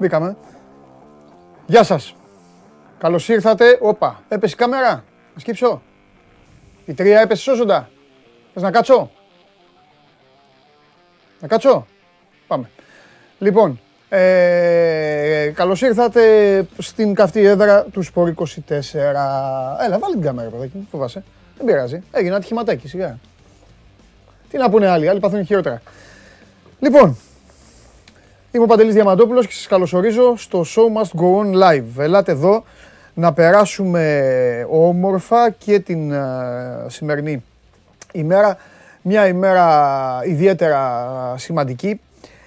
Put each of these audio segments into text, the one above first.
Μπήκαμε. Γεια σας. Καλώς ήρθατε. Όπα, έπεσε η κάμερα. Να σκύψω. Η τρία έπεσε σώζοντα. Θες να κάτσω; Να κάτσω; Πάμε. Λοιπόν, ε, καλώς ήρθατε στην καυτή έδρα του Σπορ 24. Έλα, βάλει την κάμερα, παιδάκι μου, φοβάσαι. Δεν πειράζει. Έγινε ατυχηματάκι, σιγά. Τι να πούνε άλλοι, άλλοι παθούν χειρότερα. Λοιπόν, είμαι ο Παντελής Διαμαντόπουλος και σας καλωσορίζω στο Show Must Go On Live. Ελάτε εδώ να περάσουμε όμορφα και την ε, σημερινή ημέρα. Μια ημέρα ιδιαίτερα σημαντική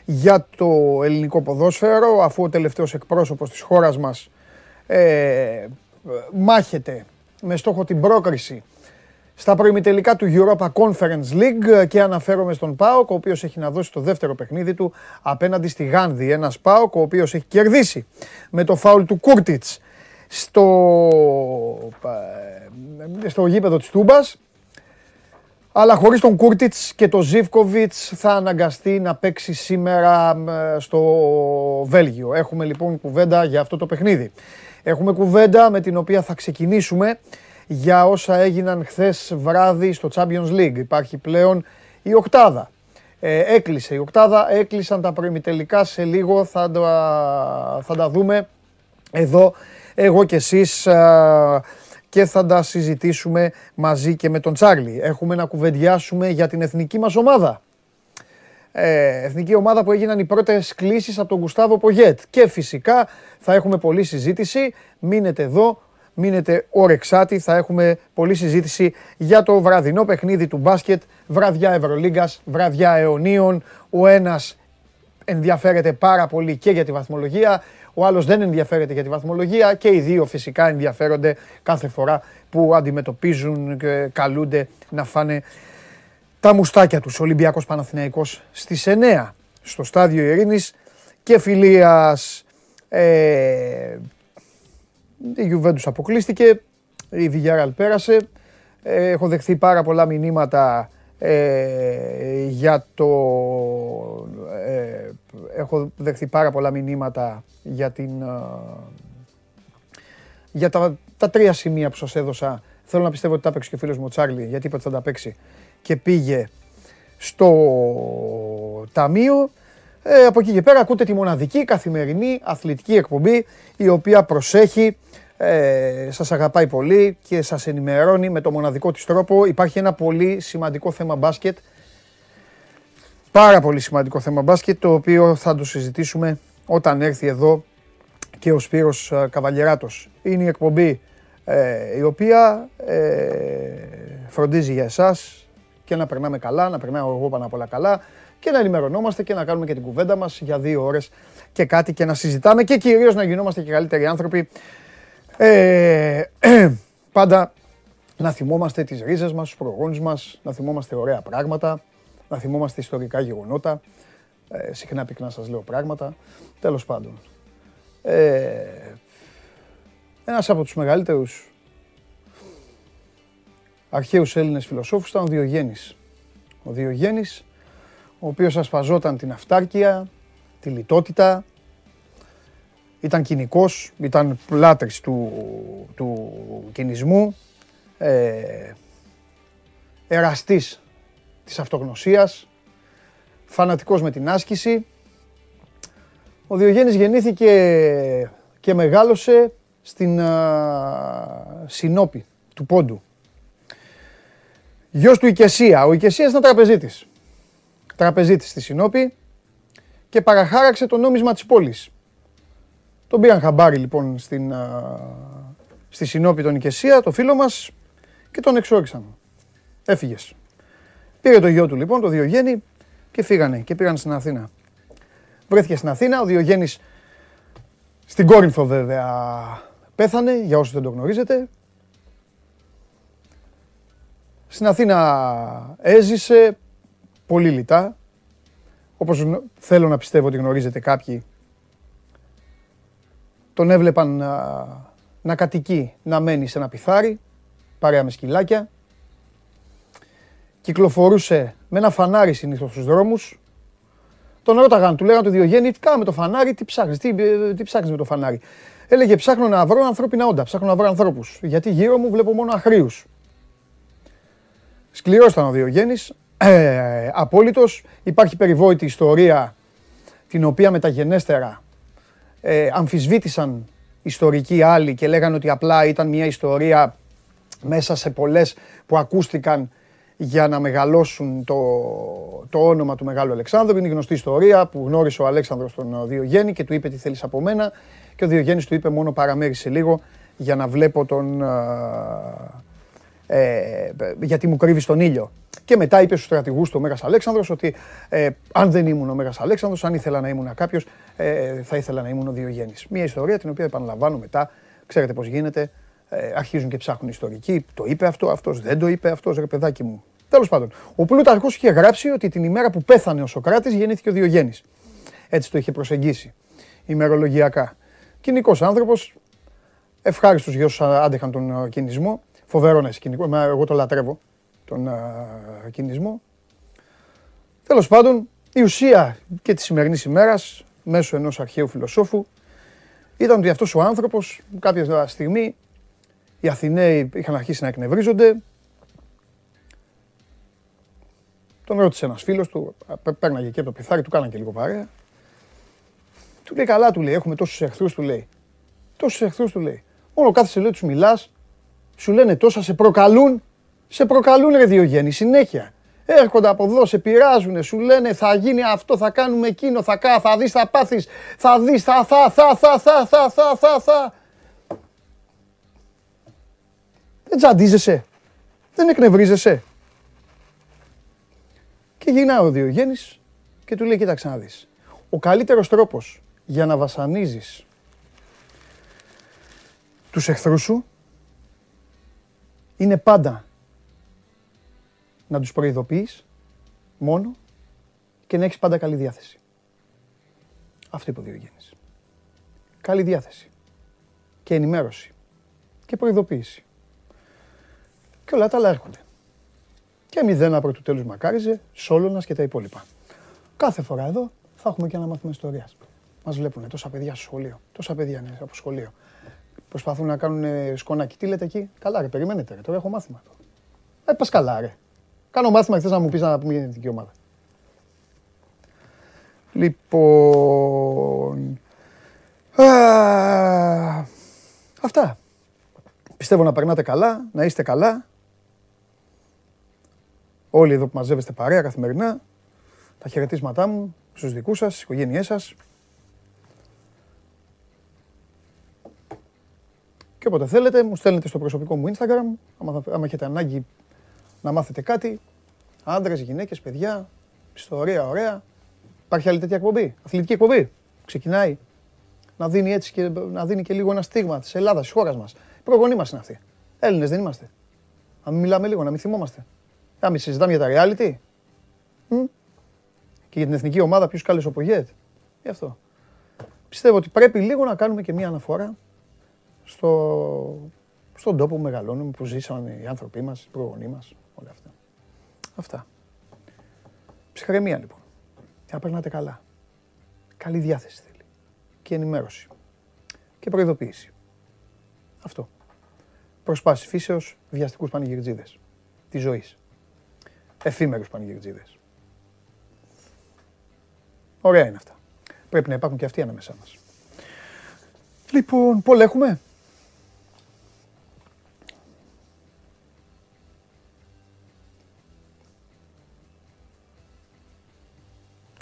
για το ελληνικό ποδόσφαιρο, αφού ο τελευταίος εκπρόσωπος της χώρας μας ε, μάχεται με στόχο την πρόκριση στα προημιτελικά του Europa Conference League και αναφέρομαι στον ΠΑΟΚ, ο οποίος έχει να δώσει το δεύτερο παιχνίδι του απέναντι στη Γάνδη. Ένας ΠΑΟΚ, ο οποίος έχει κερδίσει με το φάουλ του Κούρτιτς στο, ε, στο γήπεδο της Τούμπας. Αλλά χωρίς τον Κούρτιτς και τον Ζίβκοβιτς θα αναγκαστεί να παίξει σήμερα ε, στο Βέλγιο. Έχουμε λοιπόν κουβέντα για αυτό το παιχνίδι. Έχουμε κουβέντα με την οποία θα ξεκινήσουμε για όσα έγιναν χθες βράδυ στο Champions League. Υπάρχει πλέον η οκτάδα. Ε, έκλεισε η οκτάδα, έκλεισαν τα προημιτελικά σε λίγο, θα, θα τα δούμε εδώ εγώ και εσείς και θα τα συζητήσουμε μαζί και με τον Τσάρλι. Έχουμε να κουβεντιάσουμε για την εθνική μας ομάδα. Ε, εθνική ομάδα που έγιναν οι πρώτες κλήσεις από τον Γκουστάβο Πογέτ. Και φυσικά θα έχουμε πολλή συζήτηση. Μείνετε εδώ, μείνετε όρεξάτη. Θα έχουμε πολλή συζήτηση για το βραδινό παιχνίδι του μπάσκετ. Βραδιά Ευρωλίγκας, βραδιά αιωνίων. Ο ένας ενδιαφέρεται πάρα πολύ και για τη βαθμολογία. Ο άλλος δεν ενδιαφέρεται για τη βαθμολογία και οι δύο φυσικά ενδιαφέρονται κάθε φορά που αντιμετωπίζουν και καλούνται να φάνε τα μουστάκια τους. Ολυμπιακός Παναθηναϊκός στις 9 στο στάδιο Ειρήνης και φιλίας ε, η Γιουβέντους αποκλείστηκε, η Βιγιάραλ πέρασε. Ε, έχω δεχθεί πάρα πολλά μηνύματα ε, για το... Ε, έχω δεχθεί πάρα πολλά μηνύματα για την... Ε, για τα, τα τρία σημεία που σας έδωσα. Θέλω να πιστεύω ότι τα έπαιξε και ο φίλος μου ο Τσάρλι, γιατί είπε ότι θα τα παίξει και πήγε στο ταμείο. Ε, από εκεί και πέρα ακούτε τη μοναδική καθημερινή αθλητική εκπομπή η οποία προσέχει ε, σας αγαπάει πολύ και σας ενημερώνει με το μοναδικό της τρόπο. Υπάρχει ένα πολύ σημαντικό θέμα μπάσκετ, πάρα πολύ σημαντικό θέμα μπάσκετ, το οποίο θα το συζητήσουμε όταν έρθει εδώ και ο Σπύρος ε, Καβαλιεράτος. Είναι η εκπομπή ε, η οποία ε, φροντίζει για εσάς και να περνάμε καλά, να περνάω εγώ πάνω απ' όλα καλά και να ενημερωνόμαστε και να κάνουμε και την κουβέντα μας για δύο ώρες και κάτι και να συζητάμε και κυρίως να γινόμαστε και καλύτεροι άνθρωποι ε, πάντα να θυμόμαστε τις ρίζες μας, τους προγόνους μας, να θυμόμαστε ωραία πράγματα, να θυμόμαστε ιστορικά γεγονότα. Ε, συχνά πυκνά σας λέω πράγματα. Τέλος πάντων. Ε, ένας από τους μεγαλύτερους αρχαίους Έλληνες φιλοσόφους ήταν ο Διογέννης. Ο Διογέννης, ο οποίος ασπαζόταν την αυτάρκεια, τη λιτότητα, ήταν κοινικός, ήταν πλάτρης του, του κινησμού, ε, εραστής της αυτογνωσίας, φανατικός με την άσκηση. Ο Διογέννης γεννήθηκε και μεγάλωσε στην α, Συνόπη του Πόντου. Γιος του Οικεσία. Ο Οικεσίας ήταν τραπεζίτης. Τραπεζίτης στη Συνόπη και παραχάραξε το νόμισμα της πόλης. Τον πήραν χαμπάρι λοιπόν στην, στη Συνόπη τον Οικεσία, το φίλο μας, και τον εξόριξαν. Έφυγες. Πήρε το γιο του λοιπόν, το Διογέννη, και φύγανε και πήγαν στην Αθήνα. Βρέθηκε στην Αθήνα, ο Διογέννης στην Κόρινθο βέβαια πέθανε, για όσους δεν το γνωρίζετε. Στην Αθήνα έζησε πολύ λιτά, όπως θέλω να πιστεύω ότι γνωρίζετε κάποιοι τον έβλεπαν να, να κατοικεί, να μένει σε ένα πιθάρι, παρέα με σκυλάκια. Κυκλοφορούσε με ένα φανάρι συνήθως στους δρόμους, Τον ρώταγαν, του λέγανε του Διογέννη, τι κάνουμε το φανάρι, τι ψάχνεις, τι, ε, τι ψάχνεις με το φανάρι; Έλεγε ψάχνω να βρω ανθρώπινα όντα, ψάχνω να βρω ανθρώπους. Γιατί γύρω μου βλέπω μόνο αχρίους. Σκληρό ήταν ο Διογέννης. Ε, Απόλυτος. Υπάρχει περιβόητη ιστορία την οποία μεταγενέστερα ε, αμφισβήτησαν ιστορικοί άλλοι και λέγανε ότι απλά ήταν μια ιστορία μέσα σε πολλές που ακούστηκαν για να μεγαλώσουν το, το όνομα του Μεγάλου Αλεξάνδρου. Είναι η γνωστή ιστορία που γνώρισε ο Αλέξανδρος τον Διογέννη και του είπε τι θέλεις από μένα και ο Διογέννης του είπε μόνο παραμέρισε λίγο για να βλέπω τον... Ε, γιατί μου κρύβεις τον ήλιο. Και μετά είπε στους στρατηγούς του ο Μέγας Αλέξανδρος ότι ε, αν δεν ήμουν ο Μέγας Αλέξανδρος, αν ήθελα να ήμουν κάποιος, ε, θα ήθελα να ήμουν ο Διογέννης. Μια ιστορία την οποία επαναλαμβάνω μετά. Ξέρετε πώς γίνεται. Ε, αρχίζουν και ψάχνουν ιστορικοί. Το είπε αυτό, αυτός δεν το είπε αυτός, ρε παιδάκι μου. Τέλος πάντων, ο Πλούταρχος είχε γράψει ότι την ημέρα που πέθανε ο Σοκράτης γεννήθηκε ο Διογέννης. Έτσι το είχε προσεγγίσει ημερολογιακά. Κοινικός άνθρωπος, ευχάριστος για όσου άντεχαν τον κινησμό. Φοβερό να είσαι κοινικό. Εγώ το λατρεύω τον uh, κινησμό. Τέλος πάντων, η ουσία και της σημερινής ημέρας, μέσω ενός αρχαίου φιλοσόφου, ήταν ότι αυτός ο άνθρωπος, κάποια στιγμή, οι Αθηναίοι είχαν αρχίσει να εκνευρίζονται. Τον ρώτησε ένας φίλος του, πέρναγε εκεί από το πιθάρι, του κάνανε και λίγο παρέα. Του λέει καλά, του λέει, έχουμε τόσους εχθρούς, του λέει. Τόσους εχθρούς, του λέει. Μόνο κάθεσαι, λέει, τους μιλάς, σου λένε τόσα, σε προκαλούν σε προκαλούν ρε Διογέννη, συνέχεια. Έρχονται από εδώ, σε πειράζουν, σου λένε θα γίνει αυτό, θα κάνουμε εκείνο, θα, κα, θα δεις, θα πάθεις, θα δεις, θα, θα, θα, θα, θα, θα, θα, θα, θα. Δεν τζαντίζεσαι, δεν εκνευρίζεσαι. Και γυρνάει ο Διογέννης και του λέει κοίταξε να δεις. Ο καλύτερος τρόπος για να βασανίζεις τους εχθρούς σου είναι πάντα να τους προειδοποιείς μόνο και να έχεις πάντα καλή διάθεση. Αυτό είπε ο Διογέννης. Καλή διάθεση και ενημέρωση και προειδοποίηση. Και όλα τα άλλα έρχονται. Και μηδένα πρώτου τέλους μακάριζε, Σόλωνας και τα υπόλοιπα. Κάθε φορά εδώ θα έχουμε και ένα μάθημα ιστορίας. Μας βλέπουν τόσα παιδιά στο σχολείο. Τόσα παιδιά είναι από σχολείο. Προσπαθούν να κάνουν σκονάκι. Τι λέτε εκεί. Καλά ρε, περιμένετε ρε. Τώρα έχω μάθημα. Ε, πας καλά ρε. Κάνω μάθημα και θες να μου πεις να πούμε την εθνική ομάδα. Λοιπόν... αυτά. Πιστεύω να περνάτε καλά, να είστε καλά. Όλοι εδώ που μαζεύεστε παρέα καθημερινά. Τα χαιρετίσματά μου στους δικούς σας, στις οικογένειές σας. Και όποτε θέλετε, μου στέλνετε στο προσωπικό μου Instagram, άμα έχετε ανάγκη να μάθετε κάτι. Άντρες, γυναίκες, παιδιά, ιστορία ωραία. Υπάρχει άλλη τέτοια εκπομπή, αθλητική εκπομπή; Ξεκινάει να δίνει έτσι και, να δίνει και λίγο ένα στίγμα της Ελλάδας, της χώρας μας. Οι προγονείς μας είναι αυτοί. Έλληνες δεν είμαστε. Να μην μιλάμε λίγο, να μην θυμόμαστε. Να μην συζητάμε για τα reality. Και για την εθνική ομάδα, ποιους κάλεσε ο Πογέτ. Γι' αυτό. Πιστεύω ότι πρέπει λίγο να κάνουμε και μία αναφορά στο, στον τόπο που μεγαλώνουμε, που ζήσαν οι άνθρωποι μας, οι προγονείς μας, όλα αυτά. Αυτά. Ψυχραιμία λοιπόν. Και να περνάτε καλά. Καλή διάθεση θέλει. Και ενημέρωση. Και προειδοποίηση. Αυτό. Προσπάσει φύσεως βιαστικούς πανηγυρτζίδες. Της ζωής. Εφήμερους πανηγυρτζίδες. Ωραία είναι αυτά. Πρέπει να υπάρχουν και αυτοί ανάμεσά μας. Λοιπόν, πολλά έχουμε.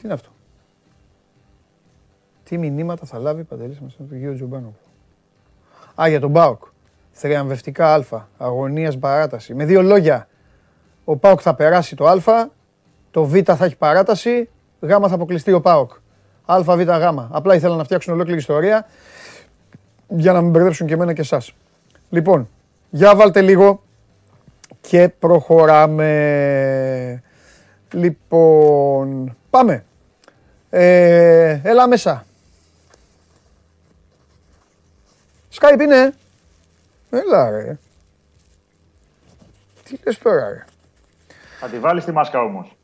Τι είναι αυτό. Τι μηνύματα θα λάβει η Παντελής μας από τον κύριο Τζουμπάνο. Α, για τον Μπάουκ. Θριαμβευτικά Α. Αγωνίας παράταση. Με δύο λόγια. Ο Πάουκ θα περάσει το Α. Το Β θα έχει παράταση. Γ θα αποκλειστεί ο Πάουκ. Α, Β, Γ. Απλά ήθελα να φτιάξουν ολόκληρη ιστορία για να μην μπερδέψουν και εμένα και εσάς. Λοιπόν, για βάλτε λίγο και προχωράμε. Λοιπόν, πάμε. Ε, έλα μέσα. Skype είναι. Έλα ρε. Τι λες τώρα ρε. Θα τη βάλεις τη μάσκα όμως.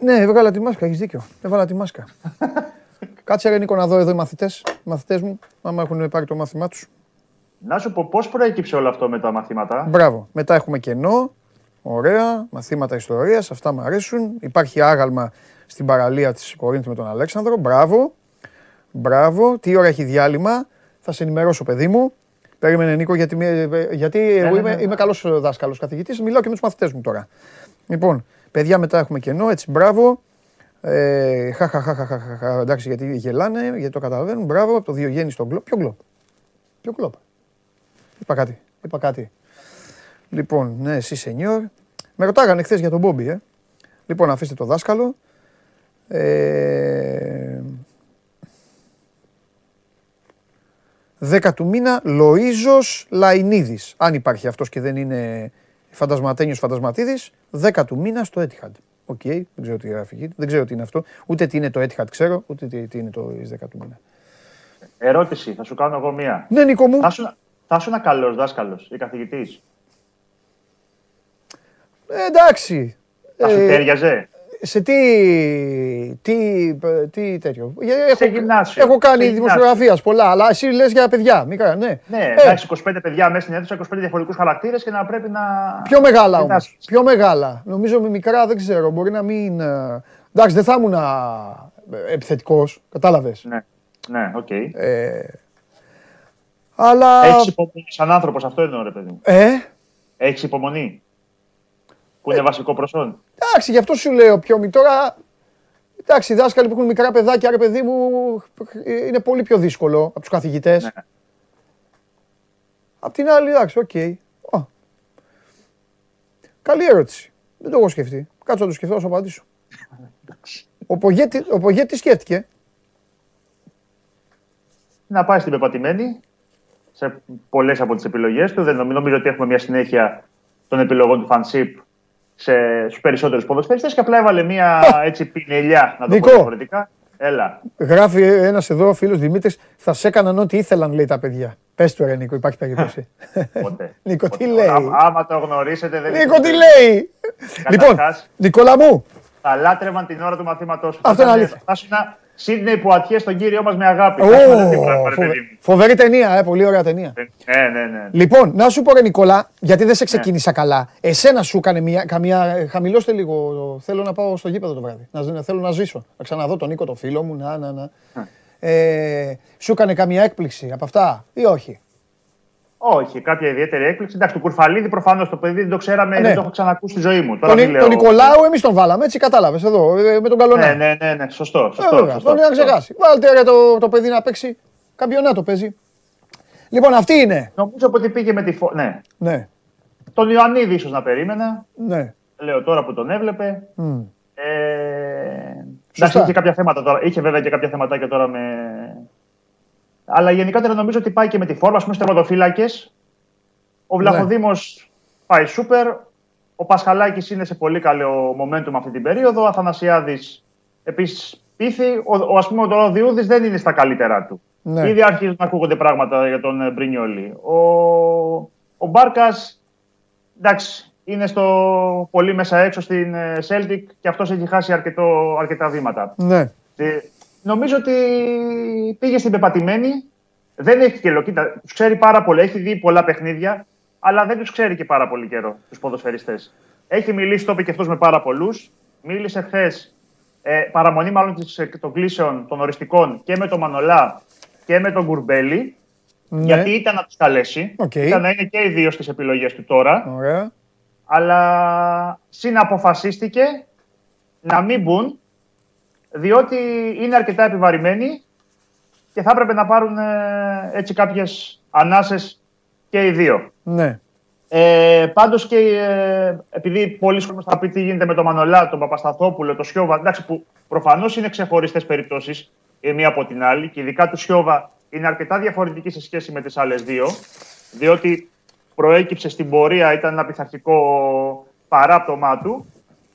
Ναι, έβγαλα τη μάσκα, έχεις δίκιο. Έβαλα τη μάσκα. Κάτσε ρε Νίκο να δω εδώ οι μαθητές, οι μαθητές μου, άμα έχουν πάρει το μάθημά τους. Να σου πω πώς προέκυψε όλο αυτό με τα μαθήματα; Μπράβο. Μετά έχουμε κενό. Ωραία. Μαθήματα ιστορίας. Αυτά μου αρέσουν. Υπάρχει άγαλμα στην παραλία της Κορίνθου με τον Αλέξανδρο. Μπράβο. Μπράβο. Τι ώρα έχει διάλειμμα. Θα σε ενημερώσω, παιδί μου. Περίμενε, Νίκο, γιατί, γιατί εγώ ναι, είμαι, ναι. είμαι καλός δάσκαλος καθηγητής. Μιλάω και με τους μαθητές μου τώρα. Λοιπόν, παιδιά, μετά έχουμε κενό. Έτσι, μπράβο. Ε, χα, χα, χα, χα, χα, χα, χα, εντάξει, γιατί γελάνε, γιατί το καταλαβαίνουν. Μπράβο, από το Διογέννη στον Γκλόπ. Ποιο Γκλόπ. Ποιο Κλοπ. Είπα κάτι. Είπα κάτι. Λοιπόν, ναι, εσύ σενιόρ. Με ρωτάγανε χθες για τον Μπόμπι, ε. Λοιπόν, αφήστε το δάσκαλο. Ε, 10 του μήνα Λοΐζος Λαϊνίδης. Αν υπάρχει αυτός και δεν είναι φαντασματένιος φαντασματίδης, 10 του μήνα στο Etihad. OK, δεν ξέρω τι γράφει εκεί, δεν ξέρω τι είναι αυτό. Ούτε τι είναι το Etihad ξέρω, ούτε τι, τι είναι το 10 του μήνα. Ερώτηση, θα σου κάνω εγώ μία. Ναι, Νίκο μου. Θα ήσουν- Θα ήσουν ένα καλός δάσκαλος ή καθηγητής; Ε, εντάξει. Θα σου Ε, τέριαζε. σε τι, τι, τι τέτοιο. Ε, Σε Έχω, γυμνάσιο. έχω κάνει Σε γυμνάσιο. δημοσιογραφίας πολλά, αλλά εσύ λες για παιδιά. Μικρά, ναι. Ναι, Ε, εντάξει, 25 παιδιά μέσα στην αίθουσα, 25 διαφορετικούς χαρακτήρες και να πρέπει να. Πιο μεγάλα όμως. Γυμνάσιο. Πιο μεγάλα. Νομίζω με μικρά δεν ξέρω. Μπορεί να μην. ε, Εντάξει, δεν θα ήμουν επιθετικός. Κατάλαβες. Ναι, ναι, οκ. Ε, αλλά. Έχεις υπομονή σαν άνθρωπος, αυτό εννοώ, ρε παιδί μου. Ε, Έχεις υπομονή. Που είναι βασικό προσόν. εντάξει, γι' αυτό σου λέω πιο μη. Τώρα. Εντάξει, οι δάσκαλοι που έχουν μικρά παιδάκια, ρε παιδί μου, είναι πολύ πιο δύσκολο από τους καθηγητές. Ναι. Απ' την άλλη, εντάξει, οκ. Α. Καλή ερώτηση. Δεν το έχω σκεφτεί. Κάτσε να το σκεφτώ, να σου απαντήσω. Ο Πογέ, τι- ο Πογέ τι σκέφτηκε. Να πάει στην πεπατημένη σε πολλές από τις επιλογές του. Δεν νομ- νομίζω ότι έχουμε μια συνέχεια των επιλογών του Φανσίπ στους περισσότερους ποδοσφαιριστές και απλά έβαλε μια έτσι πινελιά, να το Νικό. πω διαφορετικά. Έλα. Γράφει ένας εδώ ο φίλος Δημήτρης, θα σε έκαναν ό,τι ήθελαν, λέει τα παιδιά. Πες του, ρε Νίκο, υπάρχει περίπτωση. Ποτέ. Νίκο, Ποτέ. τι λέει; Ά- Άμα το γνωρίσετε, δεν Νίκο, τι λέει; Λοιπόν, Νικόλα μου, Θα λάτρευαν την ώρα του μαθήματός σου. Αυτό είναι αλήθεια. Θα ήσουν Σίδνεϊ που ατιέ στον κύριο μας με αγάπη. Ω, Θα ήσουν δίπλα, ρε φοβε- παιδί μου. φοβερή ταινία, ε, πολύ ωραία ταινία. Ναι, ναι, ναι. Λοιπόν, να σου πω ρε Νικόλα, γιατί δεν σε ξεκίνησα καλά. Εσένα σου έκανε μια, καμία. ε, Χαμηλώστε λίγο. Θέλω να πάω στο γήπεδο το βράδυ. Να, ζ- θέλω να ζήσω. Να ξαναδώ τον Νίκο, το φίλο μου. Να, να, να. Ε, σου έκανε καμία έκπληξη από αυτά ή όχι; Όχι, κάποια ιδιαίτερη έκπληξη. Εντάξει, το Κουρφαλίδη προφανώς το παιδί δεν το ξέραμε, Ναι. δεν το έχω ξανακούσει στη ζωή μου. Τώρα Τον, τι λέω. τον Νικολάου εμείς τον βάλαμε, έτσι κατάλαβες εδώ, ε, με τον Καλονά. Ναι, ναι, ναι, ναι. Σωστό. Ε, σωστό, βέβαια, σωστό, τον να σωστό. ξεχάσει. Βάλτε ρε το, το παιδί να παίξει. Καμπιονάτο παίζει. Λοιπόν, αυτή είναι. Νομίζω ότι πήγε με τη φω... Ναι. Ναι, Τον Ιωαννίδη ίσως να περίμενα. ναι. Λέω τώρα που τον έβλεπε. Μμ. Ε... Σωστά. Εντάξει, είχε κάποια θέματα τώρα. Είχε βέβαια και κάποια θεματάκια τώρα με. Αλλά γενικότερα νομίζω ότι πάει και με τη φόρμα. Α πούμε, τερματοφύλακε. Ο Ναι. Βλαχοδήμο πάει σούπερ. Ο Πασχαλάκης είναι σε πολύ καλό momentum αυτή την περίοδο. Ο Αθανασιάδης επίσης πείθει. Ο, ο, ας πούμε, ο Διούδη δεν είναι στα καλύτερά του. Ναι. Ήδη αρχίζουν να ακούγονται πράγματα για τον ε, Μπρινιόλη. Ο, ο Μπάρκας, εντάξει, είναι στο πολύ μέσα έξω στην ε, Celtic και αυτός έχει χάσει αρκετό, αρκετά βήματα. ναι. Ε, νομίζω ότι πήγε στην πεπατημένη. Δεν έχει και λο- κοίτα. Τους ξέρει πάρα πολύ. Έχει δει πολλά παιχνίδια, αλλά δεν τους ξέρει και πάρα πολύ καιρό τους ποδοσφαιριστές. Έχει μιλήσει, το είπε και αυτός με πάρα πολλούς. Μίλησε χθες ε, παραμονή μάλλον της, ε, των κλήσεων των οριστικών και με τον Μανολά και με τον Κουρμπέλη. ναι. Γιατί ήταν να τους καλέσει. Οκ. Ήταν να είναι και οι δύο στις επιλογές του τώρα. Ωραία. Αλλά συναποφασίστηκε να μην μπουν διότι είναι αρκετά επιβαρημένοι και θα έπρεπε να πάρουν ε, έτσι κάποιες ανάσες και οι δύο. Ναι. Ε, Πάντως και ε, επειδή πολλοί κόσμοι θα πει τι γίνεται με τον Μανολά, τον Παπασταθόπουλο, τον Σιώβα, εντάξει, που προφανώς είναι ξεχωριστές περιπτώσεις η μία από την άλλη και ειδικά του Σιώβα είναι αρκετά διαφορετική σε σχέση με τις άλλες δύο, διότι προέκυψε στην πορεία, ήταν ένα πειθαρχικό παράπτωμά του.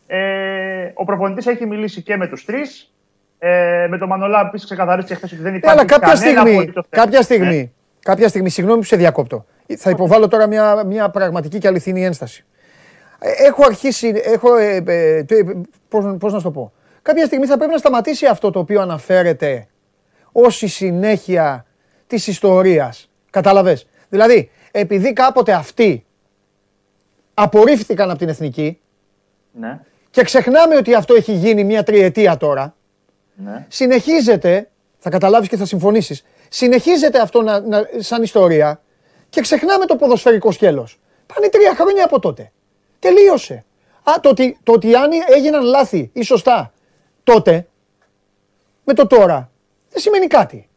Ε, ο προπονητής έχει μιλήσει και με τους τρεις. Ε, με τον Μανολά επίσης ξεκαθαρίστηκε χθες ότι δεν Ε, υπάρχει αλλά κάποια κανένα στιγμή, απολύτως θέμα. κάποια στιγμή, Ναι. κάποια στιγμή, συγγνώμη που σε διακόπτω. Θα υποβάλω τώρα μια, μια πραγματική και αληθινή ένσταση. έχω αρχίσει, έχω, ε, ε, πώς, πώς να σου το πω. Κάποια στιγμή θα πρέπει να σταματήσει αυτό το οποίο αναφέρεται ως η συνέχεια της ιστορίας. Κατάλαβες. Δηλαδή, επειδή κάποτε αυτοί απορρίφθηκαν από την εθνική Ναι. Και ξεχνάμε ότι αυτό έχει γίνει μια τριετία τώρα, Ναι. συνεχίζεται, θα καταλάβεις και θα συμφωνήσεις, συνεχίζεται αυτό να, να- σαν ιστορία και ξεχνάμε το ποδοσφαιρικό σκέλος. Πάνε τρία χρόνια από τότε. Τελείωσε. Α, το ότι, το ότι αν έγιναν λάθη ή σωστά τότε, με το τώρα, δεν σημαίνει κάτι.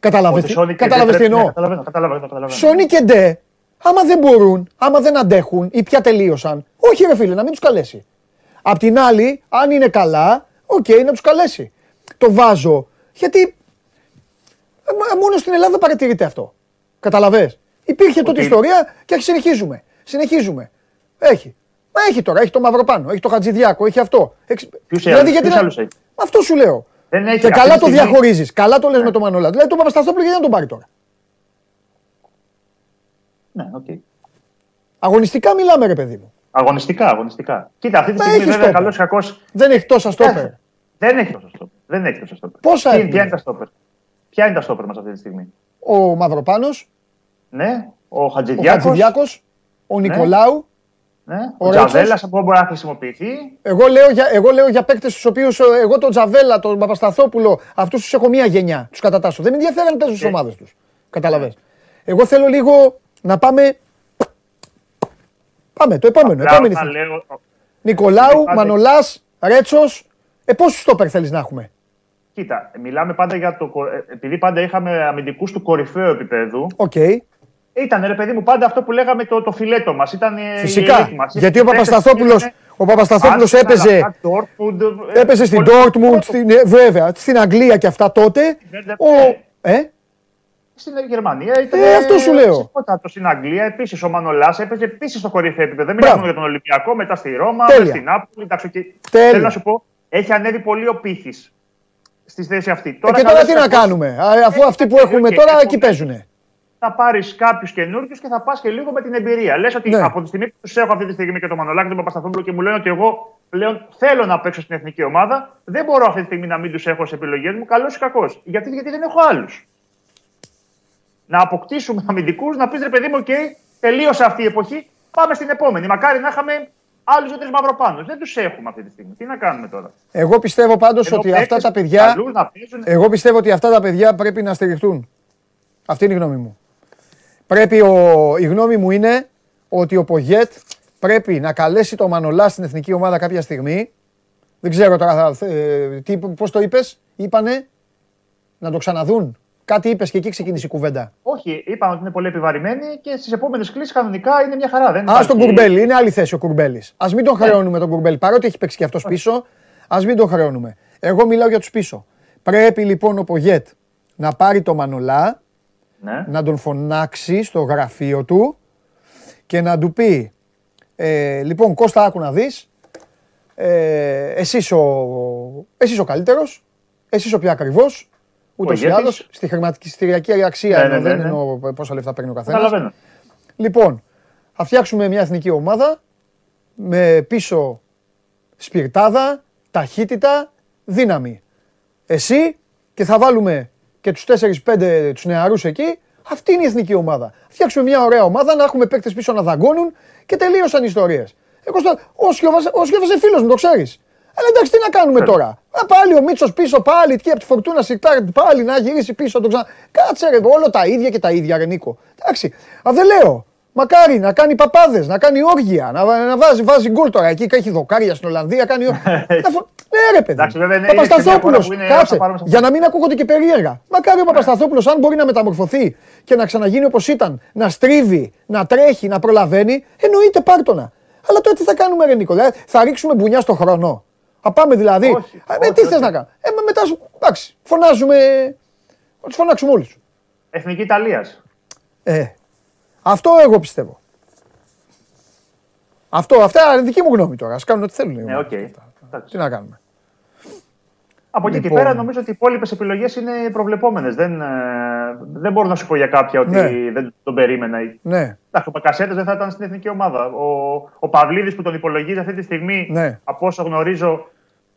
Κατάλαβες, Ότι τι- Σόνι και κατάλαβες δεν τι πρέπει- εννοώ; ναι, Καταλαβαίνω, καταλαβαίνω. καταλαβαίνω. Σώνει και ντε, άμα δεν μπορούν, άμα δεν αντέχουν ή πια τελείωσαν, όχι ρε φίλε, να μην τους καλέσει. Απ' την άλλη, αν είναι καλά, οκ, να τους καλέσει. Το βάζω, γιατί ε, μ- μόνο στην Ελλάδα παρατηρείται αυτό. Κατάλαβες. Υπήρχε τότε Ότι- ιστορία και συνεχίζουμε. Συνεχίζουμε. Έχει. Μα έχει τώρα, έχει το Μαυροπάνο, έχει το Χατζηδιάκο, έχει αυτό. Έχει... Ποιους άλλους- ποιους να- άλλους έχει; Αυτό σου λέω. Δεν έχει και αυτή καλά τη το στιγμή- διαχωρίζεις. Καλά το λες με το Μανολά. Δηλαδή τον Παπασταθόπουλο γιατί να τον πάρει τώρα; Ναι, οκ. Αγωνιστικά μιλάμε, ρε παιδί μου. Αγωνιστικά, αγωνιστικά. Κοίτα, αυτή τη Μα στιγμή έχεις βέβαια στόπερ. καλός ή κακό. Δεν έχει τόσα στόπερ. Δεν έχει τόσο στόπερ. Δεν έχει τόσο στόπερ. Πόσα Ποια- έχουν; Ποια είναι τα στόπερ; Ποια είναι τα στόπερ μας αυτή τη στιγμή; Ο Μαυροπάνος, Ναι, ο ο Χατζηδιάκος. Χατζηδιάκος, ο Νικολάου. Ναι, ο ο Ρέτσος. Τζαβέλας από όπου μπορεί να χρησιμοποιηθεί. Εγώ λέω για, εγώ λέω για παίκτες τους οποίους εγώ τον Τζαβέλα, τον Παπασταθόπουλο, αυτούς τους έχω μία γενιά. Τους κατατάσσω. Δεν με ενδιαφέρει αν παίζουν στις Ε. ομάδες τους. Καταλαβέ. Εγώ θέλω λίγο να πάμε. Πάμε, το επόμενο. Απλά επόμενη όταν θέση. λέω- Νικολάου, Πάντα- Μανολάς, Ρέτσος. Ε, πόσους στόπερ θέλεις να έχουμε; Κοίτα, μιλάμε πάντα για το. κο- ε, Επειδή πάντα είχαμε αμυντικούς του κορυφαίου επίπεδου, Οκ. ήταν ρε παιδί μου πάντα αυτό που λέγαμε το, το φιλέτο μας. Ήταν ε, η Φυσικά. ελίτ μας. Γιατί ο Παίκτες που Παπασταθόπουλος, πήγανε ο Παπασταθόπουλος Arsenal, έπαιζε, Dortmund, ε, έπαιζε στην πολύ- Dortmund, στην, ε, βέβαια, στην Αγγλία και αυτά τότε. Werder Ο, ε, Στην Γερμανία ήταν. Ε, αυτό σου λέω. ξεπότατο. Στην Αγγλία επίσης. Ο Μανολάς έπαιζε επίσης στο κορυφαίο επίπεδο. Δεν Μπράβο. μιλάμε για τον Ολυμπιακό, μετά στη Ρώμα, Τέλεια. μετά στην Νάπολη. Εντάξει, και... Τέλεια. Θέλω να σου πω, έχει ανέβει πολύ ο πύχης στη θέση αυτή. ε, και τώρα καλώς τι να κακώς, κάνουμε, α, αφού Ε, αυτοί που ε, έχουμε και τώρα εκεί επομένως, παίζουνε. Θα πάρεις κάποιους καινούριους και θα πας και λίγο με την εμπειρία. Λες ότι Ναι. από τη στιγμή που τους έχω αυτή τη στιγμή και τον Μανολάκη και τον Παπασταθόπουλο και μου λένε ότι εγώ πλέον θέλω να παίξω στην εθνική ομάδα, δεν μπορώ αυτή τη στιγμή να μην τους έχω σε επιλογές μου, καλός ή κακός. Γιατί, γιατί δεν έχω άλλους. Να αποκτήσουμε αμυντικούς, να πεις ρε παιδί μου, OK, τελείωσε αυτή η εποχή, πάμε στην επόμενη. Μακάρι να είχαμε άλλους δύο-τρει μαυροπάνους. Δεν τους έχουμε αυτή τη στιγμή. Τι να κάνουμε τώρα. Εγώ πιστεύω πάντως Ενώ ότι αυτά παίκτες τα παιδιά, καλούς να παίζουν- εγώ πιστεύω ότι αυτά τα παιδιά πρέπει να στηριχτούν. Αυτή είναι η γνώμη μου. Πρέπει ο, η γνώμη μου είναι ότι ο Πογέτ πρέπει να καλέσει το Μανολά στην εθνική ομάδα κάποια στιγμή. Δεν ξέρω τώρα θα, ε, τι, πώς το είπες, είπανε να το ξαναδούν. Κάτι είπες και εκεί ξεκίνησε η κουβέντα. Όχι, είπαν ότι είναι πολύ επιβαρημένοι και στις επόμενες κλήσει κανονικά είναι μια χαρά. Δεν Α υπάρχει- τον Κουρμπέλη, είναι άλλη θέση ο Κουρμπέλης. Α μην τον χρεώνουμε τον Κουρμπέλη, παρότι έχει παίξει και αυτός πίσω, ας μην τον χρεώνουμε. Εγώ μιλάω για τους πίσω. Πρέπει λοιπόν ο Πογέτ να πάρει το Μανολά, Ναι. να τον φωνάξει στο γραφείο του και να του πει ε, λοιπόν Κώστα άκου να δεις ε, εσύ, ο, εσείς ο καλύτερος εσείς ο πιο ακριβώς ούτως ή ηγέτης. άλλως στη χρηματιστηριακή αξία Ναι, εννοώ, ναι, ναι, δεν ναι. εννοώ πόσα λεφτά παίρνει ο καθένας Καταλαβαίνω. Λοιπόν, θα φτιάξουμε μια εθνική ομάδα με πίσω σπιρτάδα, ταχύτητα, δύναμη. Εσύ και θα βάλουμε και τους 4-5 τους νεαρούς εκεί. Αυτή είναι η εθνική ομάδα. Φτιάξουμε μια ωραία ομάδα, να έχουμε παίκτες πίσω να δαγκώνουν και τελείωσαν οι ιστορίες. Εγώ στο, ο Σιώβας, ο Σιώβας είναι φίλος μου, το ξέρεις. Αλλά εντάξει, τι να κάνουμε τώρα. Α, πάλι ο Μίτσος πίσω, πάλι εκεί από τη φορτούνα σιρτάρ, πάλι να γυρίσει πίσω. Το ξα... Κάτσε ρε, όλο τα ίδια και τα ίδια, ρε Νίκο. Εντάξει. Α, δεν λέω. Μακάρι να κάνει παπάδες, να κάνει όργια, να, να βάζει, βάζει γκολ τώρα. Εκεί έχει δοκάρια στην Ολλανδία, κάνει. ό- Να φο- ναι, ρε παιδί. Εντάξει, βέβαια, είναι- είναι σε μια Παπασταθόπουλος, χώρα που είναι- κάτσε. θα πάρουμε σε Για να μην ακούγονται και περίεργα. Μακάρι ο Παπασταθόπουλος, αν μπορεί να μεταμορφωθεί και να ξαναγίνει όπως ήταν, να στρίβει, να τρέχει, να προλαβαίνει, εννοείται πάρτονα. Αλλά τώρα τι θα κάνουμε, ρε Νίκο, δηλαδή, θα ρίξουμε μπουνιά στο χρόνο. Θα πάμε δηλαδή. Όχι, Α, με όχι, τι θες όχι. να κάνουμε. Ε, μα μετά, σου- εντάξει, φωνάζουμε. Θα τους φωνάξουμε όλους. Εθνική Ιταλίας. Ε, αυτό εγώ πιστεύω. Αυτό, αυτά είναι δική μου γνώμη τώρα. Α κάνουν ό,τι θέλουν. οι Ναι, ομάδες. οκ. Εντάξει. Τι να κάνουμε. Από εκεί και Λοιπόν. πέρα νομίζω ότι οι υπόλοιπες επιλογές είναι προβλεπόμενες. Δεν, ε, δεν μπορώ να σου πω για κάποια ότι Ναι. δεν τον περίμενα. Ναι, Εντάξει, ο Μπακασέτας δεν θα ήταν στην εθνική ομάδα. Ο, ο Παυλίδης που τον υπολογίζει αυτή τη στιγμή, Ναι. από όσο γνωρίζω,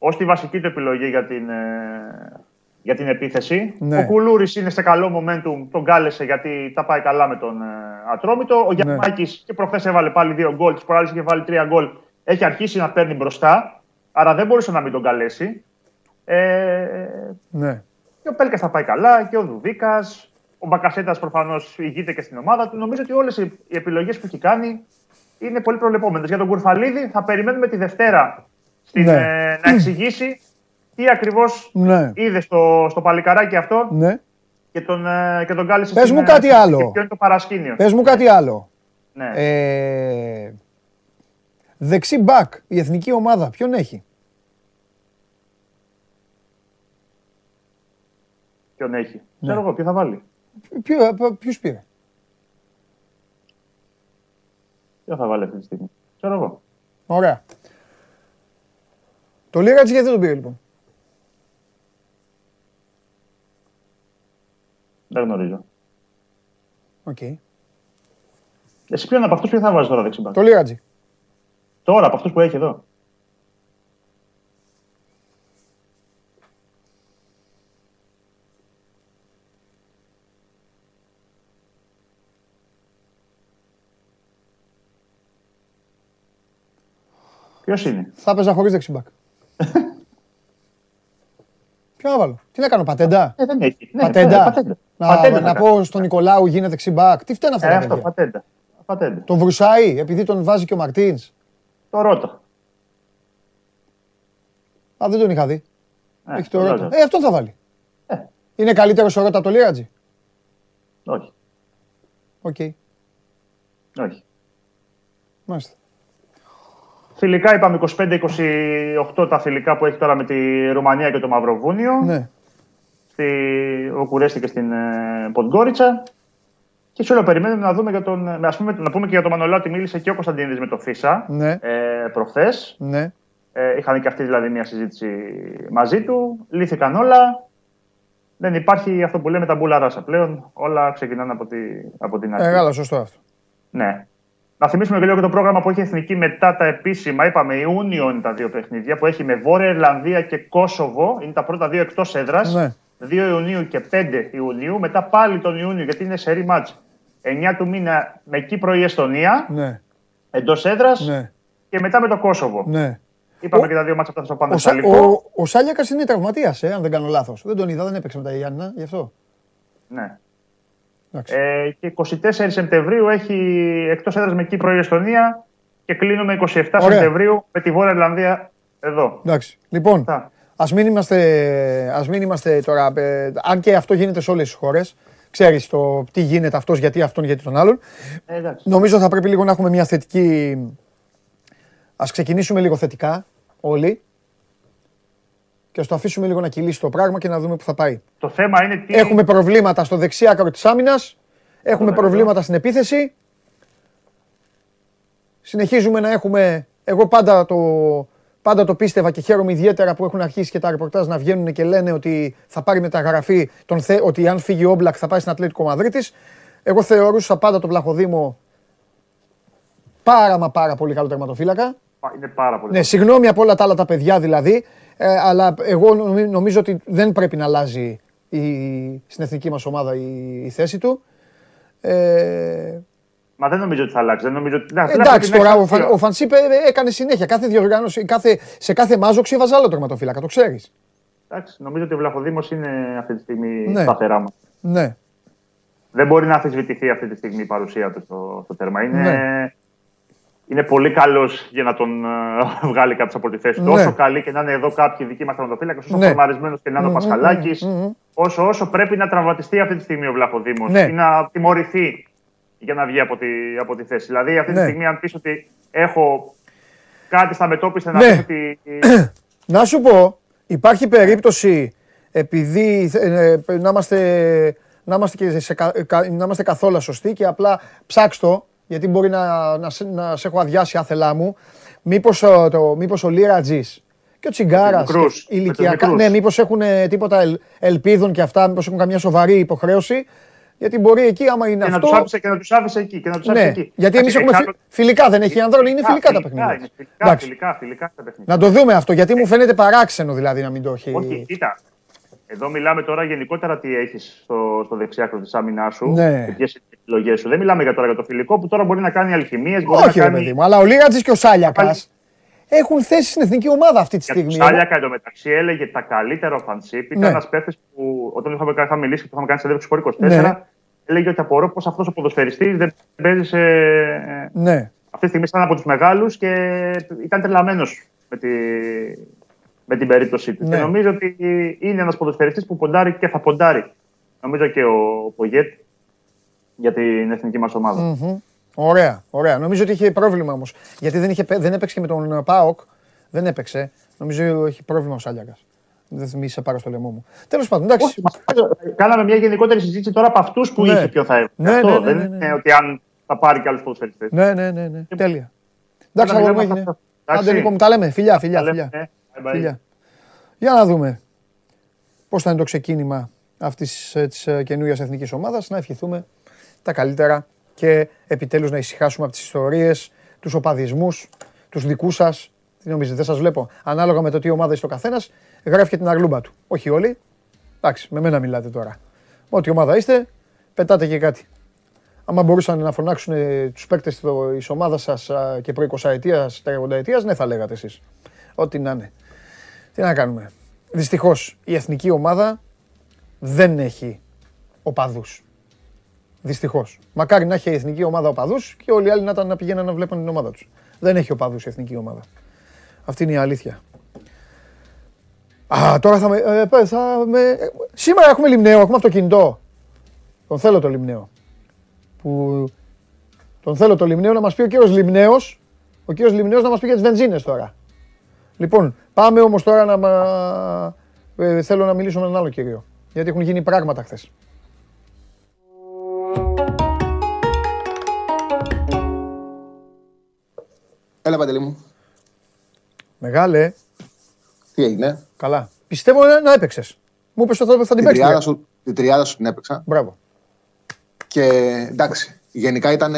ως τη βασική του επιλογή για την, ε, για την επίθεση. Ναι. Ο Κουλούρης είναι σε καλό momentum, τον κάλεσε γιατί τα πάει καλά με τον ε, Ατρόμητο. Ο Ναι. Γιάννη και προχθές έβαλε πάλι δύο γκολ, τι προάλλε είχε βάλει τρία γκολ. Έχει αρχίσει να παίρνει μπροστά, άρα δεν μπορούσε να μην τον καλέσει. Ε, ναι. και ο Πέλκας θα πάει καλά και ο Δουδίκα. Ο Μπακασέτας προφανώς ηγείται και στην ομάδα του. Νομίζω ότι όλες οι επιλογές που έχει κάνει είναι πολύ προβλεπόμενε. Για τον Κουρφαλίδη θα περιμένουμε τη Δευτέρα στην, Ναι. ε, να εξηγήσει τι ακριβώς Ναι. είδε στο, στο παλικαράκι αυτό ναι. και τον, ε, και τον κάλεσε Πες στην, μου ε, κάτι και άλλο. Ποιο είναι το παρασκήνιο. Πες μου κάτι άλλο. Ναι. Ε, δεξί μπακ, η εθνική ομάδα, ποιον έχει; Ποιον έχει; Ναι. Ξέρω εγώ, ποιο θα βάλει. Ποιο, ποιους πήρε; Ποιο θα βάλει αυτή τη στιγμή; Ξέρω εγώ. Ωραία. Το Λύρατζη γιατί δεν τον πήρε λοιπόν. Δεν γνωρίζω. Οκ. Εσύ ποιον από αυτούς ποιο θα βάζεις τώρα δεξί μπακ; Το Λύρατζη. Τώρα από αυτούς που έχει εδώ. Ποιος είναι; Θα έπαιζα χωρίς δεξί μπακ. Ποιο να βάλω. Τι να κάνω, πατέντα; Ε, δεν έχει. Ναι, πατέντα. ναι, πατέντα. Να, Πατέντα να θα πω στον Νικολάου γίνεται δεξί μπακ. Τι φταίνε αυτά Ε, τα αυτό, παιδιά; πατέντα. πατέντα. Τον Βρουσάι επειδή τον βάζει και ο Μαρτίνς. Το Ρότα. Α, δεν τον είχα δει. Ε, Έχει το το Ρότα. Ρότα. Ε, αυτόν θα βάλει. Ε. Είναι καλύτερος ο Ρότα από το Λύρατζη. Όχι. Οκ. όχι. Μάλιστα. Φιλικά είπαμε 25-28 τα φιλικά που έχει τώρα με τη Ρουμανία και το Μαυροβούνιο. Ναι. Στη Βουκουρέστη και στην ε, Ποντγκόριτσα. Και σε όλο περιμένουμε να δούμε για τον. ε, Ας πούμε, να πούμε και για τον Μανολά ότι μίλησε και ο Κωνσταντίνης με το Φίσα Ναι. ε, προχθές. Ναι. Ε, είχαν και αυτοί δηλαδή μια συζήτηση μαζί του. Λύθηκαν όλα. Δεν υπάρχει αυτό που λέμε τα μπούλα ράσα πλέον. Όλα ξεκινάνε από, τη, από την αρχή. Μεγάλο, σωστό αυτό. Ναι. Να θυμίσουμε και λίγο και το πρόγραμμα που έχει η Εθνική μετά τα επίσημα. Είπαμε Ιούνιο είναι τα δύο παιχνίδια που έχει με Βόρεια Ιρλανδία και Κόσοβο. Είναι τα πρώτα δύο εκτός έδρας. Ναι. 2 Ιουνίου και 5 Ιουνίου. Μετά πάλι τον Ιούνιο γιατί είναι σε ρημάτς 9 του μήνα με Κύπρο ή Εστονία Ναι. εντός έδρας Ναι. και μετά με το Κόσοβο. Ναι. Είπαμε Ο- και τα δύο μάτσα αυτά στο Ο, Σα- Πανδεσσαλικό. ο, ο Σάλιακας είναι τραυματίας, ε, αν δεν κάνω λάθος. Δεν τον είδα, δεν έπαιξε με τα Γιάννα, γι' αυτό. Ναι. Εντάξει. Ε, και 24 Σεπτεμβρίου έχει εκτός έδρας με Κύπρο ή Εστονία και κλείνουμε 27 Ωραία. Σεπτεμβρίου με τη Βόρεια Ιρλανδία εδώ. Εντάξει. Λοιπόν, Αυτά. ας μην είμαστε, ας μην είμαστε τώρα, ε, αν και αυτό γίνεται σε όλες τις χώρες, ξέρεις το τι γίνεται αυτός, γιατί αυτόν, γιατί τον άλλον. Ε, εντάξει. Νομίζω θα πρέπει λίγο να έχουμε μια θετική, ας ξεκινήσουμε λίγο θετικά όλοι και ας το αφήσουμε λίγο να κυλήσει το πράγμα και να δούμε που θα πάει. Το θέμα είναι τι. Έχουμε προβλήματα στο δεξί άκρο της άμυνας, έχουμε Ωραία. προβλήματα στην επίθεση. Συνεχίζουμε να έχουμε, εγώ πάντα το, πάντα το πίστευα και χαίρομαι ιδιαίτερα που έχουν αρχίσει και τα ρεπορτάζ να βγαίνουν και λένε ότι θα πάρει μεταγραφή, τον θε, ότι αν φύγει ο Όμπλακ θα πάει στην Ατλέτικο Μαδρίτης. Εγώ θεωρούσα πάντα τον Βλαχοδήμο πάρα μα πάρα πολύ καλό τερματοφύλακα. Είναι πάρα πολύ. Ναι, συγγνώμη από όλα τα άλλα τα παιδιά δηλαδή, ε, αλλά εγώ νομι- νομίζω ότι δεν πρέπει να αλλάζει η, στην εθνική μας ομάδα η, η θέση του. Ε, Μα δεν νομίζω ότι θα αλλάξει. Δεν νομίζω ότι... Να, εντάξει την τώρα, έξω ο, Φαν, δύο. ο Φανσίπ ε, έκανε συνέχεια. Κάθε διοργάνωση, κάθε, σε κάθε μάζοξη έβαζε άλλο τερματοφύλακα, το ξέρεις. Εντάξει, νομίζω ότι ο Βλαχοδήμος είναι αυτή τη στιγμή Ναι. σταθερά μας. Ναι, Δεν μπορεί να αμφισβητηθεί αυτή τη στιγμή η παρουσία του στο, στο τέρμα. Είναι, Ναι. Είναι πολύ καλός για να τον ε, βγάλει κάποιος από τη θέση του. Ναι. Όσο καλή και να είναι εδώ κάποιοι δικοί μας τερματοφύλακε, όσο Ναι. φορμαρισμένο και να είναι ο Μμμ, Πασχαλάκης, μμμ, μμμ. όσο, όσο πρέπει να τραυματιστεί αυτή τη στιγμή ο Βλαχοδήμος Ναι. ή να τιμωρηθεί για να βγει από τη, από τη θέση. Δηλαδή, αυτή Ναι. τη στιγμή, αν πεις ότι έχω κάτι στα μετώπιση να Ναι. πεις ότι. Να σου πω, υπάρχει περίπτωση επειδή ε, ε, να είμαστε, να είμαστε, και σε, κα- κα- να είμαστε καθόλου σωστοί και απλά ψάξ' το, γιατί μπορεί να, να, σε, να σε έχω αδειάσει άθελά μου, μήπως, ο- το, μήπως ο Λίρατζης Και ο Τσιγκάρας. Ηλικιακά. Ναι, μήπως έχουν τίποτα ελπίδων και αυτά, μήπως έχουν καμιά σοβαρή υποχρέωση. Γιατί μπορεί εκεί, άμα είναι και αυτό. Να τους άφησε, και να τους άφησε εκεί. Και να τους ναι, εκεί. Γιατί εμείς έχουμε φιλικά, φιλικά, δεν έχει Ανδρώνη, είναι φιλικά, τα παιχνίδια. Είναι φιλικά, φιλικά, φιλικά τα παιχνίδια. Να το δούμε αυτό, γιατί μου φαίνεται παράξενο δηλαδή να μην το έχει. Όχι, κοίτα. Εδώ μιλάμε τώρα γενικότερα τι έχεις στο, στο δεξιάκρο της άμυνάς σου. Ναι. Ποιες είναι οι επιλογές σου. Δεν μιλάμε για τώρα για το φιλικό που τώρα μπορεί να κάνει αλχημίες. Όχι, να κάνει... παιδί μου, αλλά ο Λίγατζης και ο Σάλιακας έχουν θέση στην εθνική ομάδα αυτή τη στιγμή. Ο Σάλιακα εντωμεταξύ έλεγε τα καλύτερα φανσίπ. Ήταν ναι. ένας παίχτη που όταν είχαμε, είχαμε μιλήσει και το είχαμε κάνει σε δεύτερο 24, ναι. έλεγε ότι απορώ πως αυτός ο ποδοσφαιριστής δεν παίζει σε. Ναι. Αυτή τη στιγμή ήταν από τους μεγάλους και ήταν τρελαμένος με, τη... με την περίπτωσή του. Ναι. Και νομίζω ότι είναι ένας ποδοσφαιριστής που ποντάρει και θα ποντάρει. Νομίζω και ο Πογέτ για την εθνική μας ομάδα. Mm-hmm. Ωραία, ωραία. Νομίζω ότι είχε πρόβλημα όμως. Γιατί δεν, είχε, δεν έπαιξε και με τον Πάοκ. Δεν έπαιξε. Νομίζω έχει πρόβλημα ο Σάλιακα. Δεν μη σε πάρω στο λαιμό μου. Τέλος πάντων, εντάξει. Όχι, κάναμε μια γενικότερη συζήτηση τώρα από αυτούς που ναι. είχε ποιο θα Ναι, Αυτό ναι, ναι, δεν είναι ότι αν θα πάρει και άλλους ποδοσφαιριστές. Ναι, ναι, ναι. ναι. Και... Τέλεια. Εντάξει, αγόρι μου έγινε. Άντε Νίκο μου, τα λέμε. Φιλιά, φιλιά. φιλιά. Ε, φιλιά. Για να δούμε πώς θα είναι το ξεκίνημα αυτής τη ε, καινούργια εθνικής ομάδας. Να ευχηθούμε τα καλύτερα και επιτέλους να ησυχάσουμε από τις ιστορίες, τους οπαδισμούς, τους δικούς σας. Τι νομίζετε, δεν σας βλέπω. Ανάλογα με το τι ομάδα είσαι ο καθένας, γράφει και την αγλούμπα του. Όχι όλοι. Εντάξει, με μένα μιλάτε τώρα. Ό,τι ομάδα είστε, πετάτε και κάτι. Άμα μπορούσαν να φωνάξουν ε, τους παίκτες της ομάδας σας και προ 20 ετίας, 30 ετίας, ναι, θα λέγατε εσείς. Ό,τι να είναι. Τι να κάνουμε. Δυστυχώς η εθνική ομάδα δεν έχει οπαδούς. Δυστυχώς. Μακάρι να έχει η εθνική ομάδα οπαδούς και όλοι οι άλλοι να ήταν να πηγαίνουν να βλέπουν την ομάδα τους. Δεν έχει οπαδούς η εθνική ομάδα. Αυτή είναι η αλήθεια. Α, τώρα θα με, ε, θα με... Σήμερα έχουμε λιμνέο, έχουμε αυτοκινητό. Τον θέλω το λιμνέο. Που... Τον θέλω το λιμνέο να μας πει ο κύριος Λιμνέος. Ο κύριος Λιμνέος να μας πει για τις βενζίνες τώρα. Λοιπόν, πάμε όμως τώρα να... Μα... Ε, θέλω να μιλήσω με έναν άλλο κύριο. Γιατί έχουν γίνει πράγματα χθες. Έλα, Παντελή μου. Μεγάλε. Τι έγινε; Καλά. Πιστεύω να έπαιξες. Μου είπες ότι θα την παίξεις. Την τριάδα σου την έπαιξα. Μπράβο. Και εντάξει, γενικά ήταν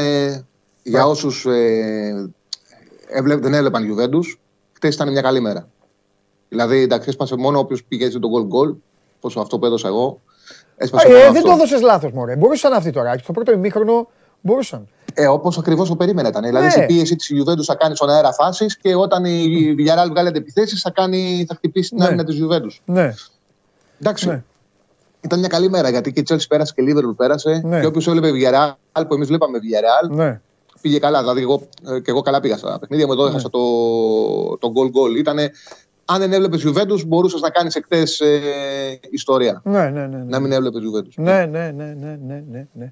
για όσους ε, δεν έβλεπαν Γιουβέντους, χτες ήταν μια καλή μέρα. Δηλαδή, εντάξει, έσπασε μόνο όποιος πήγε τον γκολ γκολ, πόσο αυτό που έδωσα εγώ. Έσπασε ε, δεν το έδωσες λάθος, Μωρέ. Μπορούσαν αυτοί τώρα. Στο πρώτο ημίχρονο μπορούσαν. Ε, Όπως ακριβώς το περίμενε ήταν. Δηλαδή, στην ναι. πίεση της Ιουβέντου θα κάνει στον αέρα φάσεις και όταν η Villarreal βγάλει αντεπιθέσει θα, θα χτυπήσει την ναι. άμυνα της Ιουβέντου. Ναι. Εντάξει. Ναι. Ήταν μια καλή μέρα γιατί και η Chelsea πέρασε και η Liverpool πέρασε. Ναι. Και όποιος έβλεπε Villarreal που εμείς βλέπαμε Villarreal ναι. πήγε καλά. Δηλαδή, εγώ, ε, και εγώ καλά πήγα στα παιχνίδια μου εδώ, ναι. έχασα το, το goal goal. Ήτανε, αν δεν έβλεπες Juventus, μπορούσες να κάνεις εκτέ ε, ιστορία. Ναι, ναι, ναι, ναι. Να μην έβλεπες Juventus. Ναι, ναι, ναι, ναι, ναι, ναι. ναι.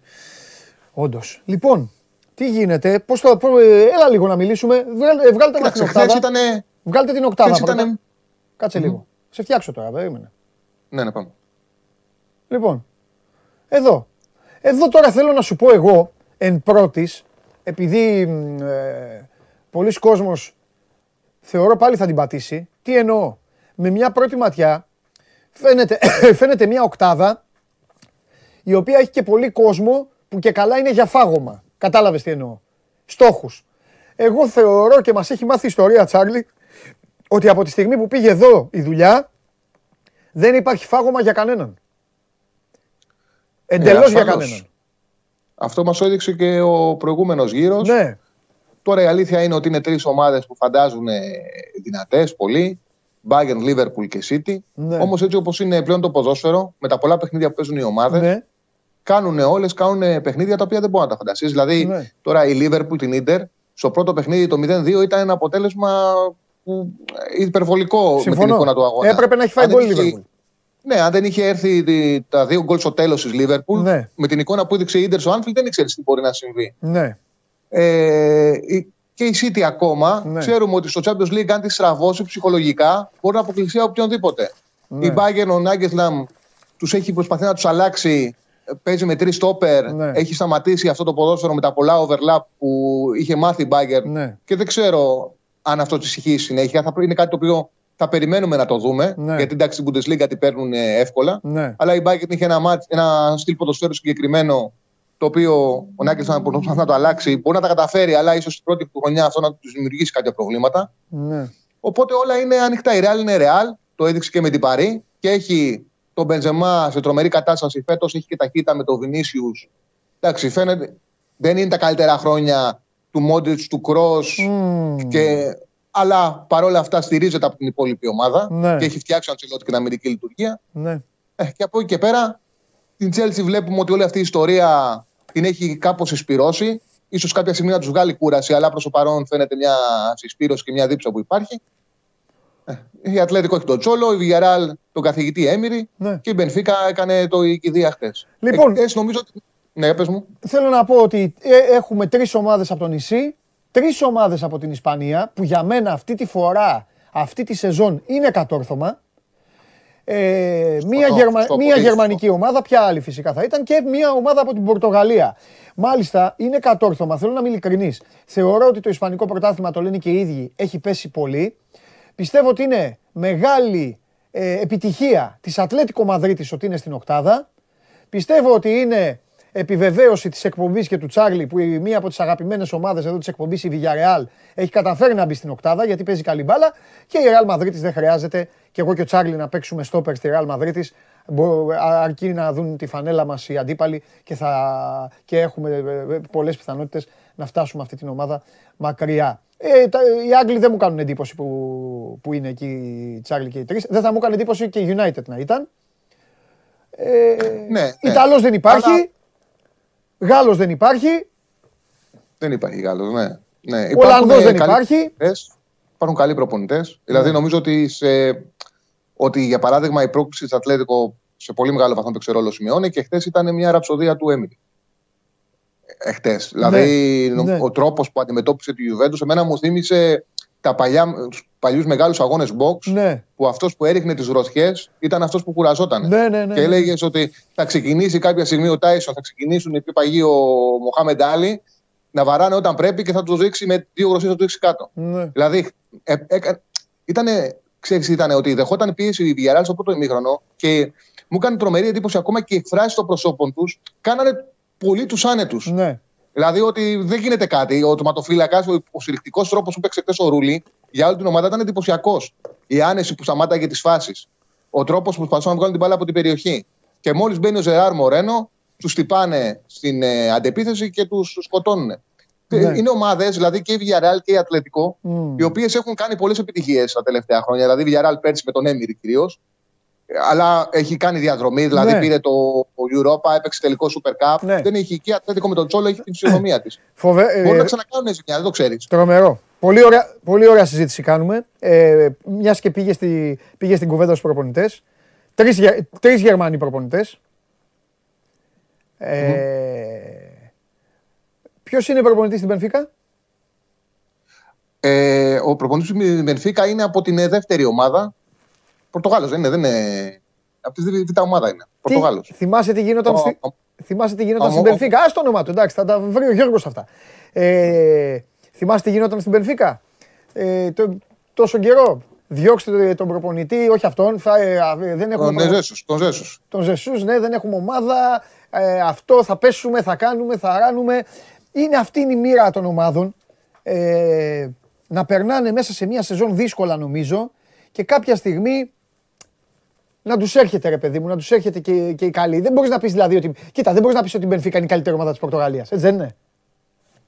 Όντως. Λοιπόν, τι γίνεται, πώς το, πώς, έλα λίγο να μιλήσουμε. Βγάλτε, βγάλτε την οκτάδα. Ήτανε... Βγάλτε την οκτάδα πρώτα. Κάτσε λίγο. Σε φτιάξω τώρα, περίμενε. Ναι, ναι, πάμε. Λοιπόν, εδώ. Εδώ τώρα θέλω να σου πω εγώ, εν πρώτης, επειδή ε, πολλοί κόσμος θεωρώ πάλι θα την πατήσει. Τι εννοώ; Με μια πρώτη ματιά φαίνεται, φαίνεται μια οκτάδα η οποία έχει και πολύ κόσμο που και καλά είναι για φάγωμα. Κατάλαβες τι εννοώ; Στόχους. Εγώ θεωρώ και μας έχει μάθει η ιστορία, Τσάρλι, ότι από τη στιγμή που πήγε εδώ η δουλειά, δεν υπάρχει φάγωμα για κανέναν. Εντελώς ε, για κανέναν. Αυτό μας έδειξε και ο προηγούμενος γύρος. Ναι. Τώρα η αλήθεια είναι ότι είναι τρεις ομάδες που φαντάζουν δυνατές πολύ. Bayern, Liverpool και City. Ναι. Όμως έτσι όπως είναι πλέον το ποδόσφαιρο, με τα πολλά παιχνίδια που παίζουν οι ομάδες, ναι κάνουν όλες κάνουν παιχνίδια τα οποία δεν μπορεί να τα φανταστείς. Δηλαδή, ναι. τώρα η Liverpool την Ιντερ, στο πρώτο παιχνίδι το 0-2 ήταν ένα αποτέλεσμα που, ε, υπερβολικό Συμφωνώ. με την εικόνα του αγώνα. Έπρεπε να έχει φάει γκολ η Liverpool. Ναι, αν δεν είχε έρθει τα δύο γκολ στο τέλος της Liverpool, ναι. με την εικόνα που έδειξε η Ιντερ στο Anfield, δεν ήξερες τι μπορεί να συμβεί. Ναι. Ε, και η City ακόμα, ναι. ξέρουμε ότι στο Champions League, αν τη στραβώσει ψυχολογικά, μπορεί να αποκλειστεί από οποιονδήποτε. Ναι. Η Bayern, ο Νάγκεσλαμ, τους έχει προσπαθεί να τους αλλάξει παίζει με τρεις στόπερ. Ναι. Έχει σταματήσει αυτό το ποδόσφαιρο με τα πολλά overlap που είχε μάθει η Μπάγκερ. Ναι. Και δεν ξέρω αν αυτό της ισχύει συνέχεια. Θα είναι κάτι το οποίο θα περιμένουμε να το δούμε. Ναι. Γιατί εντάξει, στην Bundesliga την παίρνουν ε, εύκολα. Ναι. Αλλά η Bayern είχε ένα, μάτς, ένα στυλ ποδοσφαίρου συγκεκριμένο το οποίο ο Νάκης θα προσπαθεί να το αλλάξει. Μπορεί να τα καταφέρει, αλλά ίσως στην πρώτη του χρονιά αυτό να τους δημιουργήσει κάποια προβλήματα. Ναι. Οπότε όλα είναι ανοιχτά. Η Real είναι Real. Το έδειξε και με την Παρή. Και έχει τον Μπενζεμά σε τρομερή κατάσταση φέτος. Έχει και ταχύτητα με τον Βινίσιου. Εντάξει, φαίνεται. Δεν είναι τα καλύτερα χρόνια του Μόντριτ, του Κρό. Mm. Και... Αλλά παρόλα αυτά στηρίζεται από την υπόλοιπη ομάδα ναι. και έχει φτιάξει ο Αντσελότη και την αμυντική λειτουργία. Ναι. Ε, και από εκεί και πέρα την Chelsea βλέπουμε ότι όλη αυτή η ιστορία την έχει κάπως εισπυρώσει. Ίσως κάποια στιγμή να τους βγάλει κούραση, αλλά προς το παρόν φαίνεται μια συσπήρωση και μια δίψα που υπάρχει. Ε, η Ατλέτικο έχει τον Τσόλο, η Villarreal τον καθηγητή Έμιρη ναι. και η Μπενφίκα έκανε το η κηδεία χτε. Λοιπόν, ε, νομίζω ότι... ναι, πες μου. θέλω να πω ότι ε, έχουμε τρεις ομάδες από το νησί, τρεις ομάδες από την Ισπανία, που για μένα αυτή τη φορά, αυτή τη σεζόν είναι κατόρθωμα. Ε, μία, γερμα... μία γερμανική ομάδα, ποια άλλη φυσικά θα ήταν, και μία ομάδα από την Πορτογαλία. Μάλιστα, είναι κατόρθωμα. Θέλω να είμαι ειλικρινής. Θεωρώ ότι το Ισπανικό πρωτάθλημα, το λένε και οι ίδιοι, έχει πέσει πολύ. Πιστεύω ότι είναι μεγάλη ε, επιτυχία της Ατλέτικο Μαδρίτης ότι είναι στην Οκτάδα. Πιστεύω ότι είναι επιβεβαίωση της εκπομπής και του Τσάρλι, που η μία από τις αγαπημένες ομάδες εδώ της εκπομπής, η Villarreal, έχει καταφέρει να μπει στην Οκτάδα γιατί παίζει καλή μπάλα. Και η Real Madrid δεν χρειάζεται και εγώ και ο Τσάρλι να παίξουμε στόπερ στη Real Madrid. Αρκεί να δουν τη φανέλα μας οι αντίπαλοι και, θα, και έχουμε ε, ε, πολλές πιθανότητες να φτάσουμε αυτή την ομάδα μακριά. Ε, τα, οι Άγγλοι δεν μου κάνουν εντύπωση που, που είναι εκεί οι Τσάρλι και οι τρεις. Δεν θα μου έκανε εντύπωση και η United να ήταν. Ε, ναι, ναι. Ιταλός δεν υπάρχει. Γάλλος δεν υπάρχει. Δεν υπάρχει Γάλλος, ναι. ναι. Ολλανδός δεν υπάρχει. Υπάρχουν καλοί προπονητές. Δηλαδή, ναι. νομίζω ότι, σε, ότι για παράδειγμα η πρόκληση της Ατλέτικο σε πολύ μεγάλο βαθμό παίξει ρόλο σημειώνει και χθες ήταν μια ραψοδία του Έμιλι. Εχθέ. Δηλαδή, ναι. ο τρόπος που αντιμετώπισε τη Juventus, εμένα μου θύμισε τα παλιά, τους παλιούς μεγάλους αγώνες box ναι. που αυτός που έριχνε τις ροθιές ήταν αυτός που κουραζόταν. Ναι, ναι, ναι, και έλεγες ότι θα ξεκινήσει κάποια στιγμή ο Τάισον, θα ξεκινήσουν οι παγιοί ο Μοχάμεντ Άλλη να βαράνε όταν πρέπει και θα τους ρίξει με δύο γροσίες θα τους ρίξει κάτω. Ναι. Δηλαδή, ε, ε, ήτανε, ξέρεις, ήταν ότι δεχόταν πίεση η Villarreal στο πρώτο ημίχρονο και μου έκανε τρομερή εντύπωση ακόμα και οι εκφράσει των προσώπων τους κάνανε πολύ τους άνετους. Ναι. Δηλαδή ότι δεν γίνεται κάτι. Ο τοματοφύλακα, ο υποστηρικτικό τρόπος που παίξε χθε ο Ρούλι για όλη την ομάδα ήταν εντυπωσιακός. Η άνεση που σταμάταγε τις φάσεις. Ο τρόπος που προσπαθούσαν να βγάλουν την μπάλα από την περιοχή. Και μόλις μπαίνει ο Ζεράρ Μορένο, τους τυπάνε στην ε, αντεπίθεση και τους σκοτώνουν. Ναι. Είναι ομάδες, δηλαδή και η Villarreal και η Ατλετικό, mm. οι οποίες έχουν κάνει πολλές επιτυχίες τα τελευταία χρόνια. Δηλαδή η Villarreal πέρσι με τον Έμιρη κυρίως, αλλά έχει κάνει διαδρομή, δηλαδή ναι. πήρε το Europa, έπαιξε τελικό Super Cup. Ναι. Δεν έχει εκεί Ατλέτικο με τον Τσόλο, έχει την φυσιογνωμία της. Φοβε... Μπορεί ε... να ξανακάνουν ζημιά, δεν το ξέρεις. Τρομερό. Πολύ ωραία, πολύ ωραία συζήτηση κάνουμε. Ε, Μιας και πήγε, στη, πήγε στην κουβέντα στους προπονητές. Τρεις Γερμανοί προπονητές. Ε, mm. Ποιος είναι προπονητής στην Πενφύκα, ε, Ο προπονητής στην Πενφύκα είναι από την δεύτερη ομάδα Πορτογάλος δεν είναι. Δεν είναι... Από τη β' ομάδα είναι. Πορτογάλος. Θυμάσαι τι γινόταν, στη... θυμάσαι τι γινόταν στην Πενφύκα. Α το όνομά του, εντάξει, θα τα βρει ο Γιώργος αυτά. Ε, θυμάσαι τι γινόταν στην Πενφύκα. Ε, το, τόσο καιρό. Διώξτε τον προπονητή, όχι αυτόν. Θα, ε, δεν έχουμε τον Ζέσου. Τον Ζέσου. Τον Ζεσούς, ναι, δεν έχουμε ομάδα. Ε, αυτό θα πέσουμε, θα κάνουμε, θα ράνουμε. Είναι αυτή η μοίρα των ομάδων. Ε, να περνάνε μέσα σε μια σεζόν δύσκολα νομίζω και κάποια στιγμή να τους έρχεται ρε παιδί μου, να τους έρχεται και, και οι καλοί. Δεν μπορείς να πεις δηλαδή ότι. Κοίτα, δεν μπορείς να πεις ότι η Μπενφίκα είναι η καλύτερη ομάδα της Πορτογαλίας. Έτσι δεν είναι;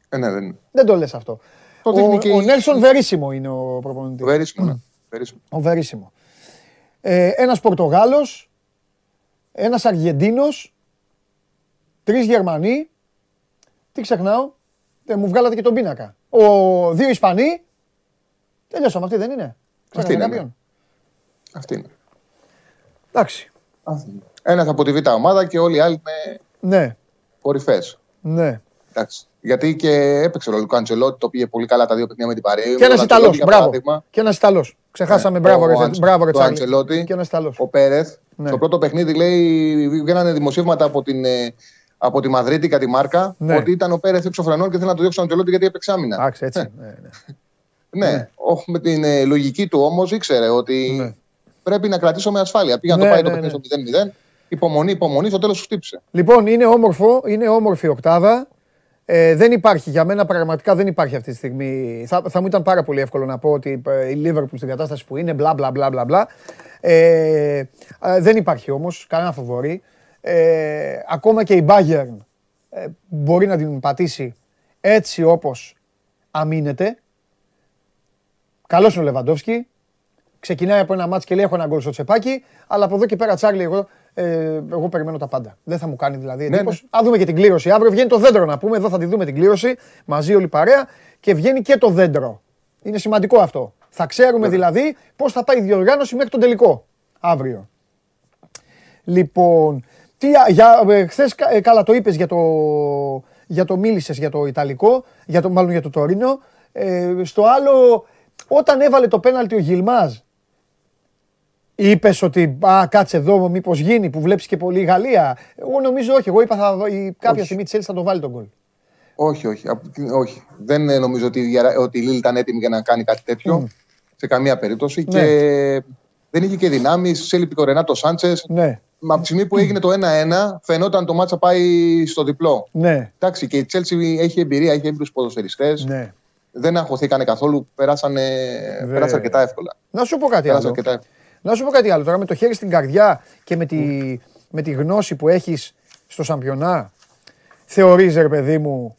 Ε, ναι, δεν είναι. Δεν το λες αυτό. Το ο, και... ο Νέλσον Βερίσιμο είναι ο προπονητής. Βερίσιμο, ναι. Ο Βερίσιμο. Ε, ένας Πορτογάλος, ένας Αργεντίνος, τρεις Γερμανοί. Τι ξεχνάω; Ε, μου βγάλατε και τον πίνακα. Ο, δύο Ισπανοί. Τελειώσαμε. Αυτή δεν είναι; Αυτή είναι. Ναι. Αυτή είναι. Εντάξει. Ένας από τη β' ομάδα και όλοι οι άλλοι είναι ναι. κορυφές. Ναι. Εντάξει. Γιατί και έπαιξε ο Λουκάντσελότη, το πήγε πολύ καλά τα δύο παιχνίδια με την Παρέα. Και ένας Ιταλός. Μπράβο. Και ένας Ιταλός. Ξεχάσαμε. Ναι. Μπράβο, ο, μπράβο, ο Αντσελότη. Και ένας Ιταλός. Ο Πέρεθ. Ναι. Στο πρώτο παιχνίδι λέει, βγαίνανε δημοσίευματα από, την, ε, από τη Μαδρίτη κατά τη Μάρκα ναι. ότι ήταν ο Πέρεθ εξωφρενών και θέλει να το διώξει ο Αντσελότη γιατί έπαιξε άμυνα. Εντάξει, έτσι. Ε. ναι, ναι. Ναι, ναι. με την ε, λογική του όμως ήξερε ότι ναι. Πρέπει να κρατήσω με ασφάλεια. Πήγα να το ναι, πάει το παιχνίδι στο 0-0. Υπομονή, υπομονή, στο τέλος σου χτύπησε. Λοιπόν, είναι όμορφο, είναι όμορφη οκτάδα. Ε, δεν υπάρχει για μένα, πραγματικά δεν υπάρχει αυτή τη στιγμή. Θα, θα μου ήταν πάρα πολύ εύκολο να πω ότι η Liverpool στην κατάσταση που είναι, μπλα μπλα μπλα μπλα. Ε, δεν υπάρχει όμως κανένα φοβορή. Ε, ακόμα και η Bayern ε, μπορεί να την πατήσει έτσι όπως αμήνεται. Καλός είναι ο Λεβαντόφσκι. Ξεκινάει από ένα μάτς και λέει έχω ένα γκολ στο τσεπάκι, αλλά από εδώ και πέρα Τσάρλι εγώ, ε, εγώ περιμένω τα πάντα. Δεν θα μου κάνει δηλαδή ναι, εντύπωση. Ναι, ναι. Α δούμε και την κλήρωση. Αύριο βγαίνει το δέντρο να πούμε, εδώ θα τη δούμε την κλήρωση, μαζί όλη παρέα και βγαίνει και το δέντρο. Είναι σημαντικό αυτό. Θα ξέρουμε ναι. δηλαδή πώς θα πάει η διοργάνωση μέχρι τον τελικό αύριο. Λοιπόν, τι, για, ε, χθες ε, καλά το είπες για το, για το μίλησες για το Ιταλικό, για το, μάλλον για το Τωρίνο. Ε, στο άλλο, όταν έβαλε το πέναλτι ο Γιλμάζ, Είπες ότι α, κάτσε εδώ, μήπως γίνει που βλέπεις και πολύ Γαλλία. Εγώ νομίζω όχι. Εγώ είπα θα, κάποια στιγμή τη θα το βάλει τον γκολ. Όχι, όχι, όχι. Δεν νομίζω ότι, ότι η Λίλ ήταν έτοιμη για να κάνει κάτι τέτοιο. Σε καμία περίπτωση. Ναι. Και δεν είχε και δυνάμεις. Έλειπε και ο Ρενάτο Σάντσες. Ναι. Μα από τη στιγμή που έγινε το 1-1, φαινόταν το μάτσα πάει στο διπλό. Ναι. Εντάξει, και η Τσέλσι έχει εμπειρία, έχει έμπειρους ποδοσφαιριστές. Ναι. Δεν αγχωθήκανε καθόλου, περάσανε, περάσανε αρκετά εύκολα. Να σου πω κάτι άλλο. Αρκετά... Να σου πω κάτι άλλο. Τώρα με το χέρι στην καρδιά και με τη, με τη γνώση που έχεις στο Σαμπιονά, θεωρείς, ρε παιδί μου,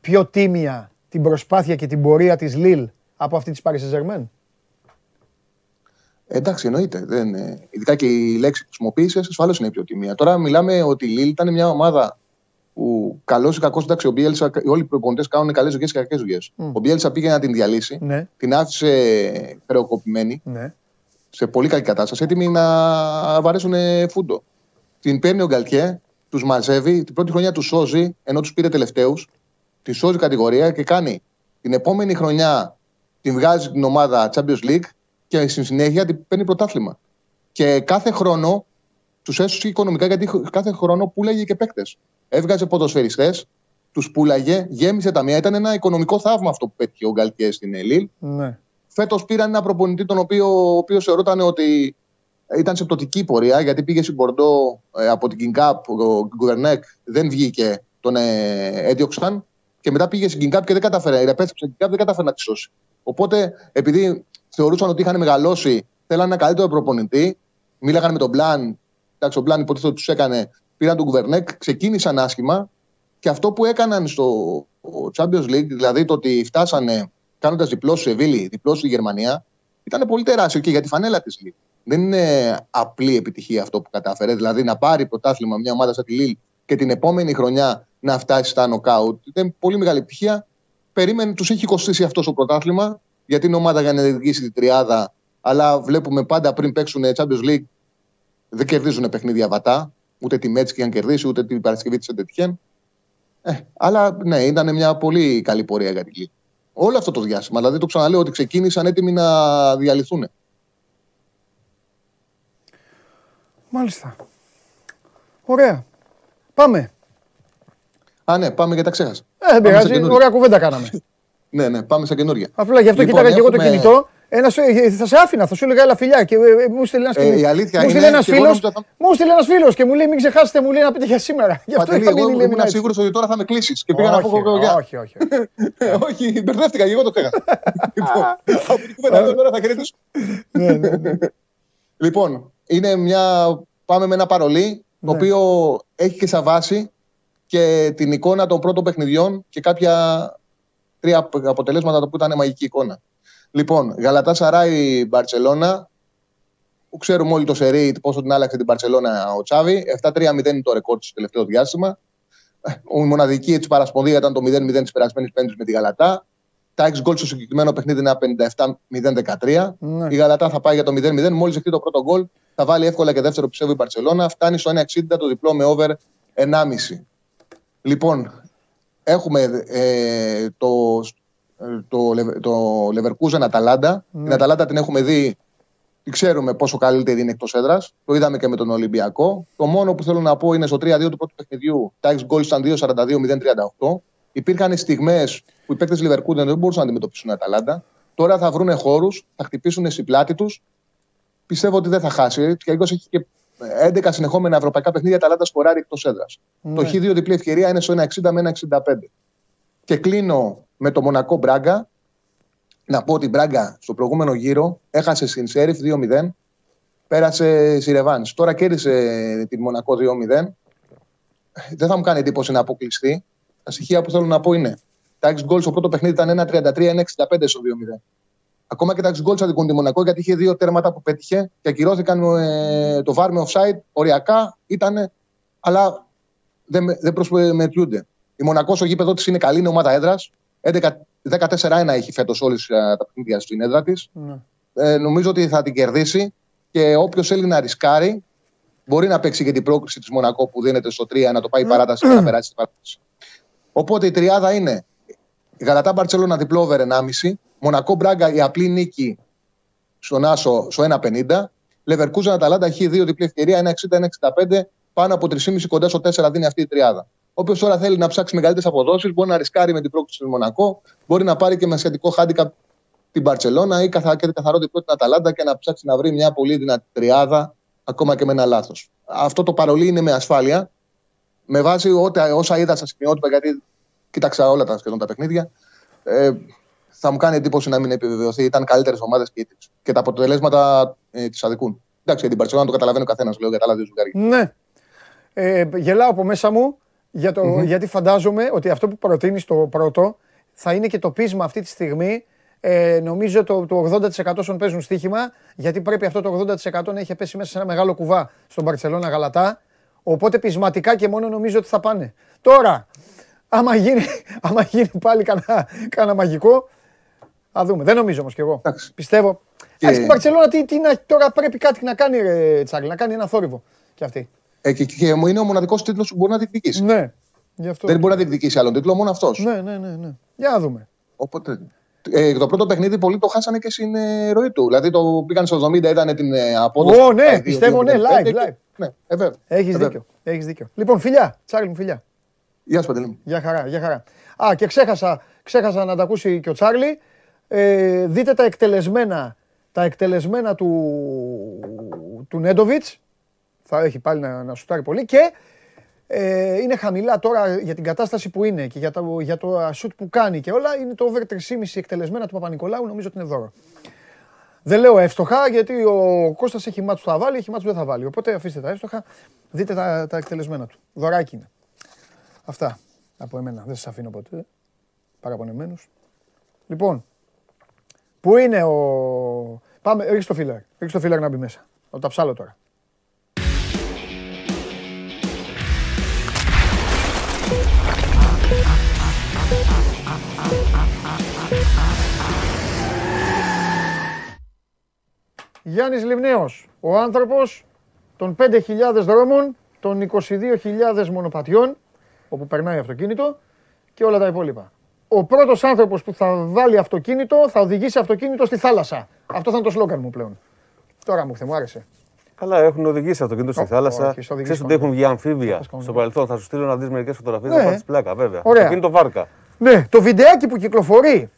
πιο τίμια την προσπάθεια και την πορεία της Λίλ από αυτή της Παρισεζερμέν. Εντάξει, εννοείται. Δεν, ειδικά και η λέξη που χρησιμοποίησες, ασφαλώ είναι πιο τιμία. Τώρα μιλάμε ότι η Λίλ ήταν μια ομάδα που καλός ή κακός, εντάξει, ο Μπιέλσα, όλοι οι προπονητές κάνουν καλές δουλειές και κακές δουλειές. Mm. Ο Μπιέλσα πήγε να την διαλύσει, ναι. την άφησε χρεοκοπημένη, ναι. Σε πολύ καλή κατάσταση, έτοιμη να βαρέσουν φούντο. Την παίρνει ο Γκαλτιέ, τους μαζεύει, την πρώτη χρονιά τους σώζει, ενώ τους πήρε τελευταίους, τη σώζει κατηγορία και κάνει την επόμενη χρονιά την βγάζει την ομάδα Champions League και στη συνέχεια την παίρνει πρωτάθλημα. Και κάθε χρόνο τους έσωσε οικονομικά γιατί κάθε χρόνο πουλάγε και παίκτες. Έβγαζε ποδοσφαιριστές, τους πουλάγε, γέμισε τα μία. Ήταν ένα οικονομικό θαύμα αυτό που πέτυχε ο Γκαλκιέ στην Ελίλ. Ναι. Φέτος πήραν ένα προπονητή τον οποίο, ο οποίος θεωρούταν ότι ήταν σε πτωτική πορεία γιατί πήγε στην Μπορντό ε, από την Κινκάπ, ο Γκουερνέκ δεν βγήκε, τον ε, έδιωξαν και μετά πήγε στην Κινκάπ και δεν κατάφερε. Επέστρεψε στην Κινκάπ δεν κατάφερε να τη σώσει. Οπότε επειδή θεωρούσαν ότι είχαν μεγαλώσει, θέλανε ένα καλύτερο προπονητή. Μίλαγαν με τον Μπλαν. Εντάξει, ο Μπλαν υποτίθεται ότι τους έκανε. Πήραν τον Κουβερνέκ, ξεκίνησαν άσχημα. Και αυτό που έκαναν στο Champions League, δηλαδή το ότι φτάσανε κάνοντας διπλό σε Βίλη, διπλό στη Γερμανία, ήταν πολύ τεράστιο και για τη φανέλα της Λίλ. Δεν είναι απλή επιτυχία αυτό που κατάφερε. Δηλαδή να πάρει πρωτάθλημα μια ομάδα σαν τη Λίλ και την επόμενη χρονιά να φτάσει στα νοκάουτ. Ήταν πολύ μεγάλη επιτυχία. Περίμενε, τους έχει κοστίσει αυτός το πρωτάθλημα γιατί είναι ομάδα για να διεκδικήσει την τριάδα, αλλά βλέπουμε πάντα πριν παίξουν Champions League δεν κερδίζουν παιχνίδια βατά. Ούτε τη Μέτσκι αν κερδίσει, ούτε την Παρασκευή της Εντετιέν. Ε, αλλά ναι, ήταν μια πολύ καλή πορεία για την Λίγκ. Όλο αυτό το διάστημα. Δηλαδή το ξαναλέω ότι ξεκίνησαν έτοιμοι να διαλυθούν. Μάλιστα. Ωραία. Πάμε. Α, ναι, πάμε γιατί τα ξέχασα. Ε, δεν πειράζει. Ωραία κουβέντα κάναμε. Ναι, ναι, πάμε στα καινούργια. Αφού γι' αυτό λοιπόν, κοίταγα και εγώ το κινητό. Ένας, ε, θα σε άφηνα, θα σου έλεγα έλα φιλιά. Και ε, ε μου στείλει ένας ε, φίλος. Μου στείλει ένας φίλος και μου λέει: Μην ξεχάσετε, μου λέει να πείτε για σήμερα. Γι' αυτό είχα μείνει. Ήμουν σίγουρος ότι τώρα θα με κλείσεις. Και πήγα να πω Όχι, όχι. Όχι, μπερδεύτηκα και εγώ το ξέχασα. Λοιπόν, από την κουβέντα τώρα θα χαιρετήσω. Ναι, ναι, ναι. Λοιπόν, είναι μια. Πάμε με ένα παρολί το οποίο έχει και σαν βάση και την εικόνα των πρώτων παιχνιδιών και κάποια τρία αποτελέσματα που ήταν μαγική εικόνα. Λοιπόν, Γαλατά Σαράι, Μπαρσελόνα. Που ξέρουμε όλοι το σερί πόσο την άλλαξε την Μπαρσελόνα ο Τσάβη. 7-3-0 είναι το ρεκόρ του τελευταίο διάστημα. Η μοναδική έτσι παρασπονδία ήταν το 0-0 της περασμένης Πέμπτης με τη Γαλατά. Τα 6 γκολ στο συγκεκριμένο παιχνίδι είναι 57-0-13. Ναι. Η Γαλατά θα πάει για το 0-0. Μόλις δεχτεί το πρώτο γκολ, θα βάλει εύκολα και δεύτερο πιστεύω η Μπαρσελόνα. Φτάνει στο 1-60 το διπλό με over 1,5. Λοιπόν, Έχουμε ε, το, το, το Leverkusen Αταλάντα. Ναι. Την Αταλάντα την έχουμε δει, ξέρουμε πόσο καλύτερη είναι εκτός έδρας. Το είδαμε και με τον Ολυμπιακό. Το μόνο που θέλω να πω είναι στο 3-2 του πρώτου παιχνιδιού τα 6 γκολ ήταν 2-42-0-38. Υπήρχαν στιγμές που οι παίκτες Λιβερκούδεν δεν μπορούσαν να αντιμετωπίσουν την Αταλάντα. Τώρα θα βρουν χώρους, θα χτυπήσουν στη πλάτη τους. Πιστεύω ότι δεν θα χάσει. Και έχει και 11 συνεχόμενα ευρωπαϊκά παιχνίδια. Αταλάντα σκοράρει εκτός έδρας. Ναι. Το Χ2 διπλή ευκαιρία είναι στο 1,60 με 1,65. Και κλείνω με το Μονακό Μπράγκα. Να πω ότι η Μπράγκα στο προηγούμενο γύρο έχασε στην Σέριφ 2-0. Πέρασε στη Ρεβάνς. Τώρα κέρδισε τη Μονακό 2-0. Δεν θα μου κάνει εντύπωση να αποκλειστεί. Τα στοιχεία που θέλω να πω είναι τα 6 γκολ στο πρώτο παιχνίδι ήταν 1-33-1-65 στο 2-0. Ακόμα και τα 6 γκολ αδικούν τη Μονακό γιατί είχε δύο τέρματα που πέτυχε και ακυρώθηκαν ε, το βάρ με offside. Οριακά ήταν, αλλά δεν, δεν προσμετριούνται. Η Μονακό στο γήπεδο της είναι καλή, είναι ομάδα έδρας. 14-1 έχει φέτος όλες τα παιχνίδια στην έδρα της. Ναι. Ε, νομίζω ότι θα την κερδίσει και όποιος θέλει να ρισκάρει μπορεί να παίξει και την πρόκριση της Μονακό που δίνεται στο 3 να το πάει παράταση και να περάσει την παράταση. Οπότε η τριάδα είναι Γαλατά Μπαρσελόνα διπλό over 1,5. Μονακό Μπράγκα η απλή νίκη στον Άσο στο 1,50. Λεβερκούζα Αταλάντα έχει δύο διπλή ευκαιρία 1,60-1,65. Πάνω από 3,5 κοντά στο 4 δίνει αυτή η τριάδα. Όποιος τώρα θέλει να ψάξει μεγαλύτερες αποδόσεις μπορεί να ρισκάρει με την πρόκληση του Μονακό. Μπορεί να πάρει και με σχετικό χάντικα την Μπαρσελόνα ή καθαρό, και καθαρό διπλό την Αταλάντα και να ψάξει να βρει μια πολύ δυνατή τριάδα ακόμα και με ένα λάθος. Αυτό το παρολί είναι με ασφάλεια. Με βάση όσα είδα στα σημειότυπα, γιατί κοίταξα όλα τα σχεδόν τα παιχνίδια. Ε, θα μου κάνει εντύπωση να μην επιβεβαιωθεί. Ήταν καλύτερες ομάδες και, και τα αποτελέσματα ε, τις αδικούν. Εντάξει, για την Παρσελόνα το καταλαβαίνει ο καθένας, λέω για τα άλλα δύο ζουγάρια. Ναι. Ε, γελάω από μέσα μου για το, mm-hmm. γιατί φαντάζομαι ότι αυτό που προτείνεις το πρώτο θα είναι και το πείσμα αυτή τη στιγμή. Ε, νομίζω το, το 80% όσων παίζουν στοίχημα, γιατί πρέπει αυτό το 80% να έχει πέσει μέσα σε ένα μεγάλο κουβά στον Παρσελόνα Γαλατά. Οπότε πεισματικά και μόνο νομίζω ότι θα πάνε. Τώρα, Άμα γίνει, άμα γίνει πάλι κανένα μαγικό, θα δούμε. Δεν νομίζω όμως κι εγώ. Εντάξει. Πιστεύω. Και... Στην Παρσελόνα τι, τι, τώρα πρέπει κάτι να κάνει, ρε, Τσάρλι, να κάνει ένα θόρυβο κι αυτή. Ε, και, και, μου είναι ο μοναδικός τίτλος που μπορεί να διεκδικήσει. Ναι. Γι αυτό. Δεν μπορεί να διεκδικήσει άλλον τίτλο, μόνο αυτός. Ναι, ναι, ναι, ναι. Για να δούμε. Οπότε, ε, το πρώτο παιχνίδι πολλοί το χάσανε και στην ε, ροή του. Δηλαδή το πήγαν στο 70, ήταν την ε, απόδοση. Ω, ναι, πιστεύω, ναι, live. live. Ναι, ε, Έχεις δίκιο. Έχεις δίκιο. Λοιπόν, φιλιά, Τσάρλι μου, φιλιά. Γεια σου, Παντελή. Γεια χαρά, γεια χαρά. Α, και ξέχασα, ξέχασα να τα ακούσει και ο Τσάρλι. Ε, δείτε τα εκτελεσμένα, τα εκτελεσμένα του, του Νέντοβιτς. Θα έχει πάλι να, να σουτάρει πολύ. Και ε, είναι χαμηλά τώρα για την κατάσταση που είναι και για το, για το σουτ που κάνει και όλα. Είναι το over 3,5 εκτελεσμένα του Παπα-Νικολάου. Νομίζω ότι είναι δώρο. Δεν λέω εύστοχα γιατί ο Κώστας έχει μάτσου που θα βάλει, έχει μάτσου που δεν θα βάλει. Οπότε αφήστε τα εύστοχα, δείτε τα, τα εκτελεσμένα του. Δωράκι είναι. Αυτά από εμένα. Δεν σας αφήνω ποτέ. Παραπονεμένους. Λοιπόν, πού είναι ο... Πάμε, ρίξε το φίλερ. Ρίξε το φίλερ να μπει μέσα. Θα τα ψάλω τώρα. Γιάννης Λιμνέος, ο άνθρωπος των 5.000 δρόμων, των 22.000 μονοπατιών, όπου περνάει αυτοκίνητο και όλα τα υπόλοιπα. Ο πρώτος άνθρωπος που θα βάλει αυτοκίνητο θα οδηγήσει αυτοκίνητο στη θάλασσα. Αυτό θα είναι το σλόγκαν μου πλέον. Τώρα μου, μου άρεσε. Καλά, έχουν οδηγήσει αυτοκίνητο στη θάλασσα. Ξέρεις ότι έχουν βγει αμφίβια στο παρελθόν. Θα σου στείλω να δεις μερικές φωτογραφίες. Ναι. Θα πάρεις πλάκα, βέβαια. Ωραία. Αυτοκίνητο βάρκα. Ναι, το βιντεάκι που κυκλοφορεί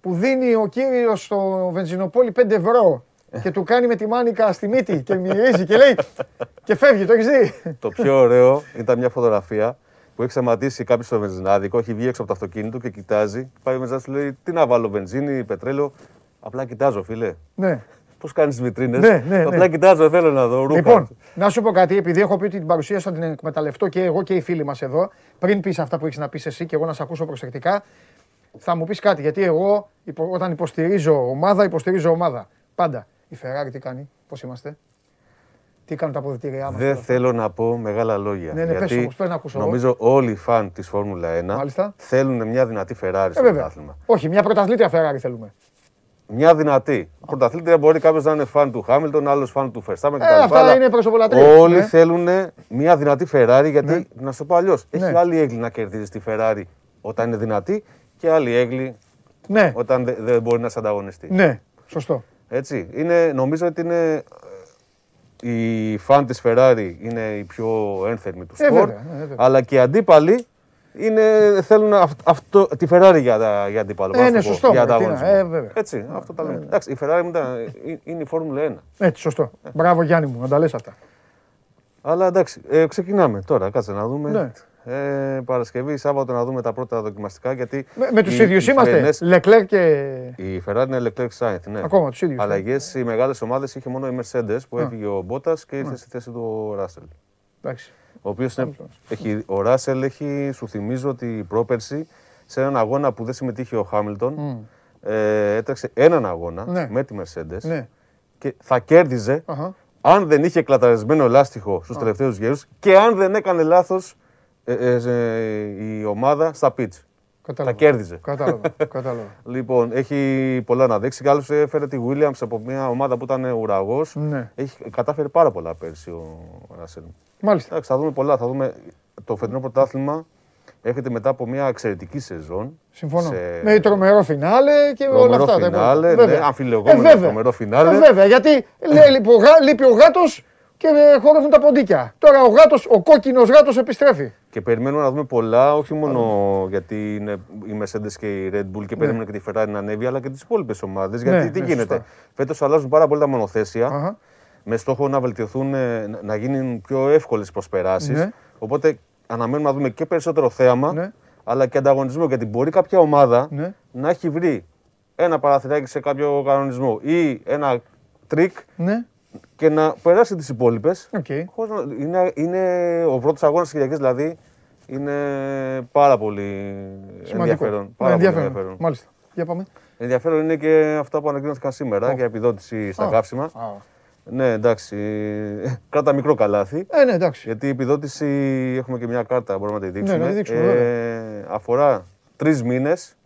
που δίνει ο κύριος στο βενζινοπόλι 5 ευρώ και του κάνει με τη μάνικα στη μύτη και μυρίζει και λέει και φεύγει, το έχεις δει; Το πιο ωραίο ήταν μια φωτογραφία που έχει σταματήσει κάποιος στο βενζινάδικο, έχει βγει έξω από το αυτοκίνητο και κοιτάζει. Πάει ο του λέει: Τι να βάλω, βενζίνη, πετρέλαιο; Απλά κοιτάζω, φίλε. Ναι. Πώς κάνεις τις βιτρίνες; Ναι, ναι, Απλά ναι. κοιτάζω, θέλω να δω. Ρούχα. Λοιπόν, να σου πω κάτι, επειδή έχω πει ότι την παρουσία θα την εκμεταλλευτώ και εγώ και οι φίλοι μας εδώ. Πριν πεις αυτά που έχεις να πεις εσύ και εγώ να σε ακούσω προσεκτικά, θα μου πεις κάτι. Γιατί εγώ όταν υποστηρίζω ομάδα, υποστηρίζω ομάδα. Πάντα. Η Ferrari τι κάνει, πώς είμαστε; Τι κάνουν τα αποδητήριά μας. Δεν θέλω να πω μεγάλα λόγια. Ναι, ναι, γιατί πες όμως, να ακούσω νομίζω όλοι οι φαν της Φόρμουλα 1 Μάλιστα. θέλουν μια δυνατή Ferrari ε, στο πρωτάθλημα. Όχι, μια πρωταθλήτρια Ferrari θέλουμε. Μια δυνατή. Oh. Πρωταθλήτρια μπορεί κάποιος να είναι φαν του Χάμιλτον, άλλος φαν του Verstappen κτλ. Ε, αυτά είναι προσωπολατρία. Όλοι ναι. θέλουν μια δυνατή Ferrari γιατί, ναι. να σου το πω αλλιώς, ναι. έχει άλλη έγκλη να κερδίζεις τη Ferrari όταν είναι δυνατή και άλλη έγκλη ναι. όταν δεν δε μπορεί να σε ανταγωνιστεί. Ναι, σωστό. Έτσι. Είναι, νομίζω ότι είναι οι φαν της Ferrari είναι οι πιο ένθερμοι του ε, σπορ, αλλά και οι αντίπαλοι είναι, θέλουν αυτό, τη Ferrari για, για αντίπαλο. Ε, ναι, σωστό. Για ε, βέβαια. Έτσι, ε, αυτό τα λέμε. Ε, Εντάξει, η Ferrari μετά είναι η Φόρμουλα 1. Έτσι, σωστό. Μπράβο Γιάννη μου, να τα λες αυτά. Αλλά εντάξει, ε, ξεκινάμε τώρα. Κάτσε να δούμε. Ναι. Ε, Παρασκευή, Σάββατο να δούμε τα πρώτα δοκιμαστικά. Γιατί με με τους ίδιους είμαστε; Λεκλέρ και. Η Ferrari είναι Λεκλέρ Σάινθ. Ναι. Ακόμα τους ίδιους. Αλλαγές οι μεγάλες ομάδες είχε μόνο η Mercedes που έφυγε ο Μπότας και ήρθε στη θέση του Ράσελ. Εντάξει. Ο οποίος έχει, ο Ράσελ έχει, σου θυμίζω ότι η πρόπερση σε έναν αγώνα που δεν συμμετείχε ο Χάμιλτον mm. ε, έτρεξε έναν αγώνα ναι. με τη Mercedes ναι. και θα κέρδιζε uh-huh. αν δεν είχε κλαταρισμένο λάστιχο στους uh. τελευταίους γύρους και αν δεν έκανε λάθος ε, ε, η ομάδα στα pitch. Κατάλαβα. Τα κέρδιζε. Κατάλαβα. Κατάλαβα. λοιπόν, έχει πολλά να δείξει. Κι έφερε τη Williams από μια ομάδα που ήταν ουραγός. Ναι. Έχει κατάφερε πάρα πολλά πέρσι ο Ράσελ. Μάλιστα. Εντάξει, θα δούμε πολλά. Θα δούμε το φετινό πρωτάθλημα. Έρχεται μετά από μια εξαιρετική σεζόν. Συμφωνώ. Σε... Με τρομερό φινάλε και τρομερό όλα αυτά. Φινάλε, ναι, αμφιλεγόμενο ε, τρομερό φινάλε. Ε, βέβαια, γιατί λείπει ο γάτος και χορεύουν τα ποντίκια. Τώρα ο γάτος, ο κόκκινος γάτος επιστρέφει. Και περιμένουμε να δούμε πολλά, όχι μόνο γιατί είναι η Mercedes και η Red Bull και ναι. περιμένουμε και τη Ferrari να ανέβει, αλλά και τις υπόλοιπες ομάδες. Ναι, γιατί τι ναι, γίνεται. Φέτος αλλάζουν πάρα πολύ τα μονοθέσια με στόχο να βελτιωθούν, ε, να γίνουν πιο εύκολες προσπεράσεις. Ναι. Οπότε αναμένουμε να δούμε και περισσότερο θέαμα, ναι. αλλά και ανταγωνισμό. Γιατί μπορεί κάποια ομάδα ναι. να έχει βρει ένα παραθυράκι σε κάποιο κανονισμό ή ένα τρικ ναι. Και να περάσει τις υπόλοιπες. Okay. Είναι, είναι ο πρώτος αγώνας της Κυριακής, δηλαδή είναι πάρα πολύ ενδιαφέρον. Πάρα ναι, ενδιαφέρον. Πολύ ενδιαφέρον. Μάλιστα. Για πάμε. Ενδιαφέρον είναι και αυτά που ανακοινώθηκαν σήμερα oh. για επιδότηση στα oh. καύσιμα. Oh. Ναι, εντάξει. Κράτα μικρό καλάθι. Ε, ναι, εντάξει. Γιατί η επιδότηση έχουμε και μια κάρτα, μπορούμε να τη δείξουμε. Ναι, να τη δείξουμε ε, αφορά τρεις μήνες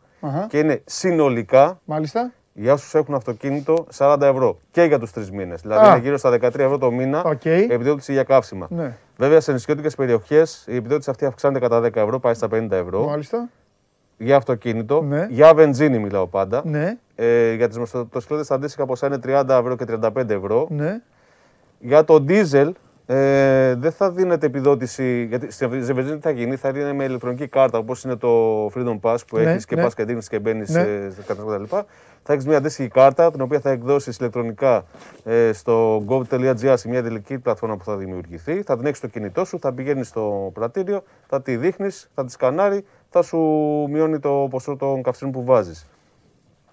και είναι συνολικά Μάλιστα. Για όσους έχουν αυτοκίνητο 40 ευρώ και για τους τρεις μήνες. Δηλαδή είναι γύρω στα 13 ευρώ το μήνα okay. επιδότηση για καύσιμα. Ναι. Βέβαια σε νησιώτικες περιοχές η επιδότηση αυτή αυξάνεται κατά 10 ευρώ, πάει στα 50 ευρώ. Μάλιστα. Για αυτοκίνητο. Ναι. Για βενζίνη μιλάω πάντα. Ναι. Ε, για τις μοτοσυκλέτε τα αντίστοιχα ποσά είναι 30 ευρώ και 35 ευρώ. Ναι. Για το δίζελ ε, δεν θα δίνεται επιδότηση. Γιατί στη βενζίνη θα γίνει, θα είναι με ηλεκτρονική κάρτα όπως είναι το Freedom Pass που ναι, έχεις και ναι. πας και δίνεις και μπαίνεις ναι. κτλ. Θα έχεις μια αντίστοιχη κάρτα την οποία θα εκδώσεις ηλεκτρονικά ε, στο gov.gr σε μια τελική πλατφόρμα που θα δημιουργηθεί. Θα την έχεις στο κινητό σου, θα πηγαίνεις στο πρατήριο, θα τη δείχνεις, θα τη σκανάρει, θα σου μειώνει το ποσό των καυσίμων που βάζεις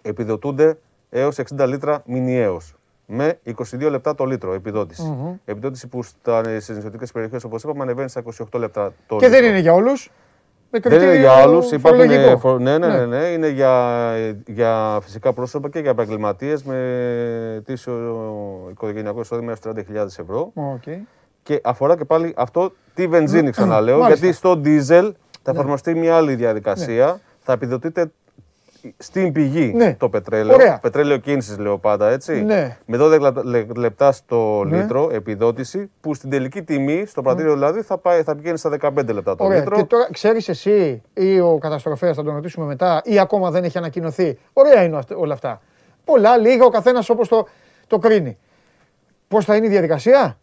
επιδοτούνται έως 60 λίτρα μηνιαίως με 22 λεπτά το λίτρο επιδότηση. Mm-hmm. Επιδότηση που στις νησιωτικές περιοχές, όπως είπαμε, ανεβαίνει στα 28 λεπτά το και λίτρο. Και δεν είναι για όλους. Δεν είναι για όλους. Υπάρχουν. Ναι, ναι, ναι, ναι, ναι. Είναι για, για φυσικά πρόσωπα και για επαγγελματίες με τίσιο οικογενειακό εισόδημα έως 30.000 ευρώ. Okay. Και αφορά και πάλι αυτό τη βενζίνη, ξαναλέω. γιατί στο ντίζελ θα εφαρμοστεί μια άλλη διαδικασία. Θα επιδοτείται στην πηγή ναι. το πετρέλαιο. Ωραία. Πετρέλαιο κίνησης λέω πάντα έτσι. Ναι. Με 12 λεπτά στο ναι. λίτρο επιδότηση που στην τελική τιμή, στο πρατήριο δηλαδή, θα, πάει, θα πηγαίνει στα 15 λεπτά το Ωραία. λίτρο. Και τώρα ξέρεις εσύ ή ο καταστροφέας, θα τον ρωτήσουμε μετά, ή ακόμα δεν έχει ανακοινωθεί. Ωραία είναι όλα αυτά. Πολλά, λίγα, ο καθένας όπως το, το κρίνει. Πώς θα είναι η διαδικασία,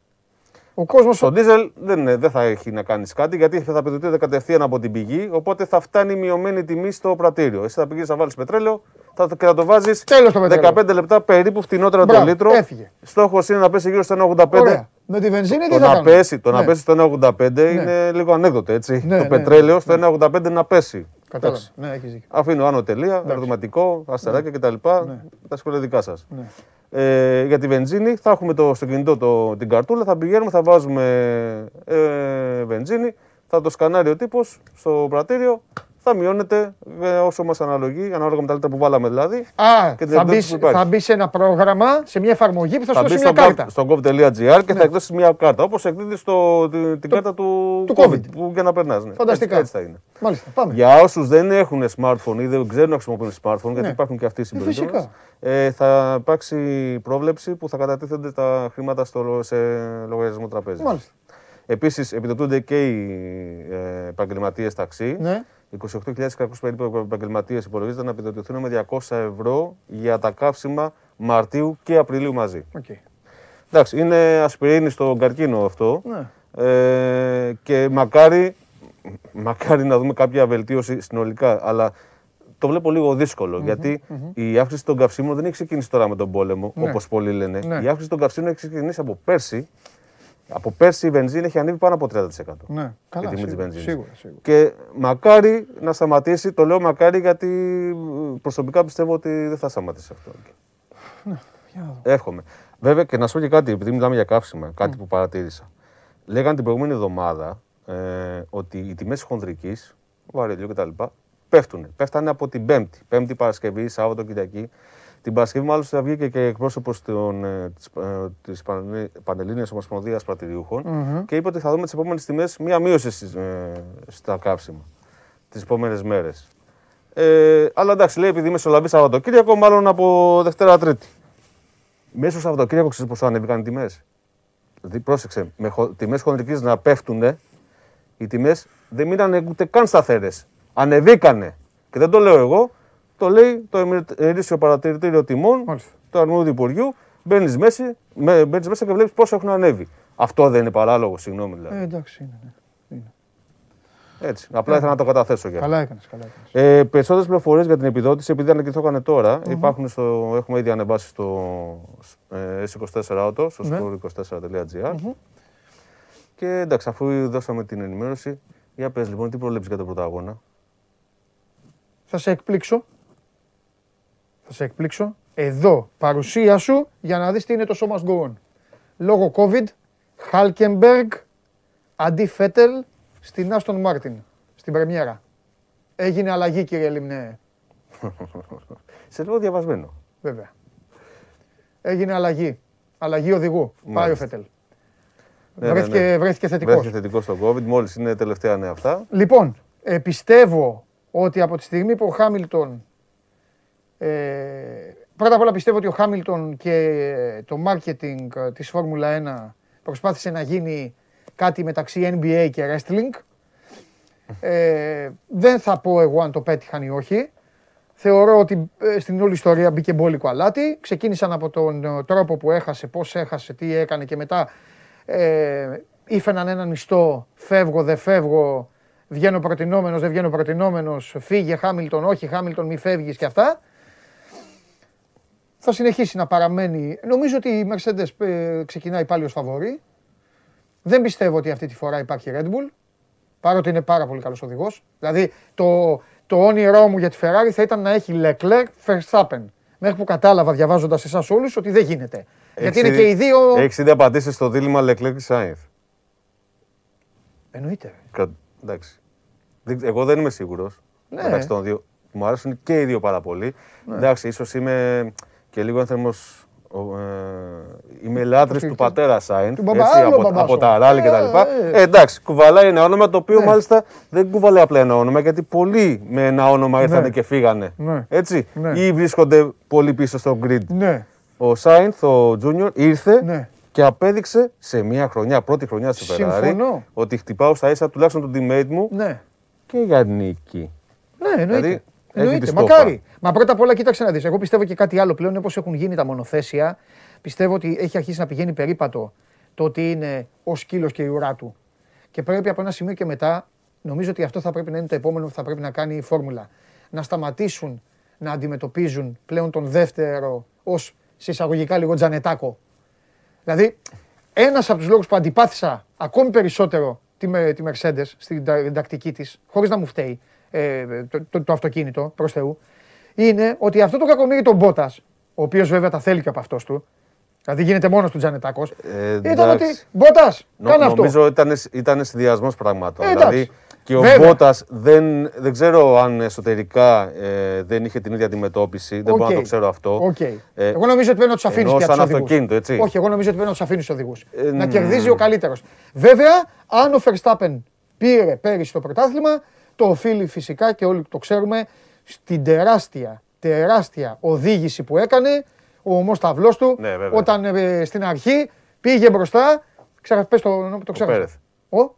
ο κόσμος... Στο δίζελ δεν, δεν θα έχει να κάνεις κάτι γιατί θα επιδοτείται κατευθείαν από την πηγή. Οπότε θα φτάνει μειωμένη τιμή στο πρατήριο. Εσύ θα πηγαίνεις να βάλεις πετρέλαιο θα, και θα το βάζεις 15 λεπτά περίπου φτηνότερα το λίτρο. Στόχος είναι να πέσει γύρω στο 1,85. Ωραία. Με τη βενζίνη τι θα να πέσει, Το ναι. να πέσει στο 1,85 ναι. είναι λίγο ανέκδοτο έτσι. Ναι, το ναι, πετρέλαιο ναι. στο 1,85 να πέσει. Κατάλαβα. Ναι, έχεις δίκιο. Αφήνω άνω τελεία, ερωτηματικό, αστεράκια κτλ. Τα σχόλια δικά σας. Ε, για τη βενζίνη θα έχουμε το, στο κινητό το, την καρτούλα, θα πηγαίνουμε, θα βάζουμε ε, βενζίνη, θα το σκανάρει ο τύπος στο πρατήριο, θα μειώνεται ε, όσο μας αναλογεί, ανάλογα με τα λίτρα που βάλαμε δηλαδή. Α, και θα, μπει, θα μπεις σε ένα πρόγραμμα, σε μια εφαρμογή που θα, θα σου δώσει μια κάρτα. Στο gov.gr και ναι. θα εκδώσεις μια κάρτα. Όπως εκδίδεις την το, κάρτα του, του COVID. Που, για να περνάς. Ναι. Φανταστικά. Έτσι, έτσι, θα είναι. Μάλιστα, πάμε. Για όσους δεν έχουν smartphone ή δεν ξέρουν να χρησιμοποιούν smartphone, γιατί ναι. υπάρχουν και αυτοί οι ε, συμπεριφορέ. Ε, θα υπάρξει πρόβλεψη που θα κατατίθενται τα χρήματα στο, σε λογαριασμό τραπέζι. Επίσης, επιδοτούνται και οι ε, επαγγελματίες ταξί. Ναι. 28.600 περίπου επαγγελματίες υπολογίζεται να επιδοτηθούν με 200 ευρώ για τα καύσιμα Μαρτίου και Απριλίου μαζί. Okay. Εντάξει, είναι ασπιρίνη στον καρκίνο αυτό. Ναι. Ε, και μακάρι μακάρι να δούμε κάποια βελτίωση συνολικά. Αλλά το βλέπω λίγο γιατί η αύξηση των καυσίμων δεν έχει ξεκινήσει τώρα με τον πόλεμο, ναι. όπως πολλοί λένε. Ναι. Η αύξηση των καυσίμων έχει ξεκινήσει από πέρσι. Από πέρσι η βενζίνη έχει ανέβει πάνω από 30%. Ναι, καλά, η σίγουρα, σίγουρα, σίγουρα. Και μακάρι να σταματήσει, το λέω μακάρι γιατί προσωπικά πιστεύω ότι δεν θα σταματήσει αυτό. Ναι, Εύχομαι. Βέβαια και να σου πω και κάτι, επειδή μιλάμε για καύσιμα, κάτι που παρατήρησα. Λέγανε την προηγούμενη εβδομάδα ε, ότι οι τιμές χονδρικής, βαρέλιο κτλ. πέφτουν. Πέφτανε από την Πέμπτη. Πέμπτη Παρασκευή, Σάββατο, Κυριακή. Την Παρασκευή, μάλιστα, βγήκε και εκπρόσωπος της ε, Πανελλήνιας Ομοσπονδίας Πρατηριούχων mm-hmm. και είπε ότι θα δούμε τις επόμενες τιμέ μία μείωση ε, στα καύσιμα τις επόμενες μέρες. Ε, αλλά εντάξει, λέει επειδή μεσολαβεί Σαββατοκύριακο, μάλλον από Δευτέρα Τρίτη. Μέσα στο Σαββατοκύριακο ξέρεις πόσο ανέβηκαν οι τιμές; Δηλαδή, πρόσεξε, με τιμές χοντρική να πέφτουν, οι τιμές δεν μείνανε ούτε καν σταθερές. Ανεβήκανε. Και δεν το λέω εγώ, το λέει το Ερήσιο Παρατηρητήριο Τιμών Μάλιστα. του Αρμόδιου Υπουργείου. Μπαίνεις μέσα, μέσα και βλέπεις πόσο έχουν ανέβει. Αυτό δεν είναι παράλογο, συγγνώμη δηλαδή. Ε, εντάξει, είναι. Ναι. Έτσι. Απλά ήθελα να το καταθέσω για Καλά έκανες. Καλά έκανες. Ε, Περισσότερες πληροφορίες για την επιδότηση, επειδή ανακοινθήκαν τώρα, mm-hmm. υπάρχουν στο, έχουμε ήδη ανεβάσει στο ε, S24 Auto, στο ναι. score24.gr. Mm-hmm. Και εντάξει, αφού δώσαμε την ενημέρωση, για πες λοιπόν, τι προβλέψεις για τον πρωταγώνα; Θα σε εκπλήξω. Θα σε εκπλήξω. Εδώ, παρουσία σου για να δεις τι είναι το σώμα go Λόγω COVID, Χούλκενμπεργκ, αντί Φέτελ, στην Άστον Μάρτιν, στην πρεμιέρα. Έγινε αλλαγή, κύριε Λιμνέ. Σε λίγο διαβασμένο. Βέβαια. Έγινε αλλαγή. Αλλαγή οδηγού. Πάει ο Φέτελ. Ναι, βρέθηκε, ναι, ναι. βρέθηκε θετικός. Βρέθηκε θετικός στο COVID, μόλις είναι τελευταία νέα αυτά. Λοιπόν, ε, πιστεύω ότι από τη στιγμή που ο Χάμιλτον. Ε, πρώτα απ' όλα πιστεύω ότι ο Χάμιλτον και το marketing της Φόρμουλα 1 προσπάθησε να γίνει κάτι μεταξύ NBA και wrestling. Ε, δεν θα πω εγώ αν το πέτυχαν ή όχι. Θεωρώ ότι ε, στην όλη ιστορία μπήκε μπόλικο αλάτι. Ξεκίνησαν από τον ε, τρόπο που έχασε, πώς έχασε, τι έκανε και μετά ε, ήφαιναν έναν μισθό, φεύγω, δεν φεύγω, βγαίνω προτινόμενος, δεν βγαίνω προτινόμενος, φύγε Χάμιλτον, όχι Χάμιλτον, μη φεύγεις και αυτά. Θα συνεχίσει να παραμένει. Νομίζω ότι η Mercedes ε, ξεκινάει πάλι ως φαβορή. Δεν πιστεύω ότι αυτή τη φορά υπάρχει Red Bull. Παρότι είναι πάρα πολύ καλός οδηγός. Δηλαδή το, το όνειρό μου για τη Ferrari θα ήταν να έχει Leclerc Verstappen. Μέχρι που κατάλαβα διαβάζοντας εσάς όλους ότι δεν γίνεται. Γιατί είναι και οι δύο. Έχεις ήδη απαντήσει στο δίλημα Leclerc Sainz. Εννοείται. Κα... Εντάξει. Εγώ δεν είμαι σίγουρος. Ναι. Μεταξύ των δύο. Μου αρέσουν και οι δύο πάρα πολύ. Ναι. Εντάξει, ίσως είμαι και λίγο ένθερμο ε, είμαι λάτρης του πατέρα Σάιν, από, από τα ράλι κτλ. Ε, ε, εντάξει, κουβαλάει ένα όνομα το οποίο ναι. μάλιστα δεν κουβαλάει απλά ένα όνομα γιατί πολλοί με ένα όνομα ήρθαν ναι. και φύγανε. Ναι. Έτσι, ή βρίσκονται πολύ πίσω στο grid. Ο Σάινθ, ο Τζούνιορ, ήρθε και απέδειξε σε μια χρονιά, πρώτη χρονιά στη Ferrari, ότι χτυπάω στα ίσα τουλάχιστον τον teammate μου και για νίκη. Ναι, εννοείται. Δηλαδή, Εννοείται, μακάρι. Μα πρώτα απ' όλα κοίταξε να δεις. Εγώ πιστεύω και κάτι άλλο πλέον, όπως έχουν γίνει τα μονοθέσια. Πιστεύω ότι έχει αρχίσει να πηγαίνει περίπατο το ότι είναι ο σκύλος και η ουρά του. Και πρέπει από ένα σημείο και μετά, νομίζω ότι αυτό θα πρέπει να είναι το επόμενο που θα πρέπει να κάνει η φόρμουλα. Να σταματήσουν να αντιμετωπίζουν πλέον τον δεύτερο ως συσσαγωγικά λίγο τζανετάκο. Δηλαδή, ένας από τους λόγους που αντιπάθησα ακόμη περισσότερο τη, τη Mercedes στην τακτική της, χωρίς να μου φταίει, ε, το, το, το, αυτοκίνητο, προς Θεού, είναι ότι αυτό το κακομίρι τον Μπότας, ο οποίος βέβαια τα θέλει και από αυτό του, δηλαδή γίνεται μόνος του Τζανετάκος, ε, ήταν ότι Μπότας, κάνε αυτό. Νομίζω ήταν, ήταν συνδυασμός πραγμάτων. Ε, δηλαδή και ο Μπότας δεν, δεν ξέρω αν εσωτερικά ε, δεν είχε την ίδια αντιμετώπιση. Okay. Δεν μπορώ να το ξέρω αυτό. Okay. Ε, εγώ νομίζω ότι πρέπει να τους αφήνεις πια σαν αυτοκίνητο, έτσι. Όχι, εγώ νομίζω ότι πρέπει να τους αφήνεις του οδηγούς. Ε, να κερδίζει ο καλύτερος. Βέβαια, αν ο Verstappen πήρε πέρυσι το πρωτάθλημα, το οφείλει φυσικά και όλοι το ξέρουμε στην τεράστια, τεράστια οδήγηση που έκανε ο ομός ταυλός του ναι, όταν ε, στην αρχή πήγε μπροστά, ξέρα, πες το, το ξέρω. Ο, ο, ο,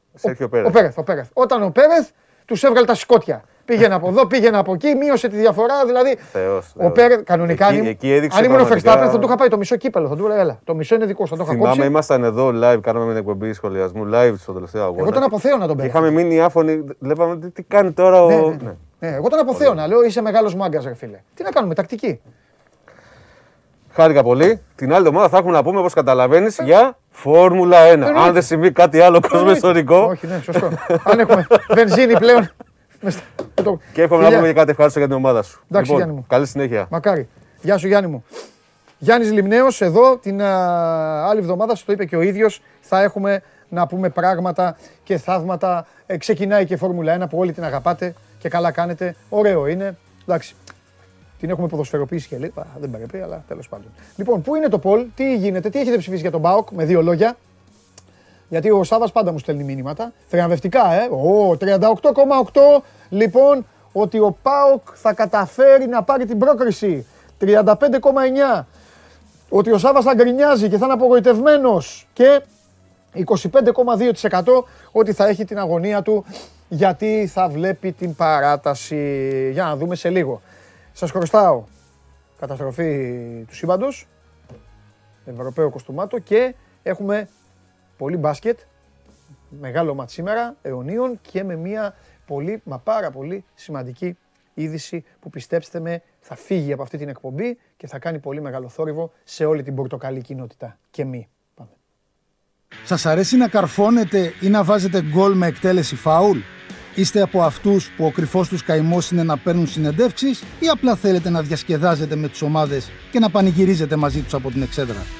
ο, Πέρεθ. Ο Πέρεθ, Όταν ο Πέρεθ τους έβγαλε τα σκότια. Πήγαινε από εδώ, πήγαινε από εκεί, μείωσε τη διαφορά. Δηλαδή. Θεός, ο Πέρε κανονικά. Εκεί, εκεί έδειξε αν ήμουν ο Verstappen θα του είχα πάει το μισό κύπελο. Θα του έλεγα, έλα, το μισό είναι δικό σου. Θα το είχα Θυμάμαι, ήμασταν εδώ live, κάναμε μια εκπομπή σχολιασμού live στο τελευταίο αγώνα. Εγώ τον αποθέω να τον παίρνω. Είχαμε μείνει άφωνοι, βλέπαμε τι, τι κάνει τώρα ο. Ναι, ναι. ναι. ναι εγώ τον αποθέω να λέω είσαι μεγάλος μάγκας, ρε φίλε. Τι να κάνουμε, τακτική. Χάρηκα πολύ. Την άλλη εβδομάδα θα έχουμε να πούμε, όπως καταλαβαίνεις, για Φόρμουλα 1. Αν δεν συμβεί κάτι άλλο κοσμοϊστορικό. Όχι, ναι, σωστό. Αν έχουμε βενζίνη πλέον. Και εύχομαι να πούμε και κάτι ευχάριστο για την ομάδα σου. Εντάξει, λοιπόν, Γιάννη μου. Καλή συνέχεια. Μακάρι. Γεια σου, Γιάννη μου. Γιάννης Λιμνέος, εδώ την άλλη εβδομάδα, σου το είπε και ο ίδιος, θα έχουμε να πούμε πράγματα και θαύματα. Ε, ξεκινάει και η Φόρμουλα 1 που όλοι την αγαπάτε και καλά κάνετε. Ωραίο είναι. Εντάξει, την έχουμε ποδοσφαιροποιήσει και λέει, δεν πρέπει, αλλά τέλος πάντων. Λοιπόν, πού είναι το Πολ, τι γίνεται, τι έχετε ψηφίσει για τον Μπάουκ, με δύο λόγια. Γιατί ο Σάβα πάντα μου στέλνει μήνυματα. Θριαμβευτικά, ε. Ο 38,8 λοιπόν ότι ο Πάοκ θα καταφέρει να πάρει την πρόκριση. 35,9 ότι ο Σάβα θα γκρινιάζει και θα είναι απογοητευμένος. Και 25,2% ότι θα έχει την αγωνία του γιατί θα βλέπει την παράταση. Για να δούμε σε λίγο. Σας χρωστάω καταστροφή του σύμπαντος, Ευρωπαίο Κοστομάτο και έχουμε πολύ μπάσκετ, μεγάλο μάτς σήμερα, αιωνίων και με μια πολύ, μα πάρα πολύ σημαντική είδηση που πιστέψτε με θα φύγει από αυτή την εκπομπή και θα κάνει πολύ μεγάλο θόρυβο σε όλη την πορτοκαλί κοινότητα και μη. Πάμε. Σας αρέσει να καρφώνετε ή να βάζετε γκολ με εκτέλεση φάουλ; Είστε από αυτούς που ο κρυφός τους καημός είναι να παίρνουν συνεντεύξεις ή απλά θέλετε να διασκεδάζετε με τις ομάδες και να πανηγυρίζετε μαζί τους από την εξέδρα;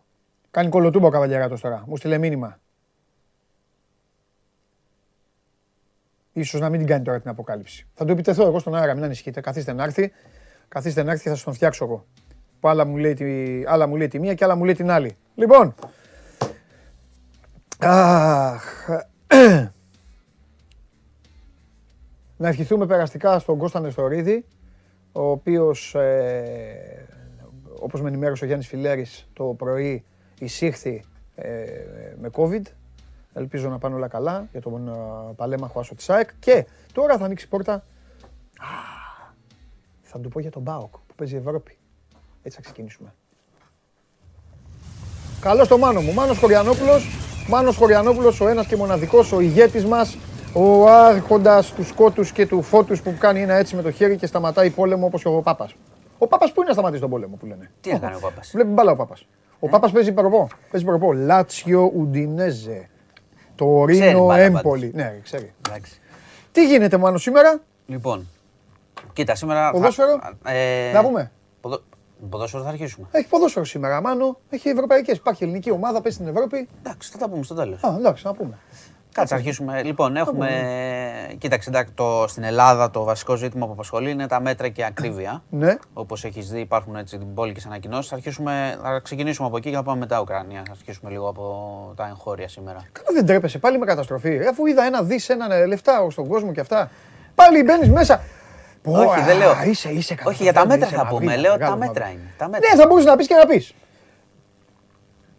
κάνει κολοτούμπο ο Καβαλιαράτος τώρα, μου στείλε μήνυμα. Ίσως να μην την κάνει τώρα την αποκάλυψη. Θα του επιτεθώ εγώ στον αέρα, μην ανησυχείτε. Καθίστε να έρθει, καθίστε να έρθει και θα σας τον φτιάξω εγώ. Που άλλα μου λέει, τη, άλλα μου λέει τη μία και άλλα μου λέει την άλλη. Λοιπόν, αχ, Να ευχηθούμε περαστικά στον Κώστα Νεστορίδη, ο οποίος, ε, όπως με ενημέρωσε ο Γιάννης Φιλέρης, το πρωί εισήχθη ε, με COVID. Ελπίζω να πάνε όλα καλά για τον ε, παλέμαχο Άσο της ΑΕΚ. Και τώρα θα ανοίξει πόρτα. Α, θα του πω για τον ΠΑΟΚ που παίζει Ευρώπη. Έτσι θα ξεκινήσουμε. Καλώς το Μάνο μου. Μάνος Χωριανόπουλος. Μάνος Χωριανόπουλος, ο ένας και μοναδικός, ο ηγέτης μας, ο άρχοντας του σκότους και του φώτους που κάνει ένα έτσι με το χέρι και σταματάει πόλεμο όπως ο Πάπας. Ο Πάπας πού είναι να σταματήσει τον πόλεμο που λένε. Τι να κάνει ο Πάπας; Βλέπει μπάλα ο Πάπας. Ο ε; Πάπας παίζει προπό. Παίζει προπό. Λάτσιο Ουντινέζε. Το Ρήνο Έμπολη. Ναι, ξέρει. Εντάξει. Τι γίνεται μόνο σήμερα; Λοιπόν, κοίτα σήμερα. Ποδόσφαιρο; Ε... Να πούμε. Ποδο... Ποδόσφαιρο θα αρχίσουμε. Έχει ποδόσφαιρο σήμερα, Μάνο. Έχει ευρωπαϊκές. Υπάρχει ελληνική ομάδα, παίζει στην Ευρώπη. Εντάξει, θα τα πούμε στο τέλος. Α, εντάξει, να πούμε. Κάτσε, αρχίσουμε. Λοιπόν, έχουμε. Κοίταξε, εντάξει, το, στην Ελλάδα το βασικό ζήτημα που απασχολεί είναι τα μέτρα και ακρίβεια. Ναι. Όπως έχεις δει, υπάρχουν έτσι πόλικε ανακοινώσεις. Θα, αρχίσουμε, θα ξεκινήσουμε από εκεί και θα πάμε μετά Ουκρανία. Θα αρχίσουμε λίγο από τα εγχώρια σήμερα. Καλά, δεν τρέπεσαι πάλι με καταστροφή. Αφού είδα ένα δι, ένα λεφτά στον κόσμο και αυτά. Πάλι μπαίνεις μέσα. Όχι, δεν λέω. Είσαι, είσαι Όχι, για τα μέτρα θα πούμε. Λέω τα μέτρα είναι. Ναι, θα μπορούσες να πεις και να πεις.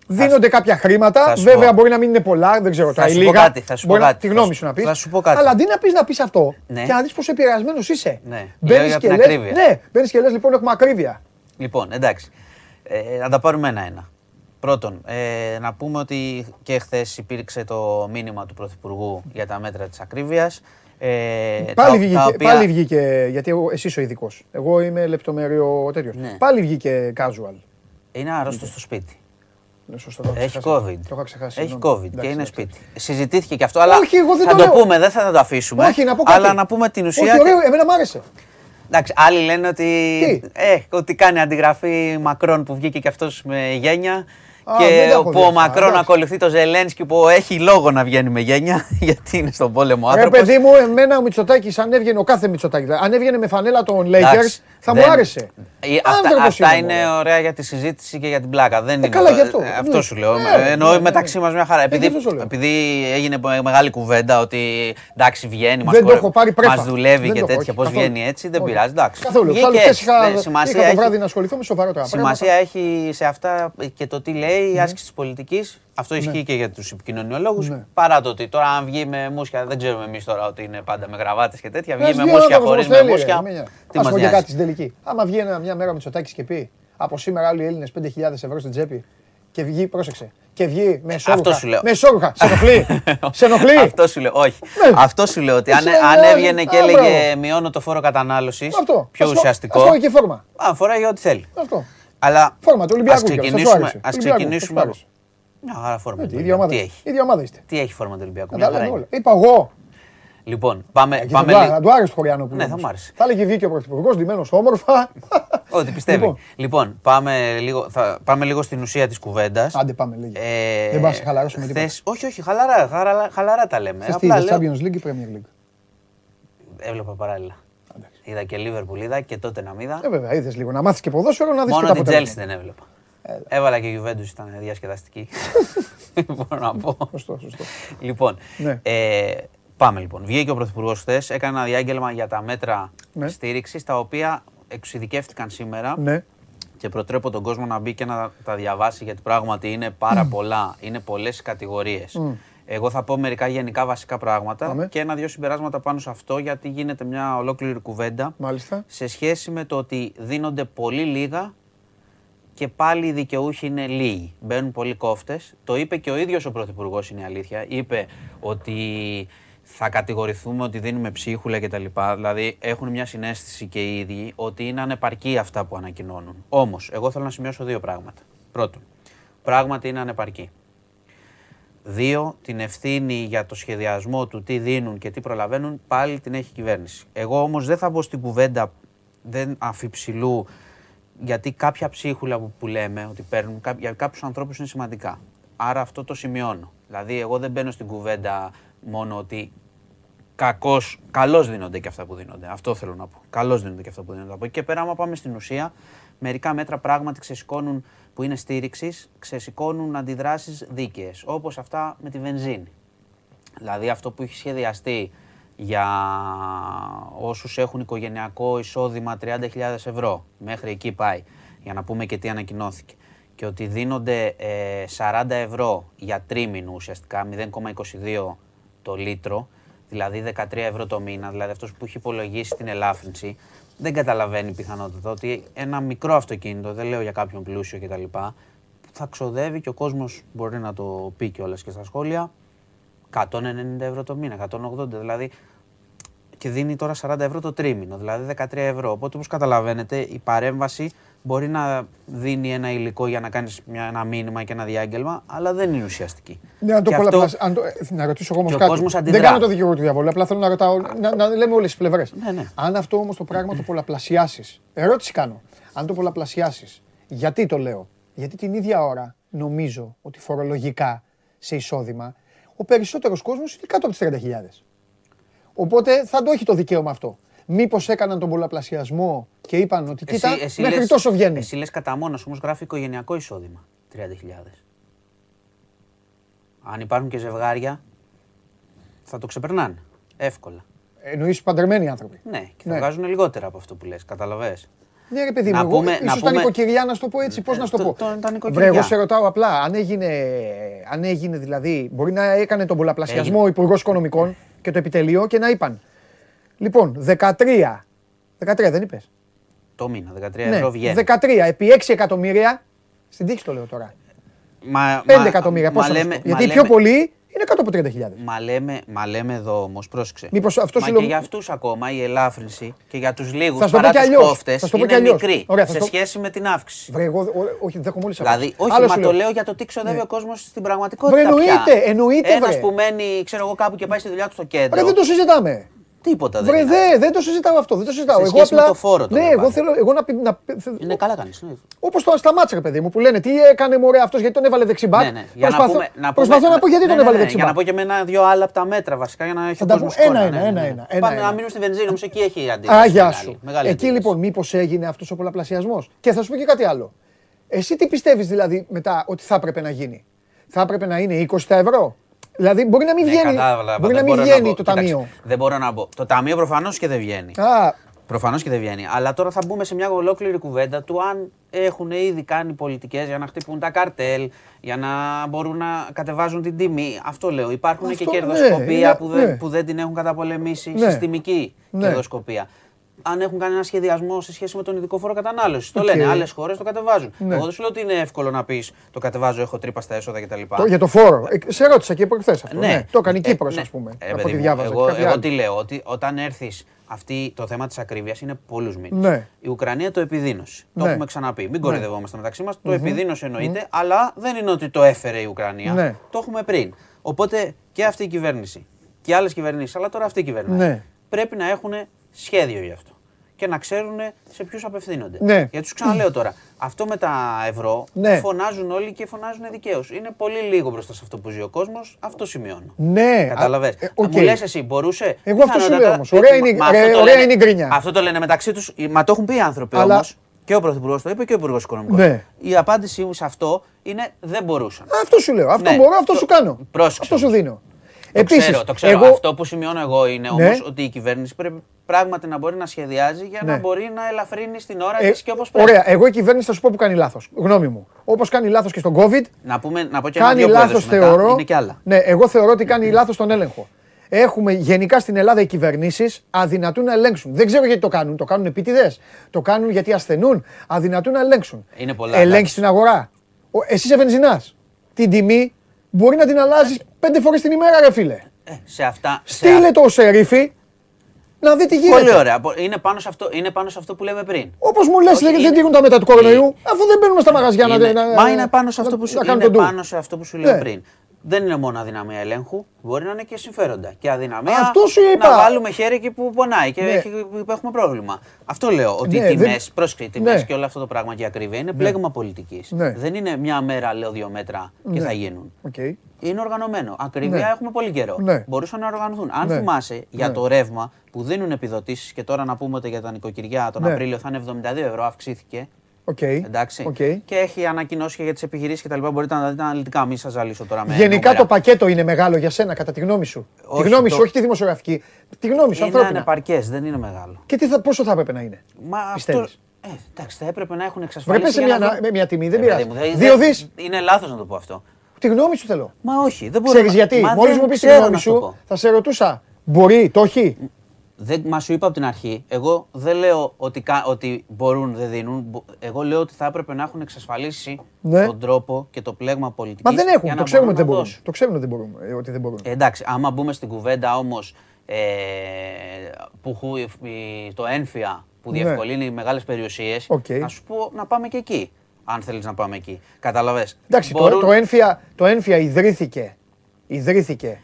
Δίνονται κάποια χρήματα. Βέβαια, μπορεί να μην είναι πολλά, δεν ξέρω. Θα σου πω κάτι. Θα σου πω κάτι. Τη γνώμη σου να πεις. Θα σου πω κάτι. Αλλά αντί να πεις να πεις αυτό ναι. και να δεις πόσο επηρεασμένος είσαι. Ναι, μπαίνεις και λε. Ναι, μπαίνεις και λες λοιπόν έχουμε ακρίβεια. Λοιπόν, εντάξει. Ε, να τα πάρουμε ένα-ένα. Πρώτον, ε, να πούμε ότι και χθες υπήρξε το μήνυμα του Πρωθυπουργού για τα μέτρα της ακρίβειας. Ε, πάλι, βγήκε, οποία... πάλι βγήκε, γιατί εσύ ο ειδικός. Εγώ είμαι λεπτομέριο τέτοιος. Ναι. Πάλι βγήκε casual. Είναι άρρωστος στο σπίτι. Σωστό, έχει COVID. Το είχα ξεχάσει. Έχει COVID και είναι σπίτι. Συζητήθηκε και αυτό, αλλά Όχι, εγώ δεν θα το, το πούμε, δεν θα το αφήσουμε. Όχι, να πω κάτι. Αλλά να πούμε την ουσία. Όχι, ωραίο, εμένα μου άρεσε. Εντάξει, άλλοι λένε ότι, ε, ότι κάνει αντιγραφή Μακρόν που βγήκε και αυτός με γένια και που ο Μακρόν ακολουθεί το Ζελένσκι που έχει λόγο να βγαίνει με γένεια γιατί είναι στον πόλεμο άνθρωπος. Ρε παιδί μου, εμένα ο Μητσοτάκης αν έβγαινε, ο κάθε Μητσοτάκης, αν έβγαινε με φανέλα των Lakers θα μου άρεσε. Αυτά, αυτά είναι ωραία για τη συζήτηση και για την πλάκα. Δεν ε, είναι καλά γι' αυτό. Αυτό ναι. σου λέω. Ναι, Εννοώ ναι, μεταξύ μας μια χαρά. Επειδή έγινε μεγάλη κουβέντα ότι εντάξει βγαίνει, μας δουλεύει και τέτοια, πώς βγαίνει έτσι, δεν πειράζει. Εντάξει. Καθόλου. Είχα το βράδυ να ασχοληθώ με σοβαρότερα Σημασία έχει σε αυτά και το τι λέει η άσκηση της πολιτικής αυτό ισχύει ναι. και για τους επικοινωνιολόγους. Ναι. Παρά το ότι τώρα, αν βγει με μουσια, δεν ξέρουμε εμείς τώρα ότι είναι πάντα με γραβάτες και τέτοια. Βγει με μουσια, χωρίς με μουσια. Τι μας νοιάζει; κάτι στην τελική. Άμα βγει μια μέρα με τσοτάκι και πει από σήμερα άλλοι Έλληνες 5.000 ευρώ στην τσέπη και βγει, πρόσεξε, και βγει με σόρουχα. Αυτό σου λέω. Με σόρουχα. Σε ενοχλεί. Σε ενοχλεί. Αυτό σου λέω. Όχι. Ναι. Αυτό σου λέω ότι αν, αν έβγαινε και έλεγε μειώνω το φόρο κατανάλωσης. Πιο ουσιαστικό. Αυτό και φόρμα. Αν φοράει ό,τι θέλει. Αυτό. Αλλά φόρμα του Ολυμπιακού. Α ξεκινήσουμε. Μια χαρά φόρμα. Τι ίδια ομάδα, έχει; ίδια ομάδα είστε. Τι έχει φόρμα του Ολυμπιακού. Είπα εγώ. Λοιπόν, πάμε. Ε, πάμε θα, του άρεσε το Χωριανό που Ναι, θα μου άρεσε. Θα έλεγε βγήκε ο Πρωθυπουργός, ντυμένος όμορφα. Ό,τι πιστεύει. Λοιπόν, λοιπόν πάμε, λίγο, θα, πάμε λίγο στην ουσία της κουβέντας. Άντε, πάμε λίγο. Ε, Δεν πάμε να χαλαρώσουμε τίποτα. Όχι, όχι, χαλαρά, χαλαρά, χαλαρά τα λέμε. Θες τι είδες, Champions League ή Premier League; Έβλεπα παράλληλα. Είδα και Liverpool, είδα και τότε να είδα. Ε, βέβαια, είδες λίγο να μάθεις και ποδόσφαιρο να δεις Μόνο την Chelsea δεν έβλεπα. Έβαλα και η Juventus, ήταν διασκεδαστική. Μπορώ να πω. Σωστό, σωστό. Λοιπόν, ναι. ε, πάμε λοιπόν. Βγήκε ο Πρωθυπουργός χθες, έκανε ένα διάγγελμα για τα μέτρα ναι. στήριξης, τα οποία εξειδικεύτηκαν σήμερα. Ναι. Και προτρέπω τον κόσμο να μπει και να τα διαβάσει, γιατί πράγματι είναι πάρα πολλά. Είναι πολλές κατηγορίες. Εγώ θα πω μερικά γενικά βασικά πράγματα και ένα-δύο συμπεράσματα πάνω σε αυτό, γιατί γίνεται μια ολόκληρη κουβέντα Μάλιστα. σε σχέση με το ότι δίνονται πολύ λίγα και πάλι οι δικαιούχοι είναι λίγοι. Μπαίνουν πολλοί κόφτες. Το είπε και ο ίδιος ο Πρωθυπουργός, είναι η αλήθεια. Είπε ότι θα κατηγορηθούμε ότι δίνουμε ψίχουλα κτλ. Δηλαδή έχουν μια συνέστηση και οι ίδιοι ότι είναι ανεπαρκή αυτά που ανακοινώνουν. Όμως, εγώ θέλω να σημειώσω δύο πράγματα. Πρώτον, πράγματι είναι ανεπαρκή. Δύο, την ευθύνη για το σχεδιασμό του τι δίνουν και τι προλαβαίνουν πάλι την έχει η κυβέρνηση. Εγώ όμως δεν θα μπω στην κουβέντα δεν αφιψηλού γιατί κάποια ψίχουλα που, που λέμε ότι παίρνουν για κάποιους ανθρώπους είναι σημαντικά. Άρα αυτό το σημειώνω. Δηλαδή, εγώ δεν μπαίνω στην κουβέντα μόνο ότι κακώς, καλώς δίνονται και αυτά που δίνονται. Αυτό θέλω να πω. Καλώς δίνονται και αυτά που δίνονται. Από εκεί και πέρα, άμα πάμε στην ουσία, μερικά μέτρα πράγματι ξεσηκώνουν που είναι στήριξης, ξεσηκώνουν αντιδράσεις δίκαιες. Όπως αυτά με τη βενζίνη. Δηλαδή, αυτό που έχει σχεδιαστεί για όσους έχουν οικογενειακό εισόδημα 30.000 ευρώ. Μέχρι εκεί πάει, για να πούμε και τι ανακοινώθηκε. Και ότι δίνονται 40 ε, ευρώ για τρίμηνο ουσιαστικά, 0,22 το λίτρο, δηλαδή 13 ευρώ το μήνα, δηλαδή αυτός που έχει υπολογίσει την ελάφρυνση, δεν καταλαβαίνει πιθανότητα ότι ένα μικρό αυτοκίνητο, δεν λέω για κάποιον πλούσιο κτλ., θα ξοδεύει και ο κόσμος μπορεί να το πει κιόλας και στα σχόλια, 190 ευρώ το μήνα, 180, δηλαδή και δίνει τώρα 40 ευρώ το τρίμηνο, δηλαδή 13 ευρώ. Οπότε όπως καταλαβαίνετε η παρέμβαση μπορεί να δίνει ένα υλικό για να κάνεις μια, ένα μήνυμα και ένα διάγγελμα, αλλά δεν είναι ουσιαστική. Ναι, αν το αυτό... αν το... να ρωτήσω εγώ όμως κάτι. Δεν κάνω το δικηγόρο του διαβόλου, απλά θέλω να, ρωτάω, να, να λέμε όλες τις πλευρές. Ναι, ναι. Αν αυτό όμως το πράγμα το πολλαπλασιάσεις, ερώτηση κάνω, αν το πολλαπλασιάσεις, γιατί το λέω; Γιατί την ίδια ώρα νομίζω ότι φορολογικά σε εισόδημα ο περισσότερος κόσμος είναι κάτω από τις 30.000. Οπότε θα το έχει το δικαίωμα αυτό. Μήπως έκαναν τον πολλαπλασιασμό και είπαν ότι κοίτα, μέχρι λες, τόσο βγαίνει. Εσύ λες κατά μόνος όμως γράφει οικογενειακό εισόδημα 30.000. Αν υπάρχουν και ζευγάρια, θα το ξεπερνάνε. Εύκολα. Εννοείς παντρεμένοι άνθρωποι. Ναι, και θα ναι. βγάζουν λιγότερα από αυτό που λες. Καταλαβέ. Ναι, ρε παιδί μου, πούμε, ίσως τα νοικοκυριά να σου το πω έτσι, πώς να σου το, πω. Βρε, εγώ σε ρωτάω απλά, αν έγινε, αν έγινε δηλαδή, μπορεί να έκανε τον πολλαπλασιασμό ο Υπουργός Οικονομικών και το επιτελείο και να είπαν. Λοιπόν, 13. 13 δεν είπες. Το μήνα, 13 ναι, ευρώ βγαίνει. 13 επί 6 εκατομμύρια. Στην τύχη το λέω τώρα. Μα, 5 μα, εκατομμύρια. Μα, λέμε, Γιατί μα πιο λέμε, πολύ είναι κάτω από 30.000. Μα λέμε, μα λέμε εδώ όμως, πρόσεξε. Μήπως αυτό μα και για αυτούς ακόμα η ελάφρυνση και για τους λίγους παρά τους κόφτες είναι μικρή Ωραία, σε σχέση με την αύξηση. Βρε, εγώ όχι, δέχομαι όλε Δηλαδή, όχι, μα το λέω για το τι ξοδεύει ναι. ο κόσμος στην πραγματικότητα. Βρε, εννοείται, εννοείται. Ένας που μένει, ξέρω εγώ, κάπου και πάει στη δουλειά του στο κέντρο. Ρε, δεν το συζητάμε. Τίποτα δεν είναι. Δε, δεν το συζητάω αυτό. Δεν το συζητάω. Σε εγώ απλά. το φόρο ναι, εγώ θέλω εγώ να, να. Είναι καλά κάνεις. Ναι. Όπως το σταμάτησε, παιδί μου, που λένε τι έκανε μωρέ αυτός γιατί τον έβαλε δεξιμπάκ; Ναι, ναι. Προσπαθώ, να πούμε, να προσπαθώ να πω γιατί τον έβαλε δεξιμπάκ. Για να πω και με ένα-δύο άλλα από τα μέτρα βασικά για να έχει κόσμος. Ένα, ένα, ένα, ένα. Πάμε να μείνουμε στη βενζίνη όμως εκεί έχει αντίληψη. Αγιά σου. Εκεί λοιπόν μήπως έγινε αυτός ο πολλαπλασιασμός. Και θα σου πω και κάτι άλλο. Εσύ τι πιστεύεις δηλαδή μετά ότι θα έπρεπε να γίνει; Θα έπρεπε να είναι 20 ευρώ; Δηλαδή μπορεί να μην ναι, βγαίνει, μπορεί να μην βγαίνει το ταμείο. δεν μπορώ να πω. Το ταμείο προφανώς και δεν βγαίνει. Α. Προφανώς και δεν βγαίνει. Αλλά τώρα θα μπούμε σε μια ολόκληρη κουβέντα του αν έχουν ήδη κάνει πολιτικές για να χτυπούν τα καρτέλ, για να μπορούν να κατεβάζουν την τιμή. Αυτό λέω. Υπάρχουν Αυτό, και κερδοσκοπία ναι, που, δεν, ναι. που δεν την έχουν καταπολεμήσει. Ναι. Συστημική ναι. κερδοσκοπία αν έχουν κάνει ένα σχεδιασμό σε σχέση με τον ειδικό φόρο κατανάλωσης. Το λένε. Άλλες χώρες το κατεβάζουν. Ναι. Εγώ δεν σου λέω ότι είναι εύκολο να πεις το κατεβάζω, έχω τρύπα στα έσοδα κτλ. Το, για το φόρο. Ε, σε ρώτησα και προχθέ αυτό. Ναι. ναι. Το έκανε η ε, Κύπρος, ας ναι. πούμε. Ε, από ό,τι διάβαζα. Εγώ, εγώ τι λέω, ότι όταν έρθεις αυτή το θέμα της ακρίβειας είναι πολλούς μήνες. Ναι. Η Ουκρανία το επιδίνωσε. Το ναι. έχουμε ξαναπεί. Μην ναι. κοροϊδευόμαστε μεταξύ μας. Το mm-hmm. επιδίνωσε εννοείται, αλλά δεν είναι ότι το έφερε η Ουκρανία. Ναι. Το έχουμε πριν. Οπότε και αυτή η κυβέρνηση και άλλες κυβερνήσεις, αλλά τώρα αυτή η κυβέρνηση ναι. πρέπει να έχουν σχέδιο γι' αυτό και να ξέρουν σε ποιους απευθύνονται. Ναι. Γιατί τους ξαναλέω τώρα, αυτό με τα ευρώ ναι. φωνάζουν όλοι και φωνάζουν δικαίως. Είναι πολύ λίγο μπροστά σε αυτό που ζει ο κόσμος, αυτό σημειώνω. Ναι, Κατάλαβε. Ε, okay. Μου λες εσύ, μπορούσε. Εγώ αυτό σου λέω όμω. Ωραία, είναι, ρε, ωραία είναι η γκρινιά. Αυτό το λένε μεταξύ τους, μα το έχουν πει οι άνθρωποι Αλλά... όμως. Και ο Πρωθυπουργός το είπε και ο Υπουργός Οικονομικών. Ναι. Η απάντησή μου σε αυτό είναι δεν μπορούσαν. Αυτό σου λέω. Αυτό ναι. μπορώ, αυτό σου κάνω. Πρόσεξε. Αυτό σου δίνω. Επίσης, ξέρω, το ξέρω. Εγώ... Αυτό που σημειώνω εγώ είναι ναι. όμως ότι η κυβέρνηση πρέπει πράγματι να μπορεί να σχεδιάζει για να ναι. μπορεί να ελαφρύνει στην ώρα ε, της και όπως πρέπει. Ωραία. Εγώ η κυβέρνηση θα σου πω που κάνει λάθος. Γνώμη μου. Όπως κάνει λάθος και στον COVID. Να, πούμε, να πω και κάνει λάθος θεωρώ. Είναι και άλλα. Ναι, εγώ θεωρώ ότι κάνει λάθος τον έλεγχο. Έχουμε γενικά στην Ελλάδα οι κυβερνήσεις αδυνατούν να ελέγξουν. Δεν ξέρω γιατί το κάνουν. Το κάνουν επίτηδες. Το κάνουν γιατί ασθενούν. Αδυνατούν να ελέγξουν. Είναι πολλά. Ελέγξει την αγορά. Εσύ είσαι βενζινάς. Την τιμή μπορεί να την αλλάζεις πέντε φορές την ημέρα, ρε φίλε. Ε, σε αυτά. Στείλε το σερίφι να δει τι γίνεται. Πολύ ωραία. Είναι πάνω σε αυτό, είναι πάνω σε αυτό που λέμε πριν. Όπως μου λες, δεν τύχουν τα μετά του κορονοϊού, αφού δεν μπαίνουμε στα μαγαζιά είναι, να. Μα είναι πάνω σε αυτό που, σου, είναι πάνω σε αυτό που σου λέω ναι. πριν. Δεν είναι μόνο αδυναμία ελέγχου, μπορεί να είναι και συμφέροντα. Και αδυναμία αυτό σου είπα. να βάλουμε χέρι εκεί που πονάει και ναι. που έχουμε πρόβλημα. Αυτό λέω. Ότι ναι, οι τιμές, δεν... τιμέ ναι. και όλο αυτό το πράγμα και η ακρίβεια είναι πλέγμα πολιτικής. Δεν είναι μια μέρα, λέω δύο μέτρα και θα γίνουν. Okay είναι οργανωμένο. Ακρίβεια ναι. έχουμε πολύ καιρό. Ναι. Μπορούσαν να οργανωθούν. Αν ναι. θυμάσαι για ναι. το ρεύμα που δίνουν επιδοτήσεις και τώρα να πούμε ότι για τα νοικοκυριά τον ναι. Απρίλιο θα είναι 72 ευρώ, αυξήθηκε. Okay. Εντάξει. Okay. Και έχει ανακοινώσει και για τις επιχειρήσεις κτλ. Μπορείτε να δείτε αναλυτικά. Μην σας ζαλίσω τώρα με. Γενικά το πακέτο είναι μεγάλο για σένα, κατά τη γνώμη σου. Όχι, τη γνώμη το... σου, όχι τη δημοσιογραφική. Τη γνώμη σου, ανθρώπινα. Είναι ανεπαρκές, δεν είναι μεγάλο. Και τι θα, πόσο θα έπρεπε να είναι. Μα αυτό, ε, εντάξει, θα έπρεπε να έχουν εξασφαλίσει. Πρέπει μια, να... μια τιμή, δεν ε, πειράζει. Δύο δις. Είναι λάθος να το πω αυτό. Τη γνώμη σου θέλω. Μα όχι, δεν μπορεί. Ξέρεις γιατί; Μόλις μου πεις τη γνώμη σου, θα σε ρωτούσα. Μπορεί, το έχει; Δεν, μα σου είπα από την αρχή. Εγώ δεν λέω ότι, ότι μπορούν, δεν δίνουν. Εγώ λέω ότι θα έπρεπε να έχουν εξασφαλίσει ναι. τον τρόπο και το πλέγμα πολιτικής. Μα δεν έχουν. Το ξέρουμε, ότι δεν μπορούν. το ξέρουμε ότι δεν μπορούν. Ε, ότι δεν μπορούν. Ε, εντάξει, άμα μπούμε στην κουβέντα όμως ε, που το ένφια που ναι. διευκολύνει ναι. μεγάλες περιουσίες, okay. να σου πω να πάμε και εκεί αν θέλεις να πάμε εκεί. Καταλαβέ. Εντάξει, Μπορούν... το, το, ένφια, το ένφια ιδρύθηκε. Ιδρύθηκε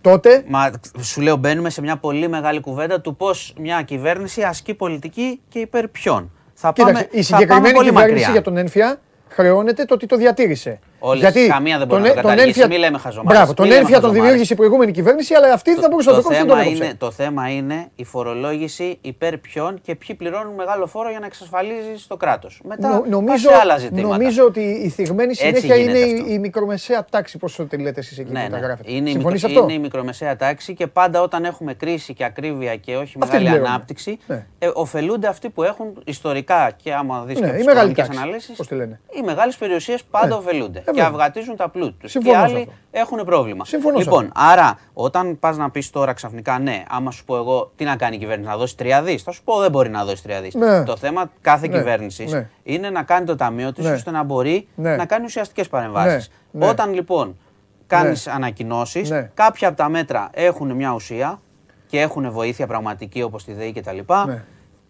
τότε. Μα σου λέω, μπαίνουμε σε μια πολύ μεγάλη κουβέντα του πώς μια κυβέρνηση ασκεί πολιτική και υπέρ ποιον. Θα Κοίταξε, πάμε, η συγκεκριμένη κυβέρνηση για τον ένφια χρεώνεται το ότι το διατήρησε. Όλες, Γιατί καμία δεν μπορεί τον, να το καταργήσει, μην λέμε χαζομάρες. Μπράβο, τον ένφια τον δημιούργησε η προηγούμενη κυβέρνηση, αλλά αυτή δεν θα μπορούσε να το κάνει. Το, είναι, το θέμα είναι η φορολόγηση υπέρ ποιον και ποιοι πληρώνουν μεγάλο φόρο για να εξασφαλίζεις το κράτος. Μετά Νο, νομίζω, σε άλλα ζητήματα. Νομίζω ότι η θυγμένη συνέχεια είναι η, η μικρομεσαία τάξη, πώς το λέτε εσείς εκεί ναι, που τα ναι. γράφετε. Είναι, Συμφωνείς αυτό; είναι η μικρομεσαία τάξη και πάντα όταν έχουμε κρίση και ακρίβεια και όχι μεγάλη ανάπτυξη, ναι. ε, ωφελούνται αυτοί που έχουν ιστορικά και άμα δεις και τις αναλύσεις. Οι μεγάλες περιουσίες πάντα ωφελούνται και αυγατίζουν τα πλούτη τους. Και άλλοι έχουν πρόβλημα. Συμφωνώ λοιπόν, άρα όταν πας να πεις τώρα ξαφνικά ναι, άμα σου πω εγώ τι να κάνει η κυβέρνηση, να δώσει 3 δις, θα σου πω δεν μπορεί να δώσει 3 δις. Ναι. Το θέμα κάθε ναι. κυβέρνησης ναι. είναι να κάνει το ταμείο της ναι. ώστε να μπορεί ναι. να κάνει ουσιαστικές παρεμβάσεις. Όταν λοιπόν κάνεις ναι. ανακοινώσεις, κάποια από τα μέτρα έχουν μια ουσία και έχουν βοήθεια πραγματική όπως τη ΔΕΗ κτλ.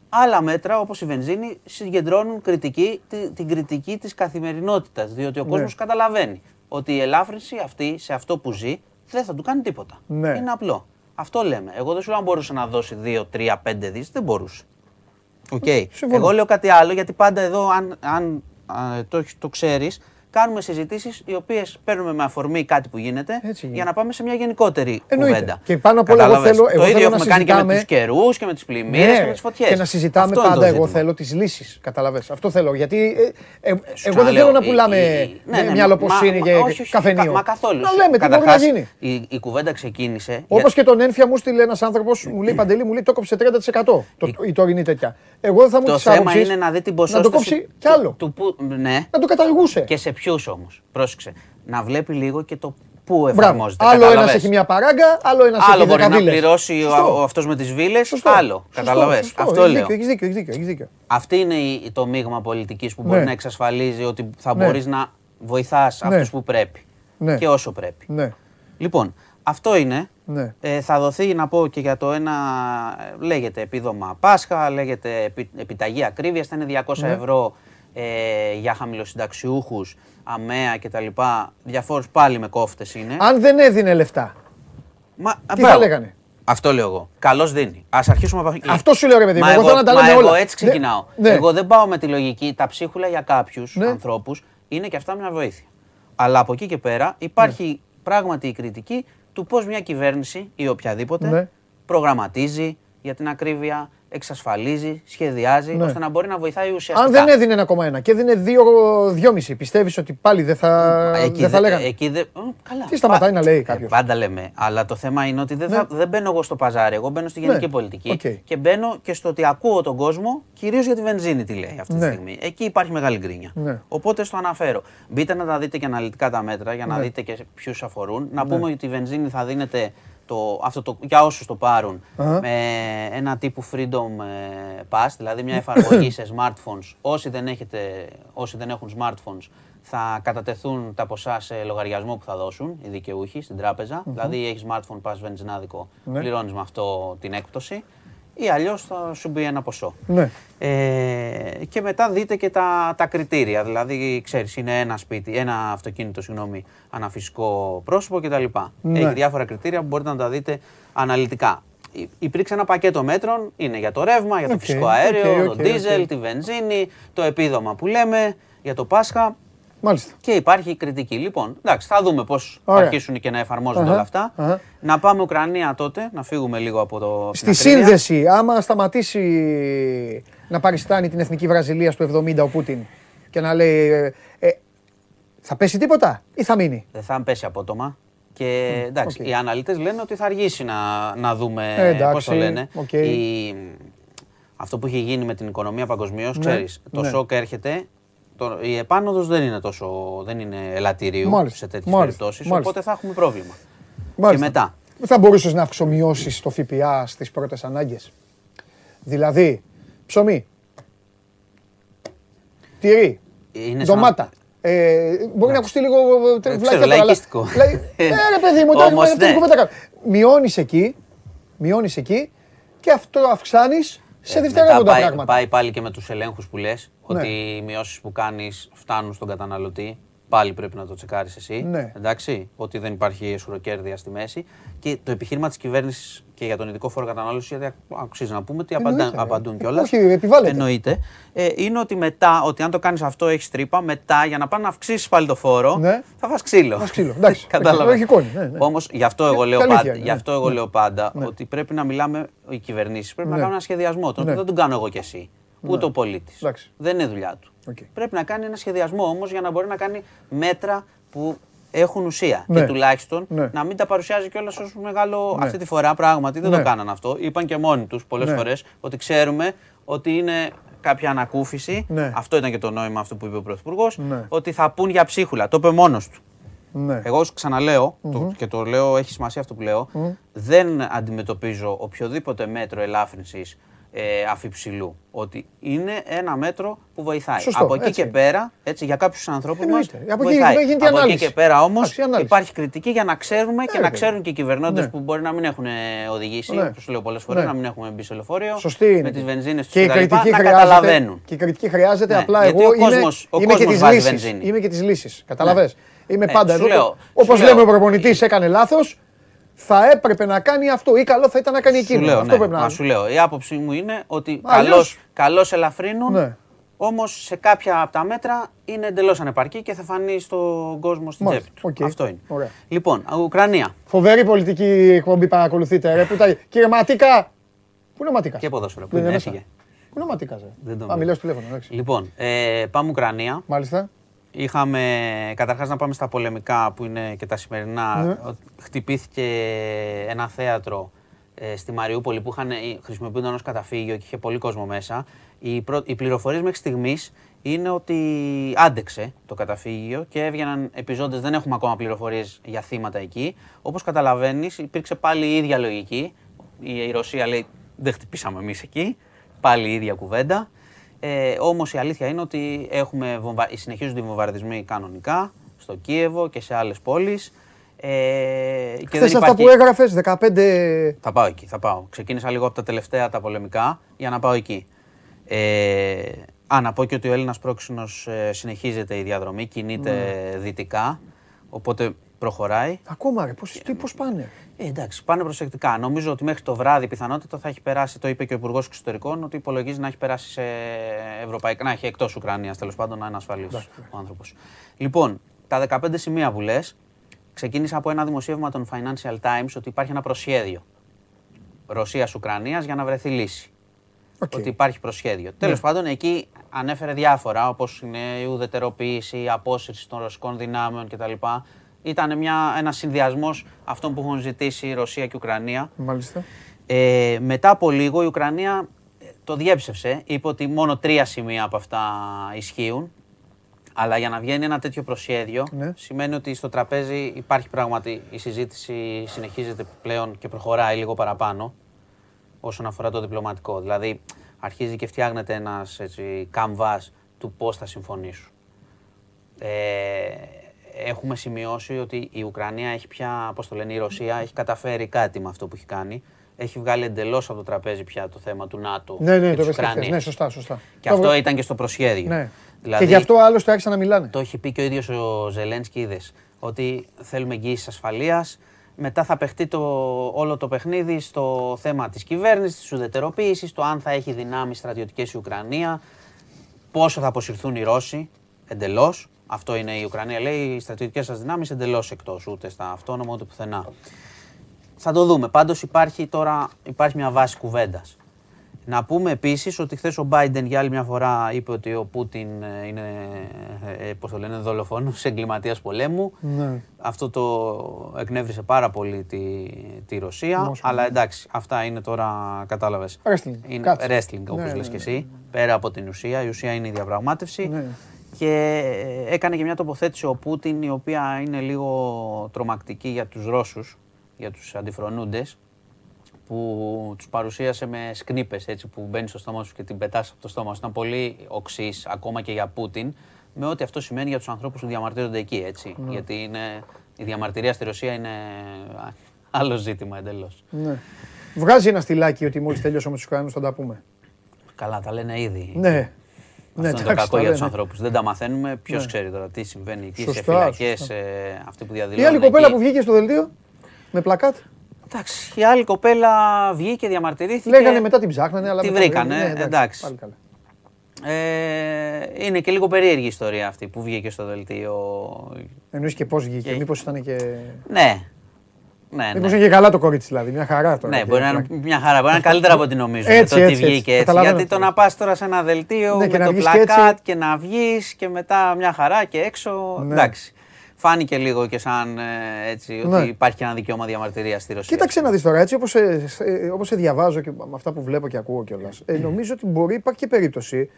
Άλλα μέτρα όπως η βενζίνη συγκεντρώνουν κριτική, την κριτική της καθημερινότητας. Διότι ο ναι. κόσμος καταλαβαίνει ότι η ελάφρυνση αυτή σε αυτό που ζει δεν θα του κάνει τίποτα. Ναι. Είναι απλό. Αυτό λέμε. Εγώ δεν σου λέω αν μπορούσε να δώσει 2, 3, 5 δις. Δεν μπορούσε. Okay. Εγώ λέω κάτι άλλο γιατί πάντα εδώ, αν, αν το, το ξέρεις, κάνουμε συζητήσεις οι οποίες παίρνουμε με αφορμή κάτι που γίνεται για να πάμε σε μια γενικότερη Εννοείται. κουβέντα. Και πάνω απ' όλα, εγώ θέλω. το ίδιο έχουμε κάνει και με τους καιρούς και με τις πλημμύρες ναι, και με τις φωτιές. Και να συζητάμε πάντα, εγώ θέλω τις λύσεις. Καταλαβέ. Αυτό θέλω. Γιατί ε, ε, εγώ δεν θέλω να πουλάμε ναι, ναι, μυαλοποσύνη και καφενείο. Μα καθόλου. Να λέμε τι μπορεί να γίνει. Η κουβέντα ξεκίνησε. Όπως και τον ένφια μου στείλε ένας άνθρωπος, μου λέει Παντελή, μου λέει το κόψε 30% η τωρινή τέτοια. Εγώ δεν θα μου Το θέμα είναι να δει την ποσότητα. Να το κόψει κι άλλο. Να το καταργούσε. Και σε ποιους όμως. Πρόσεξε. Να βλέπει λίγο και το πού εφαρμόζεται. Άλλο ένας έχει μια παράγκα, άλλο ένας έχει Άλλο μπορεί να πληρώσει αυτός με τις βίλες, άλλο. Καταλαβέ. Αυτό λέω. Έχεις δίκιο, έχεις δίκιο, Αυτή είναι το μείγμα πολιτικής που μπορεί ναι. να εξασφαλίζει ότι θα ναι. μπορείς να βοηθάς ναι. αυτούς που πρέπει. Ναι. Και όσο πρέπει. Ναι. Λοιπόν, αυτό είναι. Ναι. Ε, θα δοθεί να πω και για το ένα. Λέγεται επίδομα Πάσχα, λέγεται επιταγή ακρίβειας. Θα είναι 200 ευρώ ε, για χαμηλοσυνταξιούχους, αμαία κτλ. Διαφόρου πάλι με κόφτες είναι. Αν δεν έδινε λεφτά. Μα, τι θα λέγανε; Αυτό λέω εγώ. Καλώς δίνει. Α αρχίσουμε από εκεί. Αυτό σου λέω, ρε παιδί μου. Εγώ, θέλω να τα λέμε όλα. Εγώ έτσι ξεκινάω. Ναι. Εγώ δεν πάω με τη λογική. Τα ψίχουλα για κάποιους ναι. ανθρώπους είναι και αυτά μια βοήθεια. Αλλά από εκεί και πέρα υπάρχει ναι. πράγματι η κριτική του πώς μια κυβέρνηση ή οποιαδήποτε ναι. προγραμματίζει για την ακρίβεια, εξασφαλίζει, σχεδιάζει, ναι. ώστε να μπορεί να βοηθάει ουσιαστικά. Αν δεν έδινε 1,1 και έδινε 2,5, πιστεύεις ότι πάλι δεν θα, εκεί δεν θα λέγανε; Εκεί δε... Καλά. Τι σταματάει να λέει κάποιος; Ε, πάντα λέμε. Αλλά το θέμα είναι ότι δεν, θα, ναι. δεν μπαίνω εγώ στο παζάρι. Εγώ μπαίνω στη γενική ναι. πολιτική okay. και μπαίνω και στο ότι ακούω τον κόσμο κυρίως για τη βενζίνη τι λέει αυτή τη ναι. στιγμή. Εκεί υπάρχει μεγάλη γκρίνια. Ναι. Οπότε στο αναφέρω. Μπείτε να τα δείτε και αναλυτικά τα μέτρα για να δείτε και ποιους αφορούν. Να πούμε ότι η βενζίνη θα δίνεται το, αυτό το, για όσους το πάρουν με ένα τύπου Freedom ε, Pass, δηλαδή μια εφαρμογή σε smartphones. Όσοι δεν, έχετε, όσοι δεν έχουν smartphones θα κατατεθούν τα ποσά σε λογαριασμό που θα δώσουν οι δικαιούχοι στην τραπεζα Δηλαδή έχεις smartphone pass βενζινάδικο, ναι. πληρώνεις με αυτό την έκπτωση ή αλλιώς θα σου μπει ένα ποσό. Ναι. Ε, και μετά δείτε και τα, τα κριτήρια. Δηλαδή, ξέρεις, είναι ένα σπίτι, ένα αυτοκίνητο, συγγνώμη, αναφυσικό πρόσωπο κτλ. Ναι. Έχει διάφορα κριτήρια που μπορείτε να τα δείτε αναλυτικά. Υπήρξε ένα πακέτο μέτρων, είναι για το ρεύμα, για το φυσικό αέριο, το δίζελ, τη βενζίνη, το επίδομα που λέμε, για το Πάσχα. Μάλιστα. Και υπάρχει κριτική. Λοιπόν, εντάξει, θα δούμε πώς θα αρχίσουν και να εφαρμόζονται όλα αυτά. Να πάμε Ουκρανία τότε, να φύγουμε λίγο από το. Στη σύνδεση, άμα σταματήσει να παριστάνει την εθνική Βραζιλία στο 70 ο Πούτιν και να λέει. Ε, ε, θα πέσει τίποτα ή θα μείνει; Δεν θα πέσει απότομα. Και εντάξει, οι αναλύτε λένε ότι θα αργήσει να, να δούμε ε, πώς το λένε. Η, αυτό που έχει γίνει με την οικονομία παγκοσμίως, ναι, ξέρεις, το ναι. σοκ έρχεται το, η επάνωδος δεν είναι τόσο, δεν είναι ελαττηρίου σε τέτοιες περιπτώσεις, οπότε θα έχουμε πρόβλημα. Μάλιστα. Και μετά; Θα μπορούσες να αυξομοιώσεις το ΦΠΑ στις πρώτες ανάγκες. Δηλαδή, ψωμί, τυρί, είναι ντομάτα. Ε, μπορεί να ακουστεί λίγο ε, βλάκια λαϊκίστικο. Ε, ρε παιδί μου, τώρα ναι. κουβέντα Μειώνεις εκεί, μειώνεις εκεί και αυτό αυξάνεις σε δευτερεύοντα πράγματα. Πάει πάλι και με τους ελέγχους που λες ναι. Ότι οι μειώσεις που κάνεις φτάνουν στον καταναλωτή. Πάλι πρέπει να το τσεκάρεις εσύ. Ναι. Εντάξει, ότι δεν υπάρχει εσουροκέρδεια στη μέση. Και το επιχείρημα της κυβέρνησης και για τον ειδικό φόρο κατανάλωσης, γιατί αξίζει να πούμε ότι απαντά, απαντούν κιόλας. Όχι, επιβάλλεται. Εννοείται. Ε, είναι ότι μετά, ότι αν το κάνεις αυτό, έχεις τρύπα, μετά για να πάνε να αυξήσεις πάλι το φόρο, ναι. θα φας ξύλο. ξύλο. Εντάξει. Κατάλαβες. Έχει εικόνη. Ναι, ναι. Όμως γι' αυτό εγώ λέω πάντα, γι αυτό εγώ λέω πάντα ότι πρέπει να μιλάμε οι κυβερνήσεις. Πρέπει να κάνουν ένα σχεδιασμό. Τον δεν τον κάνω εγώ κι εσύ ούτε ο πολίτης. Δεν είναι δουλειά του. Πρέπει να κάνει ένα σχεδιασμό όμως για να μπορεί να κάνει μέτρα που έχουν ουσία. Και ναι. τουλάχιστον ναι. να μην τα παρουσιάζει κιόλας ως μεγάλο. Ναι. Αυτή τη φορά πράγματι δεν το κάναν αυτό. Είπαν και μόνοι τους πολλές φορές ότι ξέρουμε ότι είναι κάποια ανακούφιση. Αυτό ήταν και το νόημα αυτό που είπε ο Πρωθυπουργός. Ότι θα πούν για ψίχουλα. Το είπε μόνος του. Ναι. Εγώ το, και το λέω, έχει σημασία αυτό που λέω, δεν αντιμετωπίζω οποιοδήποτε μέτρο ελάφρυνσης ε, αφιψηλού. Ότι είναι ένα μέτρο που βοηθάει. Σωστό, από εκεί έτσι. και πέρα, έτσι, για κάποιους ανθρώπους μας. Από, βοηθάει. Εκεί, από εκεί και πέρα όμως υπάρχει κριτική για να ξέρουμε και να ξέρουν και οι κυβερνώντες ναι. που μπορεί να μην έχουν οδηγήσει, ναι. όπως λέω πολλές φορές, ναι. να μην έχουμε μπει σε λεωφορείο. Σωστή με τις βενζίνες τους και, και να καταλαβαίνουν. Και η κριτική χρειάζεται ναι. απλά εγώ είμαι και τη λύση. Είμαι και τη λύση. Καταλαβέ. Είμαι πάντα εδώ. Όπως λέμε ο προπονητής έκανε λάθος, θα έπρεπε να κάνει αυτό ή καλό θα ήταν να κάνει εκείνο. Λέω, αυτό ναι, πρέπει να... Σου λέω, η άποψή μου είναι ότι καλώς, καλώς ελαφρύνουν, ναι. όμως σε κάποια από τα μέτρα είναι εντελώς ανεπαρκή και θα φανεί στον κόσμο στην τσέπη του. Okay. Αυτό είναι. Ωραία. Λοιπόν, Ουκρανία. Φοβερή πολιτική εκπομπή παρακολουθείτε. Ρε, που τα... Κύριε Ματίκα, πού είναι ο Ματίκα. Και ποδόσφαιρο, που είναι, έφυγε. Πού είναι ο Ματίκα. Δεν τον Α, μιλάω στο τηλέφωνο. Λοιπόν, ε, πάμε Ουκρανία. Μάλιστα. Είχαμε, καταρχάς να πάμε στα πολεμικά που είναι και τα σημερινά. Ναι. Χτυπήθηκε ένα θέατρο ε, στη Μαριούπολη που είχαν, χρησιμοποιούνταν ως καταφύγιο και είχε πολύ κόσμο μέσα. Οι, προ, οι πληροφορίες μέχρι στιγμής είναι ότι άντεξε το καταφύγιο και έβγαιναν επιζώντες, δεν έχουμε ακόμα πληροφορίες για θύματα εκεί. Όπως καταλαβαίνεις υπήρξε πάλι η ίδια λογική. Η Ρωσία λέει δεν χτυπήσαμε εμείς εκεί, πάλι η ίδια κουβέντα. Ε, Όμως η αλήθεια είναι ότι έχουμε βομβα... συνεχίζονται οι βομβαρδισμοί κανονικά στο Κίεβο και σε άλλες πόλεις. Ε, και Χθες αυτά που έγραφες, 15. Θα πάω εκεί, θα πάω. Ξεκίνησα λίγο από τα τελευταία τα πολεμικά για να πάω εκεί. Ε, α, να πω και ότι ο Έλληνας πρόξενος ε, συνεχίζεται η διαδρομή, κινείται ναι. δυτικά. Οπότε προχωράει. Ακόμα ρε, πώς, τι, πώς πάνε; Ε, εντάξει, πάνε προσεκτικά. Νομίζω ότι μέχρι το βράδυ πιθανότητα θα έχει περάσει, το είπε και ο Υπουργός Εξωτερικών, ότι υπολογίζει να έχει περάσει σε ευρωπαϊκά, να έχει εκτός Ουκρανίας τέλος πάντων να είναι ασφαλής ο άνθρωπος. Λοιπόν, τα 15 σημεία που λες, ξεκίνησα από ένα δημοσίευμα των Financial Times ότι υπάρχει ένα προσχέδιο Ρωσία-Ουκρανία για να βρεθεί λύση. Okay. Ότι υπάρχει προσχέδιο. Ναι. Τέλος πάντων, εκεί ανέφερε διάφορα, όπως είναι η ουδετεροποίηση, η απόσυρση των ρωσικών δυνάμεων κτλ ήταν μια, ένας συνδυασμός αυτών που έχουν ζητήσει η Ρωσία και η Ουκρανία. Μάλιστα. Ε, μετά από λίγο η Ουκρανία ε, το διέψευσε. Είπε ότι μόνο τρία σημεία από αυτά ισχύουν. Αλλά για να βγαίνει ένα τέτοιο προσχέδιο ναι. σημαίνει ότι στο τραπέζι υπάρχει πράγματι η συζήτηση συνεχίζεται πλέον και προχωράει λίγο παραπάνω όσον αφορά το διπλωματικό. Δηλαδή αρχίζει και φτιάχνεται ένας έτσι, καμβάς του πώς θα συμφωνήσουν. Ε, έχουμε σημειώσει ότι η Ουκρανία έχει πια, πώς το λένε, η Ρωσία έχει καταφέρει κάτι με αυτό που έχει κάνει. Έχει βγάλει εντελώς από το τραπέζι πια το θέμα του ΝΑΤΟ ναι, ναι, και το της Ναι, σωστά, σωστά. Και αυτό ήταν και στο προσχέδιο. Ναι. Δηλαδή, και γι' αυτό άλλωστε άρχισαν να μιλάνε. Το έχει πει και ο ίδιος ο Ζελένσκι, είδες. Ότι θέλουμε εγγύησης ασφαλείας. Μετά θα παιχτεί το, όλο το παιχνίδι στο θέμα της κυβέρνησης, της ουδετεροποίησης, το αν θα έχει δυνάμεις στρατιωτικές η Ουκρανία, πόσο θα αποσυρθούν οι Ρώσοι εντελώς. Αυτό είναι η Ουκρανία. Λέει οι στρατιωτικές σας δυνάμεις εντελώς εκτός, ούτε στα αυτόνομα ούτε πουθενά. Θα το δούμε. Πάντως υπάρχει τώρα υπάρχει μια βάση κουβέντας. Να πούμε επίσης ότι χθες ο Biden για άλλη μια φορά είπε ότι ο Πούτιν ε, είναι, ε, πώς το λένε, δολοφόνος, εγκληματίας πολέμου. Ναι. Αυτό το εκνεύρισε πάρα πολύ τη, τη Ρωσία. αλλά εντάξει, αυτά είναι τώρα, κατάλαβες. Wrestling. Είναι wrestling, όπως ναι, λες ναι, και εσύ. Ναι, πέρα από την ουσία. Η ουσία είναι η διαπραγμάτευση. Και έκανε και μια τοποθέτηση ο Πούτιν η οποία είναι λίγο τρομακτική για τους Ρώσους, για τους αντιφρονούντες, που τους παρουσίασε με σκνήπες έτσι που μπαίνει στο στόμα σου και την πετάς από το στόμα σου. Ήταν πολύ οξύς ακόμα και για Πούτιν, με ό,τι αυτό σημαίνει για τους ανθρώπους που διαμαρτύρονται εκεί, έτσι. Ναι. Γιατί είναι, η διαμαρτυρία στη Ρωσία είναι άλλο ζήτημα εντελώς. Ναι. Βγάζει ένα στυλάκι ότι μόλις τελειώσαμε τους Ουκρανούς θα τα πούμε. Καλά, τα λένε ήδη. Ναι. Ναι, Αυτό είναι το κακό για τους ανθρώπους. Δεν τα μαθαίνουμε. Ποιος ναι. ξέρει τώρα τι συμβαίνει εκεί, σε φυλακέ, αυτοί που διαδηλώνουν. Η άλλη κοπέλα που βγήκε στο δελτίο με πλακάτ. Εντάξει, η άλλη κοπέλα βγήκε, διαμαρτυρήθηκε. Λέγανε μετά την ψάχνανε, αλλά. Τη βρήκανε, ναι, εντάξει. Πάλι καλά. Ε, είναι και λίγο περίεργη η ιστορία αυτή που βγήκε στο δελτίο. Εννοείς και πώς βγήκε, και... μήπως ήταν και. Ναι, ναι, Μήπως ναι. καλά το κορίτσι δηλαδή, μια χαρά τώρα. Ναι, μπορεί να είναι μια χαρά, μπορεί να είναι καλύτερα από ό,τι νομίζω. Έτσι, το ότι βγήκε έτσι. έτσι. Γιατί το να πας τώρα σε ένα δελτίο ναι, με το πλακάτ και, να βγεις και μετά μια χαρά και έξω. Ναι. Εντάξει. Φάνηκε λίγο και σαν ε, έτσι, ναι. ότι υπάρχει ένα δικαίωμα διαμαρτυρίας στη Ρωσία. Κοίταξε να δεις τώρα, έτσι όπως σε, όπως σε διαβάζω και με αυτά που βλέπω και ακούω κιόλας. Ε, νομίζω ότι μπορεί, υπάρχει και περίπτωση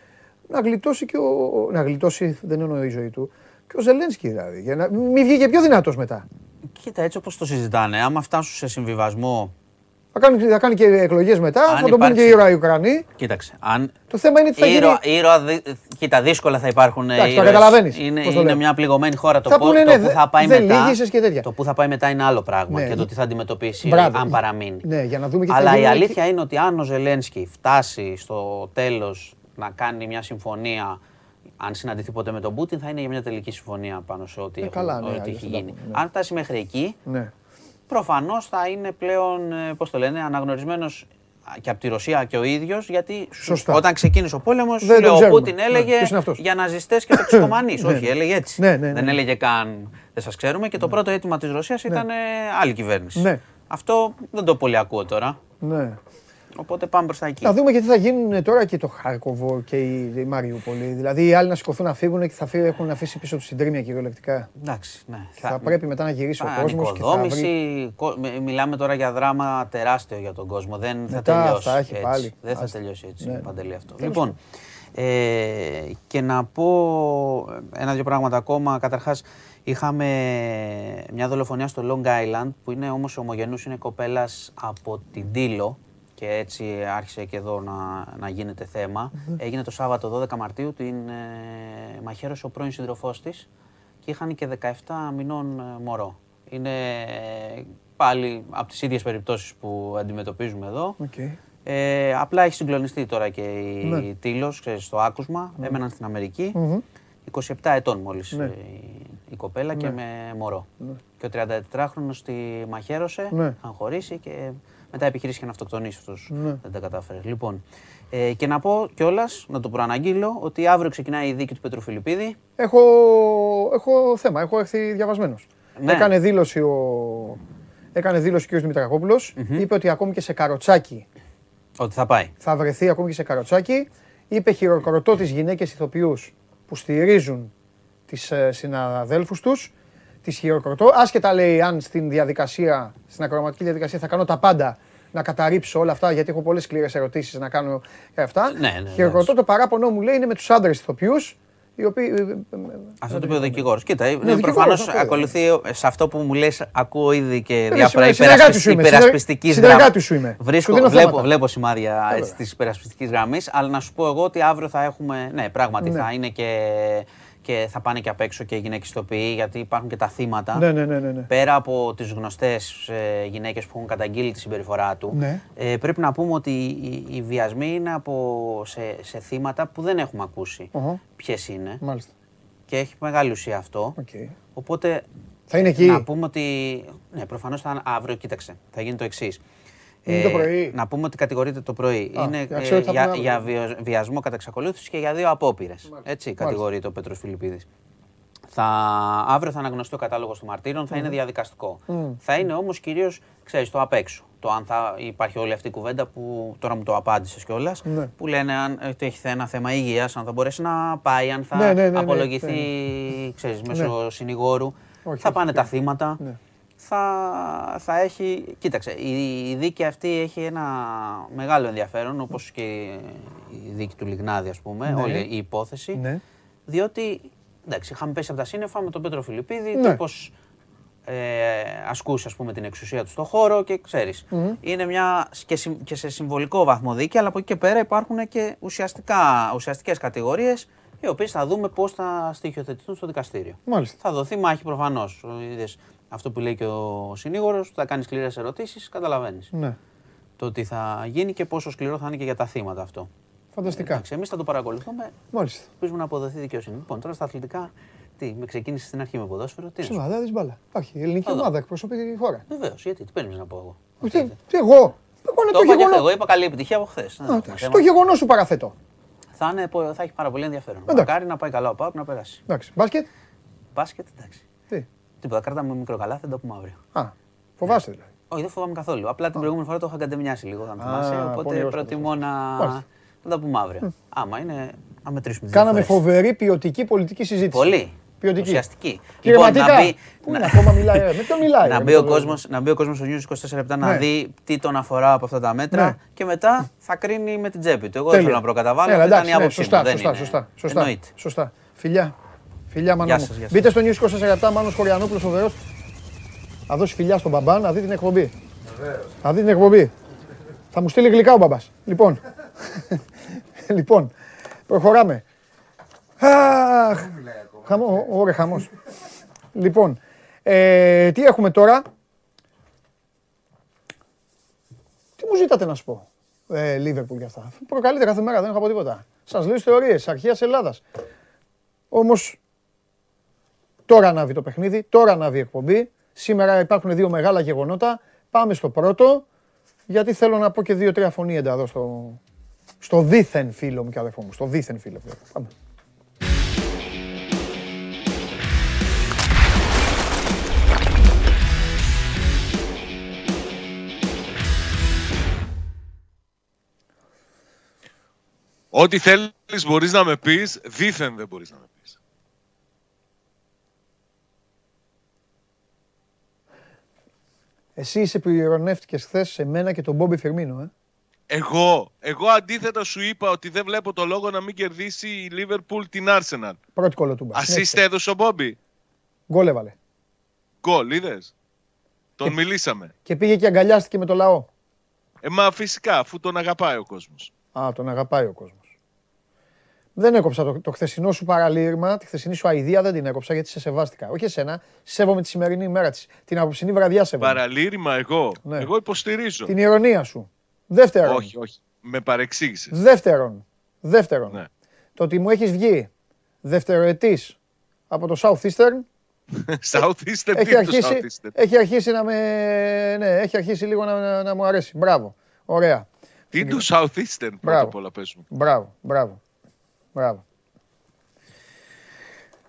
να γλιτώσει και ο. Να γλιτώσει, δεν εννοώ η ζωή του, και ο Ζελένσκι δηλαδή. Για να μην βγει και πιο δυνατός μετά. Κοίτα, έτσι όπως το συζητάνε, άμα φτάσουν σε συμβιβασμό. Θα κάνει, θα κάνει και εκλογές μετά, αν θα το πούν και οι ήρωα οι Ουκρανοί. Κοίταξε. Αν... Το θέμα είναι τι θα ήρωα, γίνει. Ήρωα, κοίτα, δύσκολα θα υπάρχουν. Εντάξει, το καταλαβαίνεις. Είναι, είναι μια πληγωμένη χώρα. Το, πούνε, το, ναι, που θα πάει δεν μετά, και τέτοια. το που θα πάει μετά είναι άλλο πράγμα ναι, και το τι θα αντιμετωπίσει Μπράβο. αν παραμείνει. Ναι, για να δούμε και Αλλά η αλήθεια είναι ότι αν ο Ζελένσκι φτάσει στο τέλος να κάνει μια συμφωνία αν συναντηθεί ποτέ με τον Πούτιν, θα είναι για μια τελική συμφωνία πάνω σε ό,τι, ε, καλά, ναι, έχει γίνει. Ναι. Αν φτάσει μέχρι εκεί, ναι. προφανώς θα είναι πλέον, ε, πώς το λένε, αναγνωρισμένος και από τη Ρωσία και ο ίδιος, γιατί Σωστά. όταν ξεκίνησε ο πόλεμος, ο Πούτιν ναι, έλεγε ναι, για ναζιστές και τοξικομανείς. Ναι, Όχι, έλεγε έτσι. Δεν έλεγε καν δεν σας ξέρουμε και το πρώτο αίτημα της Ρωσίας ήταν άλλη κυβέρνηση. Αυτό δεν το πολύ ακούω τώρα. Ναι. Οπότε πάμε προ τα εκεί. Θα δούμε γιατί θα γίνουν τώρα και το Χάρκοβο και η Μαριούπολη. Δηλαδή οι άλλοι να σηκωθούν να φύγουν και θα φύγουν, έχουν αφήσει πίσω τους την τρίμια κυριολεκτικά. Εντάξει, ναι. Θα, θα πρέπει μετά να γυρίσει ο κόσμος. Οικοδόμηση. Βρει... Μιλάμε τώρα για δράμα τεράστιο για τον κόσμο. Δεν μετά θα τελειώσει. Θα έχει έτσι. Πάλι. Δεν θα τελειώσει έτσι. Ναι. Παντελή αυτό. Λοιπόν, ε, και να πω ένα-δύο πράγματα ακόμα. Καταρχάς, είχαμε μια δολοφονία στο Long Island που είναι όμως ομογενούς, είναι κοπέλας από την Τήλο και έτσι άρχισε και εδώ να, να γίνεται Έγινε το Σάββατο 12 Μαρτίου, την ε, μαχαίρωσε ο πρώην σύντροφός της και είχαν και 17 μηνών ε, μωρό. Είναι ε, πάλι από τις ίδιες περιπτώσεις που αντιμετωπίζουμε εδώ. Okay. Ε, απλά έχει συγκλονιστεί τώρα και η ναι. Τήλος, στο άκουσμα, ναι. έμεναν στην Αμερική. 27 ετών μόλις ναι. η, κοπέλα και ναι. με μωρό. Ναι. Και ο 34χρονος τη μαχαίρωσε, ναι. αν χωρίσει και μετά επιχειρήσεις να αυτοκτονήσεις αυτό. Ναι. Δεν τα κατάφερες. Λοιπόν, ε, και να πω κιόλας, να το προαναγγείλω, ότι αύριο ξεκινάει η δίκη του Πέτρου Φιλιππίδη. Έχω, έχω θέμα, έχω έρθει διαβασμένος. Ναι. Έκανε δήλωση ο, έκανε δήλωση ο κ. δημητρακοπουλο Είπε ότι ακόμη και σε καροτσάκι. Ότι θα πάει. Θα βρεθεί ακόμη και σε καροτσάκι. Είπε χειροκροτώ τις γυναίκες ηθοποιούς που στηρίζουν τις ε, συναδέλφους τους της χειροκροτώ. Άσχετα λέει αν στην διαδικασία, στην ακροματική διαδικασία θα κάνω τα πάντα να καταρρύψω όλα αυτά, γιατί έχω πολλές σκληρές ερωτήσεις να κάνω και αυτά. Ναι, ναι, χειροκροτώ. Το παράπονο μου λέει είναι με τους άντρες ηθοποιούς. Οι οποίοι... Ε, ε, ε, αυτό το είπε ο δικηγόρος. Κοίτα, ναι, προφανώς ακολουθεί σε αυτό που μου λες, ακούω ήδη και διάφορα υπερασπιστικής γραμμή. σου είμαι. Βρίσκω, βλέπω, βλέπω σημάδια της υπερασπιστικής γραμμής, αλλά να σου πω εγώ ότι αύριο θα έχουμε. Ναι, πράγματι ναι. θα είναι και και θα πάνε και απ' έξω και οι γυναίκες ηθοποιοί, γιατί υπάρχουν και τα θύματα. Ναι, ναι, ναι, ναι. ναι. Πέρα από τις γνωστές ε, γυναίκες που έχουν καταγγείλει τη συμπεριφορά του, ναι. ε, πρέπει να πούμε ότι οι, οι βιασμοί είναι από, σε, σε θύματα που δεν έχουμε ακούσει uh-huh. ποιες είναι. Μάλιστα. Και έχει μεγάλη ουσία αυτό. Okay. Οπότε. Θα είναι εκεί. Να πούμε ότι. Ναι, προφανώς θα αύριο, κοίταξε. Θα γίνει το εξής. Είναι το ε, πρωί. Να πούμε ότι κατηγορείται το πρωί. είναι ε, για, για βιασμό κατά εξακολούθηση και για δύο απόπειρες. Έτσι κατηγορείται ο Πέτρος Φιλιππίδης. Θα, αύριο θα αναγνωστεί ο κατάλογος των μαρτύρων, θα είναι διαδικαστικό. Θα είναι όμως κυρίως, ξέρεις, το απ' έξω. Το αν θα υπάρχει όλη αυτή η κουβέντα που τώρα μου το απάντησες κιόλας. Ναι. Που λένε αν ότι έχει ένα θέμα υγείας, αν θα μπορέσει να πάει, αν θα ναι, ναι, απολογηθεί, ξέρεις, μέσω συνηγόρου. θα πάνε τα θύματα θα, θα έχει... Κοίταξε, η, δίκη αυτή έχει ένα μεγάλο ενδιαφέρον, όπως και η δίκη του Λιγνάδη, ας πούμε, ναι. όλη η υπόθεση, ναι. διότι, εντάξει, είχαμε πέσει από τα σύννεφα με τον Πέτρο Φιλιππίδη, ναι. τύπος ε, ασκούσε, ας πούμε, την εξουσία του στο χώρο και ξέρεις, είναι μια και, και, σε συμβολικό βαθμό δίκη, αλλά από εκεί και πέρα υπάρχουν και ουσιαστικά, ουσιαστικές κατηγορίες, οι οποίες θα δούμε πώς θα στοιχειοθετηθούν στο δικαστήριο. Μάλιστα. Θα δοθεί μάχη προφανώς αυτό που λέει και ο συνήγορος, θα κάνεις σκληρές ερωτήσεις, καταλαβαίνεις. Ναι. Το τι θα γίνει και πόσο σκληρό θα είναι και για τα θύματα αυτό. Φανταστικά. Εμείς θα το παρακολουθούμε. Μάλιστα. Ελπίζουμε να αποδοθεί δικαιοσύνη. Λοιπόν, τώρα στα αθλητικά, τι, με ξεκίνησε στην αρχή με ποδόσφαιρο. Τι Στην ομάδα τη μπάλα. Υπάρχει. Η ελληνική ομάδα εκπροσωπεί τη χώρα. Βεβαίως, γιατί, τι παίρνεις να πω εγώ. Τι, τι εγώ. Εγώ το, το γεγονό. Εγώ είπα καλή επιτυχία από χθες. Το γεγονός σου παραθέτω. Θα, είναι, θα έχει πάρα πολύ ενδιαφέρον. Μακάρι να πάει καλά ο Πάου να περάσει. Εντάξει. Μπάσκετ; Μπάσκετ, εντάξει. Τι; Τίποτα, κρατάμε μικρό καλά, θα το πούμε αύριο. Α, φοβάσαι δηλαδή. Όχι, δεν φοβάμαι καθόλου. Απλά την προηγούμενη φορά το είχα κατεμοιάσει λίγο, αν θυμάσαι. Οπότε προτιμώ να. Θα τα πούμε αύριο. Άμα είναι, να μετρήσουμε. Κάναμε φοβερή ποιοτική πολιτική συζήτηση. Πολύ. Ποιοτική. Ουσιαστική. Λοιπόν, να μπει, Πού να, ακόμα μιλάει, με το μιλάει. να, μπει ο κόσμος, να μπει ο κόσμος στο News 24 λεπτά να ναι. δει τι τον αφορά από αυτά τα μέτρα ναι. και μετά θα κρίνει με την τσέπη του. Εγώ δεν θέλω να προκαταβάλω, αυτή ήταν η άποψή μου. Σωστά, σωστά, σωστά. Σωστά. Φιλιά. Φιλιά, μάνα μου. Μπείτε στο News 24 λεπτά, Μάνος Χωριανόπουλος, φοβερός. Θα δώσει φιλιά στον μπαμπά να δει την εκπομπή. Να δει την εκπομπή. Θα μου στείλει γλυκά ο μπαμπάς. Λοιπόν, λοιπόν, προχωράμε. Αχ, χαμό, ωραία χαμός. Λοιπόν, ε, τι έχουμε τώρα; Τι μου ζήτατε να σου πω. Ε, Λίβερπουλ για αυτά; Προκαλείται κάθε μέρα, δεν έχω πω τίποτα. Σας λέω θεωρίες, αρχαίας Ελλάδας. Όμως Τώρα ανάβει το παιχνίδι, τώρα ανάβει η εκπομπή. Σήμερα υπάρχουν δύο μεγάλα γεγονότα. Πάμε στο πρώτο, γιατί θέλω να πω και δύο-τρία φωνήεντα εδώ στο, στο δίθεν φίλο μου και αδερφό μου. Στο δίθεν φίλο μου. Πάμε. Ό,τι θέλεις μπορείς να με πεις, δίθεν δεν μπορείς να με πεις. Εσύ σε πληρωνεύτηκες χθες σε μένα και τον Μπόμπι Φερμίνο, ε. Εγώ, εγώ αντίθετα σου είπα ότι δεν βλέπω το λόγο να μην κερδίσει η Λίβερπουλ την Arsenal. Πρώτη κολοτούμπα. Ασίστε έδωσε ο Μπόμπι. Γκολ έβαλε. Γκολ, είδες. Τον μιλήσαμε. Και πήγε και αγκαλιάστηκε με το λαό. Ε, μα φυσικά, αφού τον αγαπάει ο κόσμος. Α, τον αγαπάει ο κόσμος. Δεν έκοψα το, το χθεσινό σου παραλήρημα, τη χθεσινή σου αηδία δεν την έκοψα γιατί σε σεβάστηκα. Όχι εσένα, σέβομαι τη σημερινή ημέρα της. Την απόψινή βραδιά σέβομαι. Παραλήρημα εγώ. Ναι. Εγώ υποστηρίζω. Την ηρωνία σου. Δεύτερον. Όχι, όχι. Με παρεξήγησες. Δεύτερον. Δεύτερον. Ναι. Το ότι μου έχεις βγει δευτεροετής από το Southeastern. Southeastern, έχει, αρχίσει, έχει αρχίσει να με. Ναι, έχει αρχίσει λίγο να, να, να μου αρέσει. Μπράβο. Ωραία. Τι του Southeastern πρώτα απ' όλα πες μου. Μπράβο, μπράβο. Μπράβο.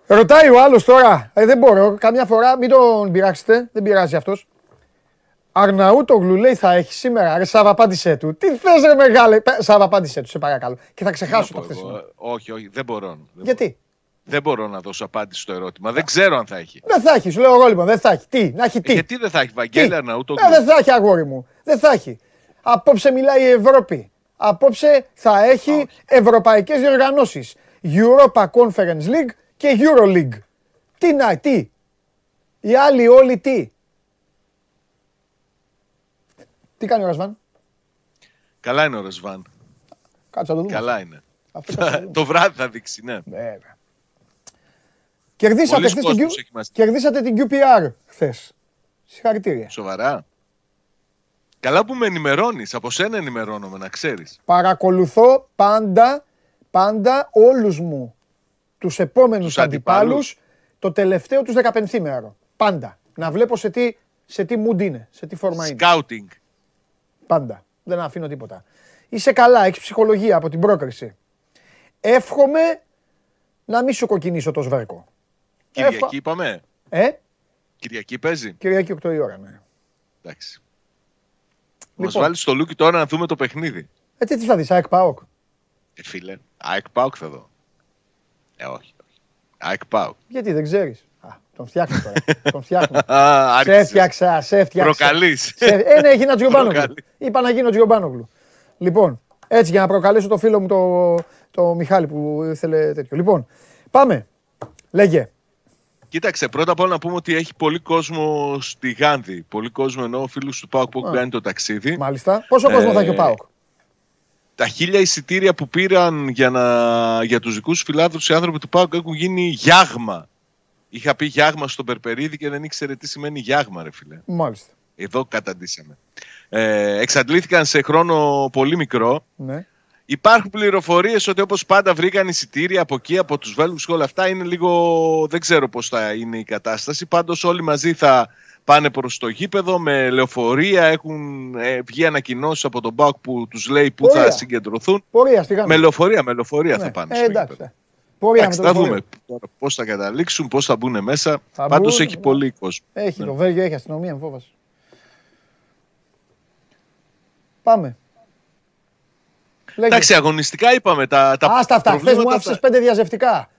Ρωτάει ο άλλος τώρα, ε, δεν μπορώ, καμιά φορά μην τον πειράξετε, δεν πειράζει αυτός. Αρναούτογλου λέει θα έχεις σήμερα. Ρε Σάβα, απάντησέ του. Τι θες, ρε μεγάλε. Σάβα, απάντησέ του, σε παρακαλώ. Και θα ξεχάσω το χθεσινό. Ε, όχι, όχι, δεν μπορώ. Δεν Γιατί; Δεν μπορώ να δώσω απάντηση στο ερώτημα. Δεν ξέρω αν θα έχει. Δεν θα έχει, σου λέω εγώ λοιπόν. Δεν θα έχει. Τι, να έχει τι; Γιατί δεν θα έχει, Βαγγέλη Αρναούτογλου; Ε, δεν θα έχει, αγόρι μου. Δεν θα έχει. Απόψε μιλάει η Ευρώπη απόψε θα έχει ευρωπαϊκές διοργανώσεις. Europa Conference League και Euro League. Τι να, τι; Οι άλλοι όλοι τι; Τι κάνει ο Ρασβάν; Καλά είναι ο Ρασβάν. Κάτσε να το δούμε. Καλά είναι. το βράδυ θα δείξει, ναι. Βέβαια. Κερδίσατε, την, κερδίσατε την QPR χθες. Συγχαρητήρια. Σοβαρά. Καλά που με ενημερώνεις. Από σένα ενημερώνομαι, να ξέρεις. Παρακολουθώ πάντα, πάντα όλους μου τους επόμενους αντιπάλους το τελευταίο τους 15 μέρο. Πάντα. Να βλέπω σε τι, σε τι mood είναι, σε τι φόρμα είναι. Scouting. Πάντα. Δεν αφήνω τίποτα. Είσαι καλά, έχεις ψυχολογία από την πρόκριση. Εύχομαι να μην σου κοκκινήσω το σβέρκο. Κυριακή είπαμε. Ε; Κυριακή παίζει. Κυριακή 8 η ώρα, ναι. Εντάξει. Λοιπόν. Μας βάλεις στο Λούκι τώρα να δούμε το παιχνίδι. Ε, τι θα δεις, ΑΕΚ ΠΑΟΚ. Ε, φίλε, ΑΕΚ ΠΑΟΚ θα δω. Ε, όχι. ΑΕΚ ΠΑΟΚ. Γιατί δεν ξέρεις; Τον φτιάχνω τώρα. τον φτιάχνω. σε έφτιαξα, σε έφτιαξα. Προκαλείς. Ε, ναι, έγινα Τζιομπάνογλου. Είπα να γίνω Τζιομπάνογλου. Λοιπόν, έτσι για να προκαλέσω το φίλο μου το, το Μιχάλη που ήθελε τέτοιο. Λοιπόν, πάμε. Λέγε. Κοίταξε, πρώτα απ' όλα να πούμε ότι έχει πολύ κόσμο στη Γάνδη. Πολύ κόσμο ενώ φίλου του Πάουκ που έχουν κάνει το ταξίδι. Μάλιστα. Πόσο κόσμο ε, θα έχει ο Πάουκ; Τα χίλια εισιτήρια που πήραν για, να, για τους δικούς φιλάδρους οι άνθρωποι του ΠΑΟΚ έχουν γίνει γιάγμα. Είχα πει γιάγμα στον Περπερίδη και δεν ήξερε τι σημαίνει γιάγμα, ρε φίλε. Μάλιστα. Εδώ καταντήσαμε. Ε, εξαντλήθηκαν σε χρόνο πολύ μικρό. Ναι. Υπάρχουν πληροφορίες ότι όπως πάντα βρήκαν εισιτήρια από εκεί, από τους Βέλγους και όλα αυτά. Είναι λίγο. Δεν ξέρω πώς θα είναι η κατάσταση. Πάντως όλοι μαζί θα πάνε προς το γήπεδο με λεωφορεία. Έχουν ε, βγει ανακοινώσεις από τον Μπάουκ που τους λέει πού θα συγκεντρωθούν. Πορεία, στη με λεωφορεία, με λεωφορεία ναι. θα πάνε. Ε, εντάξει. Γήπεδο. Πορεία εντάξει, θα δούμε πώς θα καταλήξουν, πώς θα μπουν μέσα. Πάντως έχει πολύ κόσμο. Έχει ναι. το Βέλγιο, έχει αστυνομία, φόβασε. Πάμε. Εντάξει, αγωνιστικά είπαμε τα, τα Άστα αυτά, χθες μου άφησες πέντε διαζευτικά.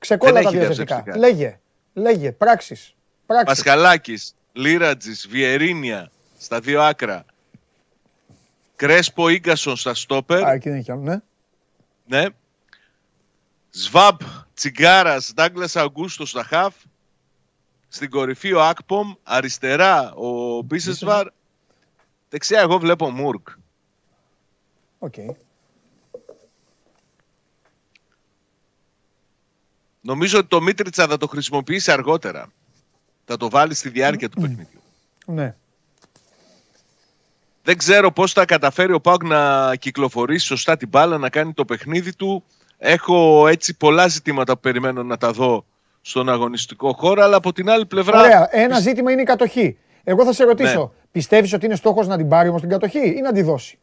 Ξεκόλα τα διαζευτικά. Λέγε, λέγε, πράξεις. πράξεις. Πασχαλάκης, Λίρατζης, Βιερίνια, στα δύο άκρα. Κρέσπο Ίγκασον στα στόπερ. Α, εκεί δεν έχει άλλο, ναι. Ναι. Σβάμπ, Τσιγκάρας, Ντάγκλας Αγκούστο στα χαφ. Στην κορυφή ο Ακπομ, αριστερά ο Μπίσεσβαρ. Δεξιά εγώ βλέπω Μουρκ. Okay. Νομίζω ότι το Μίτριτσα θα το χρησιμοποιήσει αργότερα. Θα το βάλει στη διάρκεια του παιχνιδιού. Ναι. Δεν ξέρω πώς θα καταφέρει ο Πάουκ να κυκλοφορήσει σωστά την μπάλα, να κάνει το παιχνίδι του. Έχω έτσι πολλά ζητήματα που περιμένω να τα δω στον αγωνιστικό χώρο, αλλά από την άλλη πλευρά. Ωραία, ένα ζήτημα είναι η κατοχή. Εγώ θα σε ρωτήσω, ναι. πιστεύεις ότι είναι στόχος να την πάρει όμως την κατοχή ή να τη δώσει;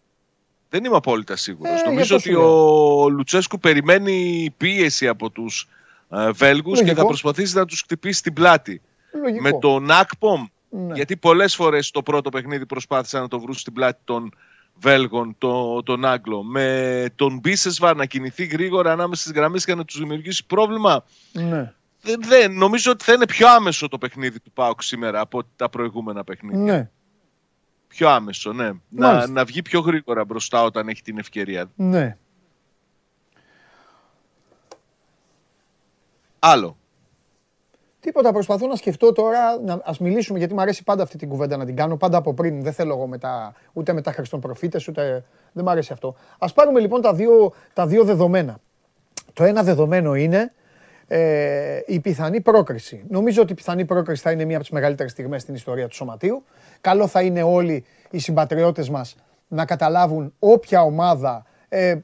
Δεν είμαι απόλυτα σίγουρος. Ε, Νομίζω ότι ο Λουτσέσκου περιμένει πίεση από τους ε, Βέλγους και θα προσπαθήσει να τους χτυπήσει την πλάτη. Λογικό. Με τον Ακπομ, ναι. γιατί πολλές φορές το πρώτο παιχνίδι προσπάθησαν να το βρουν στην πλάτη των Βέλγων, το, τον Άγγλο. Με τον Μπίσεσβαρ να κινηθεί γρήγορα ανάμεσα στις γραμμές και να τους δημιουργήσει πρόβλημα. Ναι. Δεν, δεν, νομίζω ότι θα είναι πιο άμεσο το παιχνίδι του Πάουκ σήμερα από τα προηγούμενα παιχνίδια. Ναι. Πιο άμεσο, ναι. Να, να βγει πιο γρήγορα μπροστά όταν έχει την ευκαιρία. Ναι. Άλλο. Τίποτα, προσπαθώ να σκεφτώ τώρα, να ας μιλήσουμε, γιατί μου αρέσει πάντα αυτή την κουβέντα να την κάνω, πάντα από πριν, δεν θέλω εγώ μετά, ούτε μετά Χριστόν Προφήτες, ούτε δεν μου αρέσει αυτό. Ας πάρουμε λοιπόν τα δύο, τα δύο δεδομένα. Το ένα δεδομένο είναι ε, η πιθανή πρόκριση. Νομίζω ότι η πιθανή πρόκριση θα είναι μία από τις μεγαλύτερες στιγμές στην ιστορία του Σωματείου. Καλό θα είναι όλοι οι συμπατριώτες μας να καταλάβουν όποια ομάδα, ε,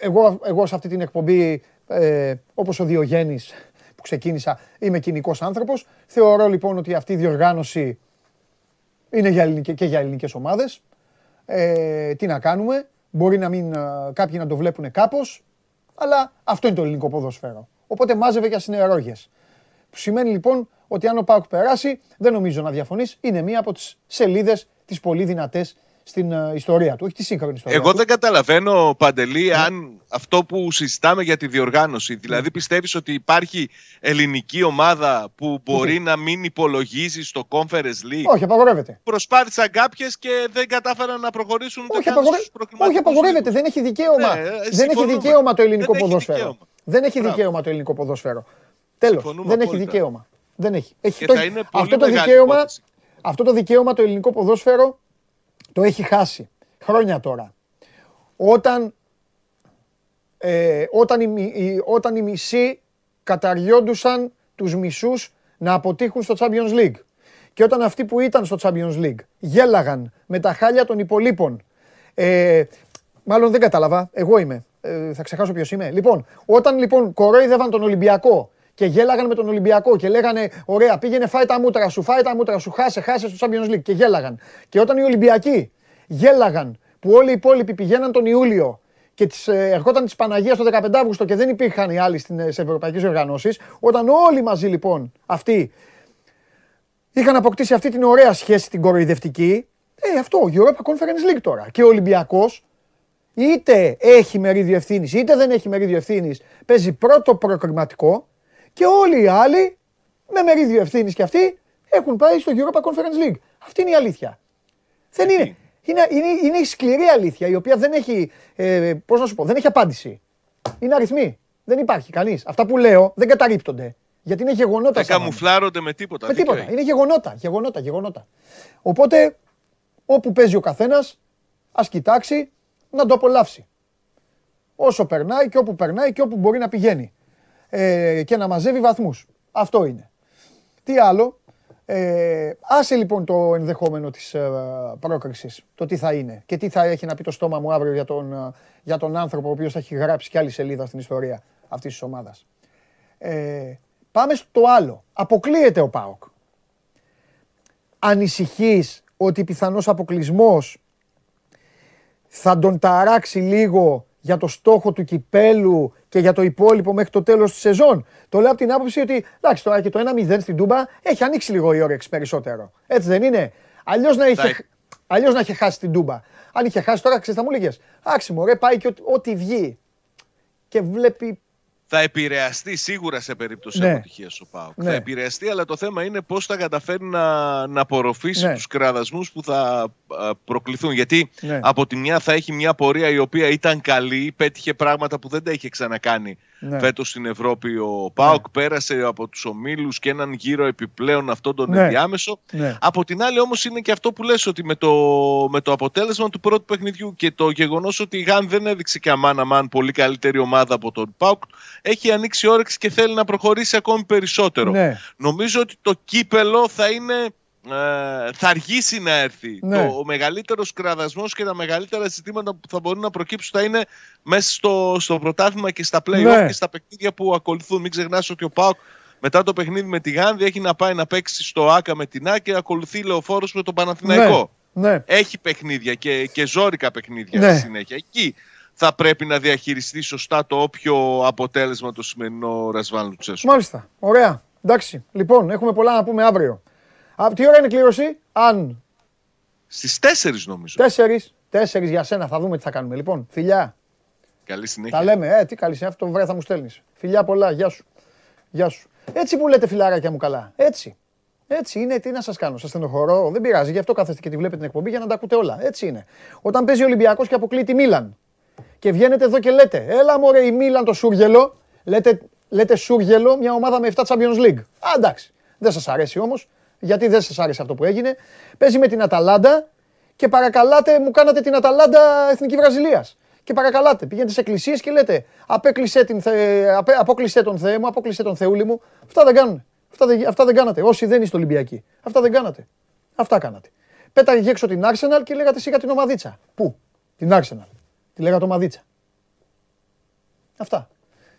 εγώ, εγώ σε αυτή την εκπομπή, ε, όπως ο Διογέννης, που ξεκίνησα, είμαι κοινικός άνθρωπος. Θεωρώ λοιπόν ότι αυτή η διοργάνωση είναι για ελληνικές, και για ελληνικές ομάδες. Ε, τι να κάνουμε, μπορεί να μην, ε, κάποιοι να το βλέπουν κάπως, αλλά αυτό είναι το ελληνικό ποδόσφαιρο. Οπότε μάζευε για συνεργόγε. Που σημαίνει λοιπόν ότι αν ο Πάουκ περάσει, δεν νομίζω να διαφωνείς, είναι μία από τις σελίδες τις πολύ δυνατές στην uh, ιστορία του, όχι τη σύγχρονη ιστορία. Εγώ δεν καταλαβαίνω, Παντελή, ναι. αν αυτό που συζητάμε για τη διοργάνωση, δηλαδή ναι. πιστεύεις ότι υπάρχει ελληνική ομάδα που μπορεί να μην υπολογίζει στο Conference League; Όχι, απαγορεύεται. Προσπάθησαν κάποιες και δεν κατάφεραν να προχωρήσουν όχι, απαγορε... όχι απαγορεύεται, δεν έχει δικαίωμα. Ναι, δεν έχει δικαίωμα το ελληνικό δεν ποδόσφαιρο. Έχει δεν έχει δικαίωμα το ελληνικό ποδόσφαιρο. Τέλος. Δεν έχει δικαίωμα. Δεν έχει. έχει το... αυτό, το δικαίωμα, αυτό το δικαίωμα το ελληνικό ποδόσφαιρο το έχει χάσει. Χρόνια τώρα. Όταν, ε, όταν, οι, όταν οι μισοί καταριόντουσαν τους μισούς να αποτύχουν στο Champions League. Και όταν αυτοί που ήταν στο Champions League γέλαγαν με τα χάλια των υπολείπων. Ε, μάλλον δεν κατάλαβα, εγώ είμαι. Ε, θα ξεχάσω ποιος είμαι. Λοιπόν, όταν λοιπόν κορόιδευαν τον Ολυμπιακό και γέλαγαν με τον Ολυμπιακό και λέγανε Ωραία, πήγαινε, φάει τα μούτρα σου, φάει τα μούτρα σου, χάσε, χάσε στο Champions League και γέλαγαν. Και όταν οι Ολυμπιακοί γέλαγαν που όλοι οι υπόλοιποι πηγαίναν τον Ιούλιο και τις, ε, ερχόταν της Παναγίας το 15 Αύγουστο και δεν υπήρχαν οι άλλοι στι ευρωπαϊκές οργανώσεις, όταν όλοι μαζί λοιπόν αυτοί είχαν αποκτήσει αυτή την ωραία σχέση την κοροϊδευτική, ε, αυτό, Europa Conference League τώρα. Και ο Ολυμπιακός είτε έχει μερίδιο ευθύνης, είτε δεν έχει μερίδιο ευθύνης, παίζει πρώτο προκριματικό και όλοι οι άλλοι με μερίδιο ευθύνης και αυτοί έχουν πάει στο Europa Conference League. Αυτή είναι η αλήθεια. Δεν είναι. Είναι, είναι, είναι η σκληρή αλήθεια η οποία δεν έχει, ε, πώς να σου πω, δεν έχει απάντηση. Είναι αριθμοί. Δεν υπάρχει κανείς. Αυτά που λέω δεν καταρρύπτονται. Γιατί είναι γεγονότα. Δεν καμουφλάρονται με τίποτα. Με τίποτα. Είναι γεγονότα, γεγονότα, γεγονότα. Οπότε, όπου παίζει ο καθένας, ας κοιτάξει να το απολαύσει. Όσο περνάει και όπου περνάει και όπου μπορεί να πηγαίνει ε, και να μαζεύει βαθμούς. Αυτό είναι. Τι άλλο. Ε, άσε λοιπόν το ενδεχόμενο της ε, πρόκρισης, το τι θα είναι και τι θα έχει να πει το στόμα μου αύριο για τον, ε, για τον άνθρωπο ο οποίος θα έχει γράψει κι άλλη σελίδα στην ιστορία αυτής της ομάδας. Ε, πάμε στο άλλο. Αποκλείεται ο ΠΑΟΚ. Ανησυχείς ότι πιθανός αποκλεισμός θα τον ταράξει λίγο για το στόχο του κυπέλου και για το υπόλοιπο μέχρι το τέλος της σεζόν. Το λέω από την άποψη ότι εντάξει τώρα και το 1-0 στην Τούμπα έχει ανοίξει λίγο η όρεξη περισσότερο. Έτσι δεν είναι; Αλλιώς να, είχε, αλλιώς να είχε χάσει την Τούμπα. Αν είχε χάσει τώρα, ξέρεις, θα μου λέγες. Άξιμο, ρε, πάει και ό,τι βγει. Και βλέπει θα επηρεαστεί σίγουρα σε περίπτωση ναι. αποτυχίας ο Πάουκ. Ναι. Θα επηρεαστεί, αλλά το θέμα είναι πώς θα καταφέρει να, να απορροφήσει ναι. τους κραδασμούς που θα προκληθούν. Γιατί ναι. από τη μια θα έχει μια πορεία η οποία ήταν καλή, πέτυχε πράγματα που δεν τα είχε ξανακάνει ναι. φέτος στην Ευρώπη. Ο Πάοκ ναι. πέρασε από τους ομίλους και έναν γύρο επιπλέον αυτόν τον ναι. ενδιάμεσο. Ναι. Από την άλλη, όμως, είναι και αυτό που λες ότι με το, με το αποτέλεσμα του πρώτου παιχνιδιού και το γεγονός ότι η Γαν δεν έδειξε και αμάν αμάν πολύ καλύτερη ομάδα από τον Πάοκ, έχει ανοίξει όρεξη και θέλει να προχωρήσει ακόμη περισσότερο. Ναι. Νομίζω ότι το κύπελο θα είναι ε, θα αργήσει να έρθει. Ναι. Το, ο μεγαλύτερος κραδασμός και τα μεγαλύτερα ζητήματα που θα μπορούν να προκύψουν θα είναι μέσα στο, στο πρωτάθλημα και στα play ναι. και στα παιχνίδια που ακολουθούν. Μην ξεχνάς ότι ο Πάοκ μετά το παιχνίδι με τη Γάνδη έχει να πάει να παίξει στο ΑΚΑ με την ΑΚΑ και ακολουθεί λεωφόρος με τον Παναθηναϊκό. Ναι, ναι. Έχει παιχνίδια και, και ζώρικα παιχνίδια ναι. στη συνέχεια. Εκεί θα πρέπει να διαχειριστεί σωστά το όποιο αποτέλεσμα το σημερινό Ρασβάν Λουτσέσου. Μάλιστα. Ωραία. Εντάξει. Λοιπόν, έχουμε πολλά να πούμε αύριο. Α, τι ώρα είναι η κλήρωση, αν. Στις 4 νομίζω. 4. 4 για σένα. Θα δούμε τι θα κάνουμε. Λοιπόν, φιλιά. Καλή συνέχεια. Τα λέμε. Ε, τι καλή συνέχεια. Αυτό το βράδυ θα μου στέλνεις. Φιλιά πολλά. Γεια σου. Γεια σου. Έτσι που λέτε φιλαράκια μου καλά. Έτσι. Έτσι είναι, τι να σας κάνω, σας στενοχωρώ. Δεν πειράζει, γι' αυτό κάθεστε και τη βλέπετε την εκπομπή για να τα ακούτε όλα. Έτσι είναι. Όταν παίζει ο Ολυμπιακός και αποκλείει τη Μίλαν και βγαίνετε εδώ και λέτε, Έλα μωρέ η Μίλαν το Σούργελο, λέτε, λέτε Σούργελο μια ομάδα με 7 Champions League. Α, εντάξει. Δεν σας αρέσει όμως, γιατί δεν σας άρεσε αυτό που έγινε. Παίζει με την Αταλάντα και παρακαλάτε, μου κάνατε την Αταλάντα Εθνική Βραζιλίας. Και παρακαλάτε, πηγαίνετε σε εκκλησίες και λέτε Απέκλεισε, την θε... Απέ... τον Θεέ μου, απόκλεισε τον Θεούλη μου. Αυτά δεν κάνουν. Αυτά δεν, αυτά δεν κάνατε. Όσοι δεν είστε Ολυμπιακοί. Αυτά δεν κάνατε. Αυτά κάνατε. Πέταγε έξω την Arsenal και λέγατε σιγά την ομαδίτσα. Πού; Την Arsenal. Τη λέγατε ομαδίτσα. Αυτά.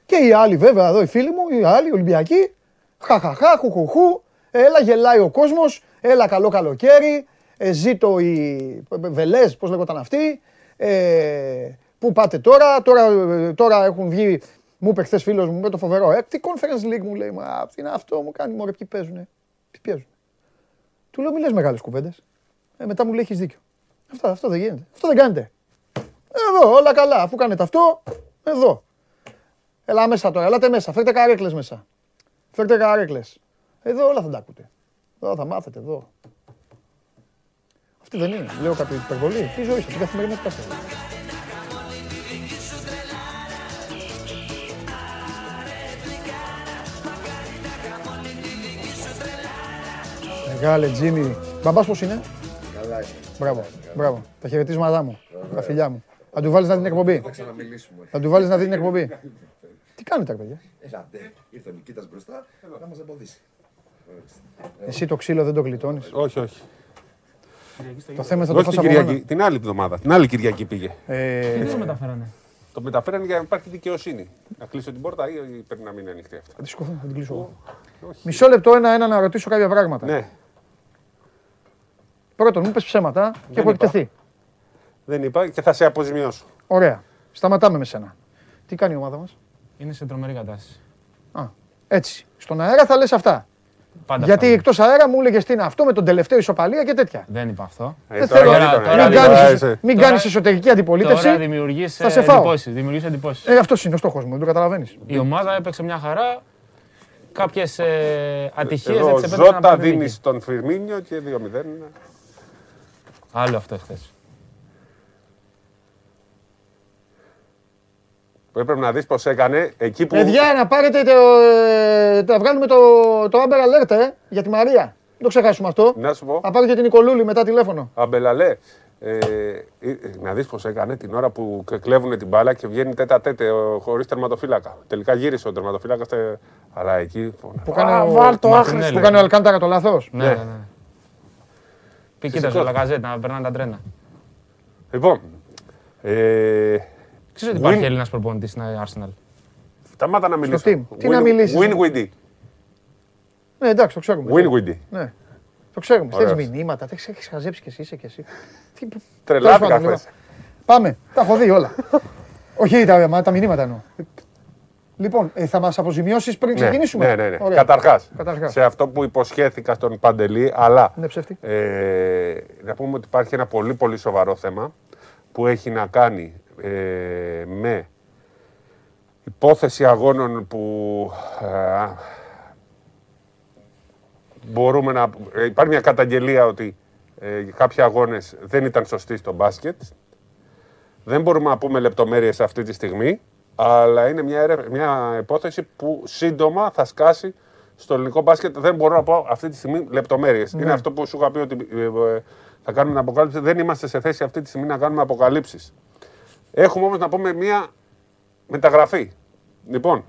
Και οι άλλοι βέβαια εδώ οι φίλοι μου, οι άλλοι Ολυμπιακοί. Χαχαχά, χουχουχού. Έλα γελάει ο κόσμος. Έλα καλό καλοκαίρι. Ε, ζήτω οι βελές, πώς λέγονταν αυτοί. Ε, πού πάτε τώρα, τώρα, τώρα έχουν βγει μου είπε χθες φίλος μου με το φοβερό. Ε, τι conference league μου λέει. Μα τι είναι αυτό, μου κάνει μόνο ποιοι παίζουν. Τι παίζουν. Του λέω, μιλέ μεγάλες κουβέντες. Ε, μετά μου λέει, έχεις δίκιο. Αυτό, αυτό δεν γίνεται. Αυτό δεν κάνετε. Εδώ, όλα καλά. Αφού κάνετε αυτό, εδώ. Έλα μέσα τώρα, ελάτε μέσα. Φέρτε καρέκλες μέσα. Φέρτε καρέκλες. Εδώ όλα θα τα ακούτε. Εδώ θα μάθετε, εδώ. Αυτή δεν είναι. Λέω κάποια υπερβολή. Τι ζωή σας, την καθημερινότητα σας. Μεγάλε Τζίμι. Μπαμπάς πώς είναι; Καλά είναι. Μπράβο, μπράβο. Τα χαιρετίσματά μου, τα φιλιά μου. Θα του βάλεις να δει την εκπομπή. Θα ξαναμιλήσουμε. Θα του βάλεις να δει την εκπομπή. Τι κάνετε, παιδιά; Ελάτε, ήρθε ο Νικήτας μπροστά, να μας εμποδίσει. Εσύ το ξύλο δεν το γλιτώνεις; Όχι, όχι. Το θέμα θα το φας από μένα. Την άλλη εβδομάδα, την άλλη Κυριακή πήγε. Ε, Τι το μεταφέρανε; Το μεταφέρανε για να υπάρχει δικαιοσύνη. Να κλείσω την πόρτα ή πρέπει να μείνει ανοιχτή αυτή. Θα τη σκοφώ, θα την κλείσω. Μισό λεπτό ένα-ένα να ρωτήσω κάποια πράγματα. Ναι. Πρώτον, μου πες ψέματα και έχω εκτεθεί. Δεν είπα και θα σε αποζημιώσω. Ωραία. Σταματάμε με σένα. Τι κάνει η ομάδα μας; Είναι σε τρομερή κατάσταση. Α, έτσι. Στον αέρα θα λες αυτά. Πάντα Γιατί εκτός αέρα μου έλεγες τι είναι αυτό με τον τελευταίο ισοπαλία και τέτοια. Δεν είπα αυτό. Ε, Δεν θέλω. Μην κάνεις εσωτερική αντιπολίτευση. Τώρα δημιουργείς εντυπώσεις. Ε, αυτός είναι ο στόχος μου, δεν το καταλαβαίνεις. Η ομάδα έπαιξε μια χαρά. Κάποιες ε, ατυχίες δεν τι επέτρεπε να δίνεις στον Φιρμίνιο και 2-0. Άλλο αυτό χθες. Που έπρεπε να δεις πώς έκανε εκεί που. Παιδιά, να πάρετε το. Να βγάλουμε το, το Amber Alert, ε, για τη Μαρία. Δεν το ξεχάσουμε αυτό. Να σου πω. Να πάρω και την Νικολούλη μετά τηλέφωνο. Αμπελαλέ. Ε, ε, να δεις πώς έκανε την ώρα που κλέβουν την μπάλα και βγαίνει τέτα τέτε χωρίς τερματοφύλακα. Τελικά γύρισε ο τερματοφύλακας. Αλλά εκεί. Που κάνει ο, που κάνει ο Αλκάνταρα το λάθος. Ναι, ναι. ναι. Πει κοίταζε ο Λακαζέτ να περνάνε τα τρένα. Λοιπόν. Ε, Ξέρεις ότι υπάρχει Έλληνας προπονητής στην Arsenal. Σταμάτα να μιλήσω. Τι να μιλήσεις. Win with Ναι, εντάξει, το ξέρουμε. Win with Ναι. Το ξέρουμε. Θέλει μηνύματα, τα έχεις χαζέψει κι εσύ, είσαι κι εσύ. Τρελάθηκα χθε. Πάμε. Τα έχω δει όλα. Όχι τα, τα μηνύματα εννοώ. Λοιπόν, ε, θα μας αποζημιώσεις πριν ναι, ξεκινήσουμε; Ναι, ναι, ναι. Καταρχάς, σε αυτό που υποσχέθηκα στον Παντελή, αλλά ναι, ε, να πούμε ότι υπάρχει ένα πολύ πολύ σοβαρό θέμα που έχει να κάνει ε, με υπόθεση αγώνων που ε, μπορούμε να... Ε, υπάρχει μια καταγγελία ότι ε, κάποιοι αγώνες δεν ήταν σωστοί στο μπάσκετ. Δεν μπορούμε να πούμε λεπτομέρειες αυτή τη στιγμή αλλά είναι μια, μια υπόθεση που σύντομα θα σκάσει στο ελληνικό μπάσκετ. Δεν μπορώ να πω αυτή τη στιγμή λεπτομέρειες. Ναι. Είναι αυτό που σου είχα πει ότι ε, ε, θα κάνουμε αποκάλυψη. Δεν είμαστε σε θέση αυτή τη στιγμή να κάνουμε αποκαλύψεις. Έχουμε όμως να πούμε μια μεταγραφή. Λοιπόν,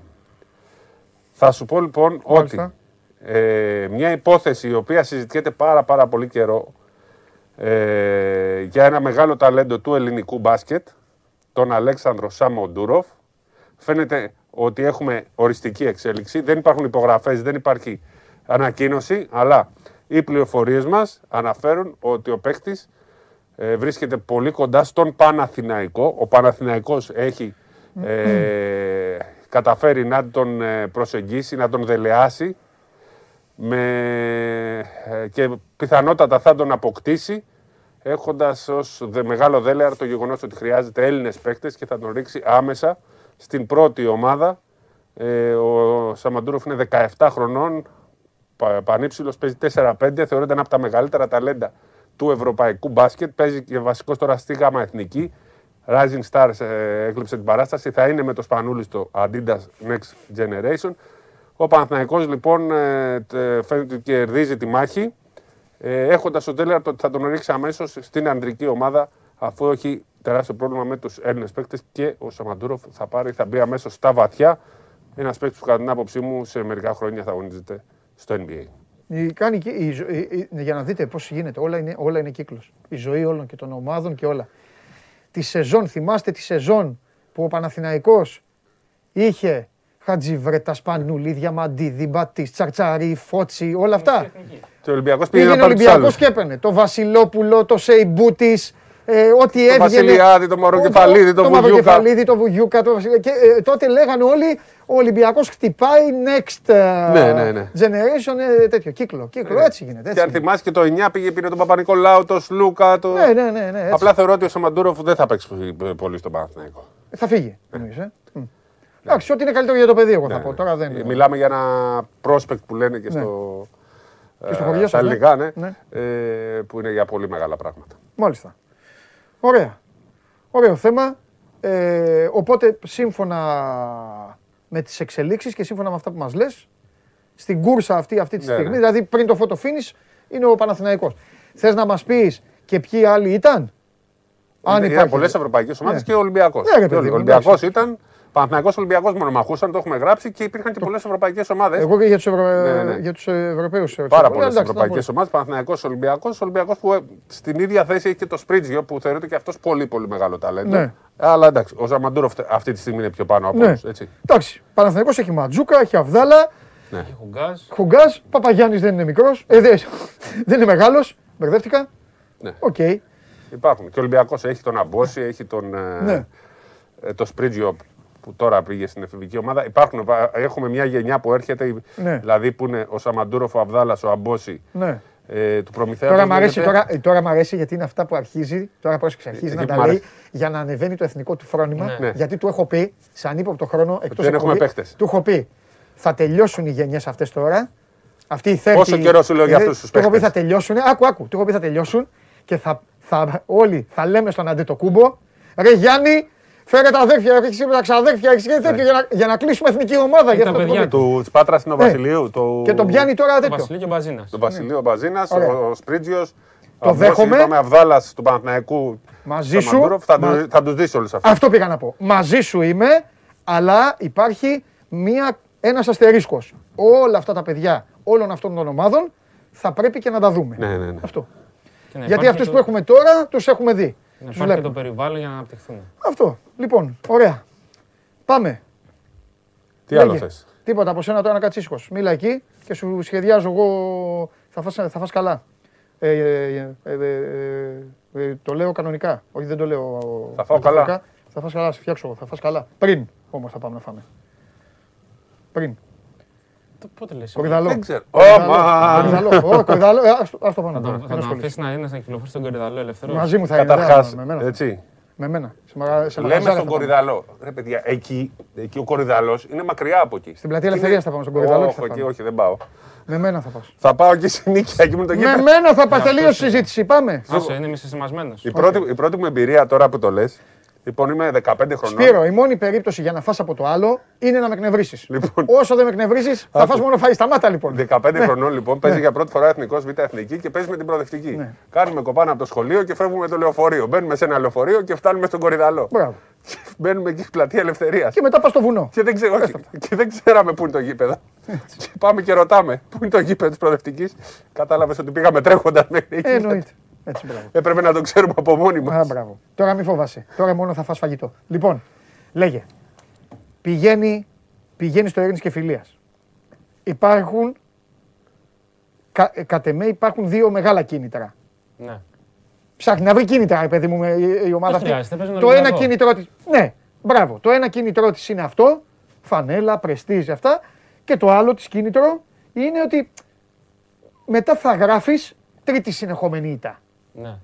θα σου πω λοιπόν ότι ε, μια υπόθεση η οποία συζητιέται πάρα πάρα πολύ καιρό ε, για ένα μεγάλο ταλέντο του ελληνικού μπάσκετ, τον Αλέξανδρο Σαμοντούροφ, φαίνεται ότι έχουμε οριστική εξέλιξη. Δεν υπάρχουν υπογραφές, δεν υπάρχει ανακοίνωση, αλλά οι πληροφορίες μας αναφέρουν ότι ο παίκτης ε, βρίσκεται πολύ κοντά στον Παναθηναϊκό. Ο Παναθηναϊκός έχει ε, καταφέρει να τον ε, προσεγγίσει, να τον δελεάσει με, ε, και πιθανότατα θα τον αποκτήσει έχοντας ως μεγάλο δέλεαρ το γεγονός ότι χρειάζεται Έλληνες παίκτες και θα τον ρίξει άμεσα στην πρώτη ομάδα. Ε, ο Σαμαντούροφ είναι 17 χρονών, πανύψηλος, παίζει 4-5, θεωρείται ένα από τα μεγαλύτερα ταλέντα του ευρωπαϊκού μπάσκετ. Παίζει και βασικός τώρα στη ΓΑΜΑ Εθνική. Rising Stars ε, έκλειψε την παράσταση. Θα είναι με το Σπανούλης στο Adidas Next Generation. Ο Παναθηναϊκός λοιπόν ε, φαίνεται ότι κερδίζει τη μάχη. Ε, Έχοντας ο Τέλερ ότι θα τον ρίξει αμέσως στην αντρική ομάδα αφού έχει τεράστιο πρόβλημα με τους Έλληνες παίκτες και ο Σαμαντούροφ θα πάρει, θα μπει αμέσως στα βαθιά. Ένας παίκτης που κατά την άποψή μου σε μερικά χρόνια θα αγωνίζεται στο NBA. Κάνει, η, η, για να δείτε πώς γίνεται, όλα είναι, όλα είναι κύκλος. Η ζωή όλων και των ομάδων και όλα. Τη σεζόν, θυμάστε τη σεζόν που ο Παναθηναϊκός είχε Χατζιβρέτα, Σπανούλη, Διαμαντίδη, Μπατή, Τσαρτσαρή, Φώτσι, όλα αυτά. Και ο Ολυμπιακός πήγε ο Ολυμπιακός και έπαιρνε. Το Βασιλόπουλο, το Σεϊμπούτης, ε, ό,τι έβγαινε. Το Βασιλιάδη, το Μαροκεφαλίδη, το, το Βουγιούκα. Το Βουγιούκα, το Και ε, τότε λέγανε όλοι ο Ολυμπιακός χτυπάει next uh, ναι, ναι, ναι. generation, ε, τέτοιο κύκλο. Κύκλο, ναι. έτσι γίνεται. Έτσι και αν θυμάσαι και το 9 πήγε πήρε τον Παπα-Νικολάου, τον Σλούκα. Το... Ναι, ναι, ναι, ναι, Απλά θεωρώ ότι ο Σαμαντούροφ δεν θα παίξει πολύ στον Παναθηναϊκό. Θα φύγει, εννοείς, ε; Εντάξει, ό,τι είναι καλύτερο για το παιδί, εγώ θα πω. Τώρα δεν είναι. Μιλάμε για ένα prospect που λένε και στο. Και στο χωριό Στα ελληνικά, ναι. Που είναι για πολύ μεγάλα πράγματα. Μάλιστα. Ωραία. Ωραίο θέμα. Ε, οπότε, σύμφωνα με τις εξελίξεις και σύμφωνα με αυτά που μας λες, στην κούρσα αυτή, αυτή τη ναι, στιγμή, ναι. δηλαδή πριν το photo finish, είναι ο Παναθηναϊκός. Θες να μας πεις και ποιοι άλλοι ήταν; Αν ήταν πολλές ευρωπαϊκές ομάδες ναι. και ο Ολυμπιακός. Ναι, ο Ολυμπιακός ήταν. Παναθυναϊκό Ολυμπιακός μονομαχούσαν, το έχουμε γράψει και υπήρχαν και πολλές ευρωπαϊκές ομάδες. Εγώ και για τους Ευρω... ναι, ναι. Ευρωπαίους. Πάρα πολλές ευρωπαϊκές ομάδες. Παναθυναϊκό Ολυμπιακός. Ολυμπιακός που ε, στην ίδια θέση έχει και το Σπρίτζιο που θεωρείται και αυτός πολύ πολύ μεγάλο ταλέντο. Ναι. Αλλά εντάξει, ο Ζαμαντούροφ αυτή τη στιγμή είναι πιο πάνω από ναι. όλους. Εντάξει, Παναθυναϊκό έχει Ματζούκα, έχει Αβδάλα. Ναι. Χουγκάζ. Παπαγιάννης δεν είναι μικρός. Ε, δεν, δεν είναι μεγάλος. Μπερδεύτηκα. Ναι. Okay. Υπάρχουν. Και ο Ολυμπιακός έχει τον Αμπόση, έχει τον. Ε, ναι. Ε, το Σπρίτζιο που τώρα πήγε στην εφηβική ομάδα. Υπάρχουν, έχουμε μια γενιά που έρχεται, ναι. δηλαδή που είναι ο Σαμαντούροφ, ο Αβδάλας, ο Αμπόση. Ναι. Ε, του Προμηθέα. Τώρα μου αρέσει, τώρα, τώρα αρέσει γιατί είναι αυτά που αρχίζει, τώρα πρόσεξε, αρχίζει να τα λέει για να ανεβαίνει το εθνικό του φρόνημα. Ναι. Γιατί του έχω πει, σε ανύποπτο χρόνο, εκτός δεν έχουμε παίχτες. Του έχω πει, θα τελειώσουν οι γενιές αυτές τώρα. Αυτή η θέση. Πόσο καιρό σου λέω για αυτούς τους παίχτε. Του έχω πει θα τελειώσουν. Άκου, άκου. Του έχω πει θα τελειώσουν και θα, θα, όλοι θα λέμε στον Αντετοκούμπο, ρε Γιάννη, Φέρε τα αδέρφια, έχεις τα ξαδέρφια, έχεις και τέτοιο για, να, για να κλείσουμε εθνική ομάδα. Για τα παιδιά του Πάτρας είναι ο ναι. Βασιλείου. Το... Και τον πιάνει τώρα τέτοιο. Βασιλείο και Μπαζίνας. Το Βασιλείο Μπαζίνας, ο Σπρίτζιος. Το δέχομαι. Είπαμε Αβδάλα του Παναθναϊκού. Μαζί σου. Θα, μα... θα τους δεις όλους αυτού. Αυτό πήγα να πω. Μαζί σου είμαι, αλλά υπάρχει ένας αστερίσκος. Όλα αυτά τα παιδιά όλων αυτών των ομάδων θα πρέπει και να τα δούμε. Ναι, ναι, ναι. Αυτό. Γιατί αυτούς που έχουμε τώρα τους έχουμε δει. Να υπάρχει και το περιβάλλον για να αναπτυχθούν. Αυτό. Λοιπόν, ωραία. Πάμε. Τι άλλο θες; Τίποτα από σένα τώρα να κάτσεις Μίλα εκεί και σου σχεδιάζω εγώ. Θα φας, θα φας καλά. Ε, ε, ε, το λέω κανονικά. Όχι, δεν το λέω. Θα φάω καλά. Θα φας καλά, σε φτιάξω. Θα φας καλά. Πριν όμως θα πάμε να φάμε. Πριν. Πότε λες; Κορυδαλό. Δεν ξέρω. Ω, κορυδαλό. Ας το πάνω. Θα τον αφήσεις να είναι να κυκλοφορεί στον κορυδαλό ελεύθερο. Μαζί μου θα είναι. Καταρχάς, έτσι. Με μένα. Λέμε στον Κορυδαλό. Ρε παιδιά, εκεί, εκεί ο Κορυδαλός είναι μακριά από εκεί. Στην πλατεία Ελευθερίας θα πάμε στον Κορυδαλό. Όχι, εκεί, όχι, δεν πάω. Με μένα θα πας. Θα πάω και στην νίκη εκεί με το Με μένα θα πας τελείω συζήτηση. Πάμε. Άσο, είναι μισεσημασμένος. Η πρώτη μου εμπειρία τώρα που το λες Λοιπόν, είμαι 15 χρονών. Σπύρο, η μόνη περίπτωση για να φας από το άλλο είναι να με εκνευρίσεις. Λοιπόν, Όσο δεν με εκνευρίσεις, θα φας μόνο φάει. Σταμάτα λοιπόν. 15 ναι. χρονών λοιπόν, παίζει ναι. για πρώτη φορά εθνικός β' εθνική και παίζει με την προοδευτική. Ναι. Κάνουμε κοπάνα από το σχολείο και φεύγουμε το λεωφορείο. Μπαίνουμε σε ένα λεωφορείο και φτάνουμε στον Κορυδαλό. Μπράβο. Μπαίνουμε εκεί στην πλατεία Ελευθερίας. Και μετά πας στο βουνό. Και δεν, ξέρω, και δεν ξέραμε πού είναι το γήπεδο. και πάμε και ρωτάμε πού είναι το γήπεδο της προοδευτική. Κατάλαβες ότι πήγαμε τρέχοντας μέχρι εκεί. Εννοείται. Έτσι, μπράβο. Έπρεπε να το ξέρουμε από μόνοι μας. Α, Τώρα μην φοβάσαι. Τώρα μόνο θα φας φαγητό. Λοιπόν, λέγε. Πηγαίνει πηγαίνει στο Έρνη και Φιλίας. Υπάρχουν. Κα, ε, κατ' εμέ υπάρχουν δύο μεγάλα κίνητρα. Ναι. Ψάχνει να βρει κίνητρα, παιδί μου, με η η ομάδα Δεν αυτή. χρειάζεται, παίζει Το Ολυμπιακό. ένα κίνητρό τη. Ναι, μπράβο. Το ένα κίνητρό της είναι αυτό. Φανέλα, πρεστίζ, αυτά. Και το άλλο της κίνητρο είναι ότι μετά θα γράφεις τρίτη συνεχόμενη ήττα. Ναι.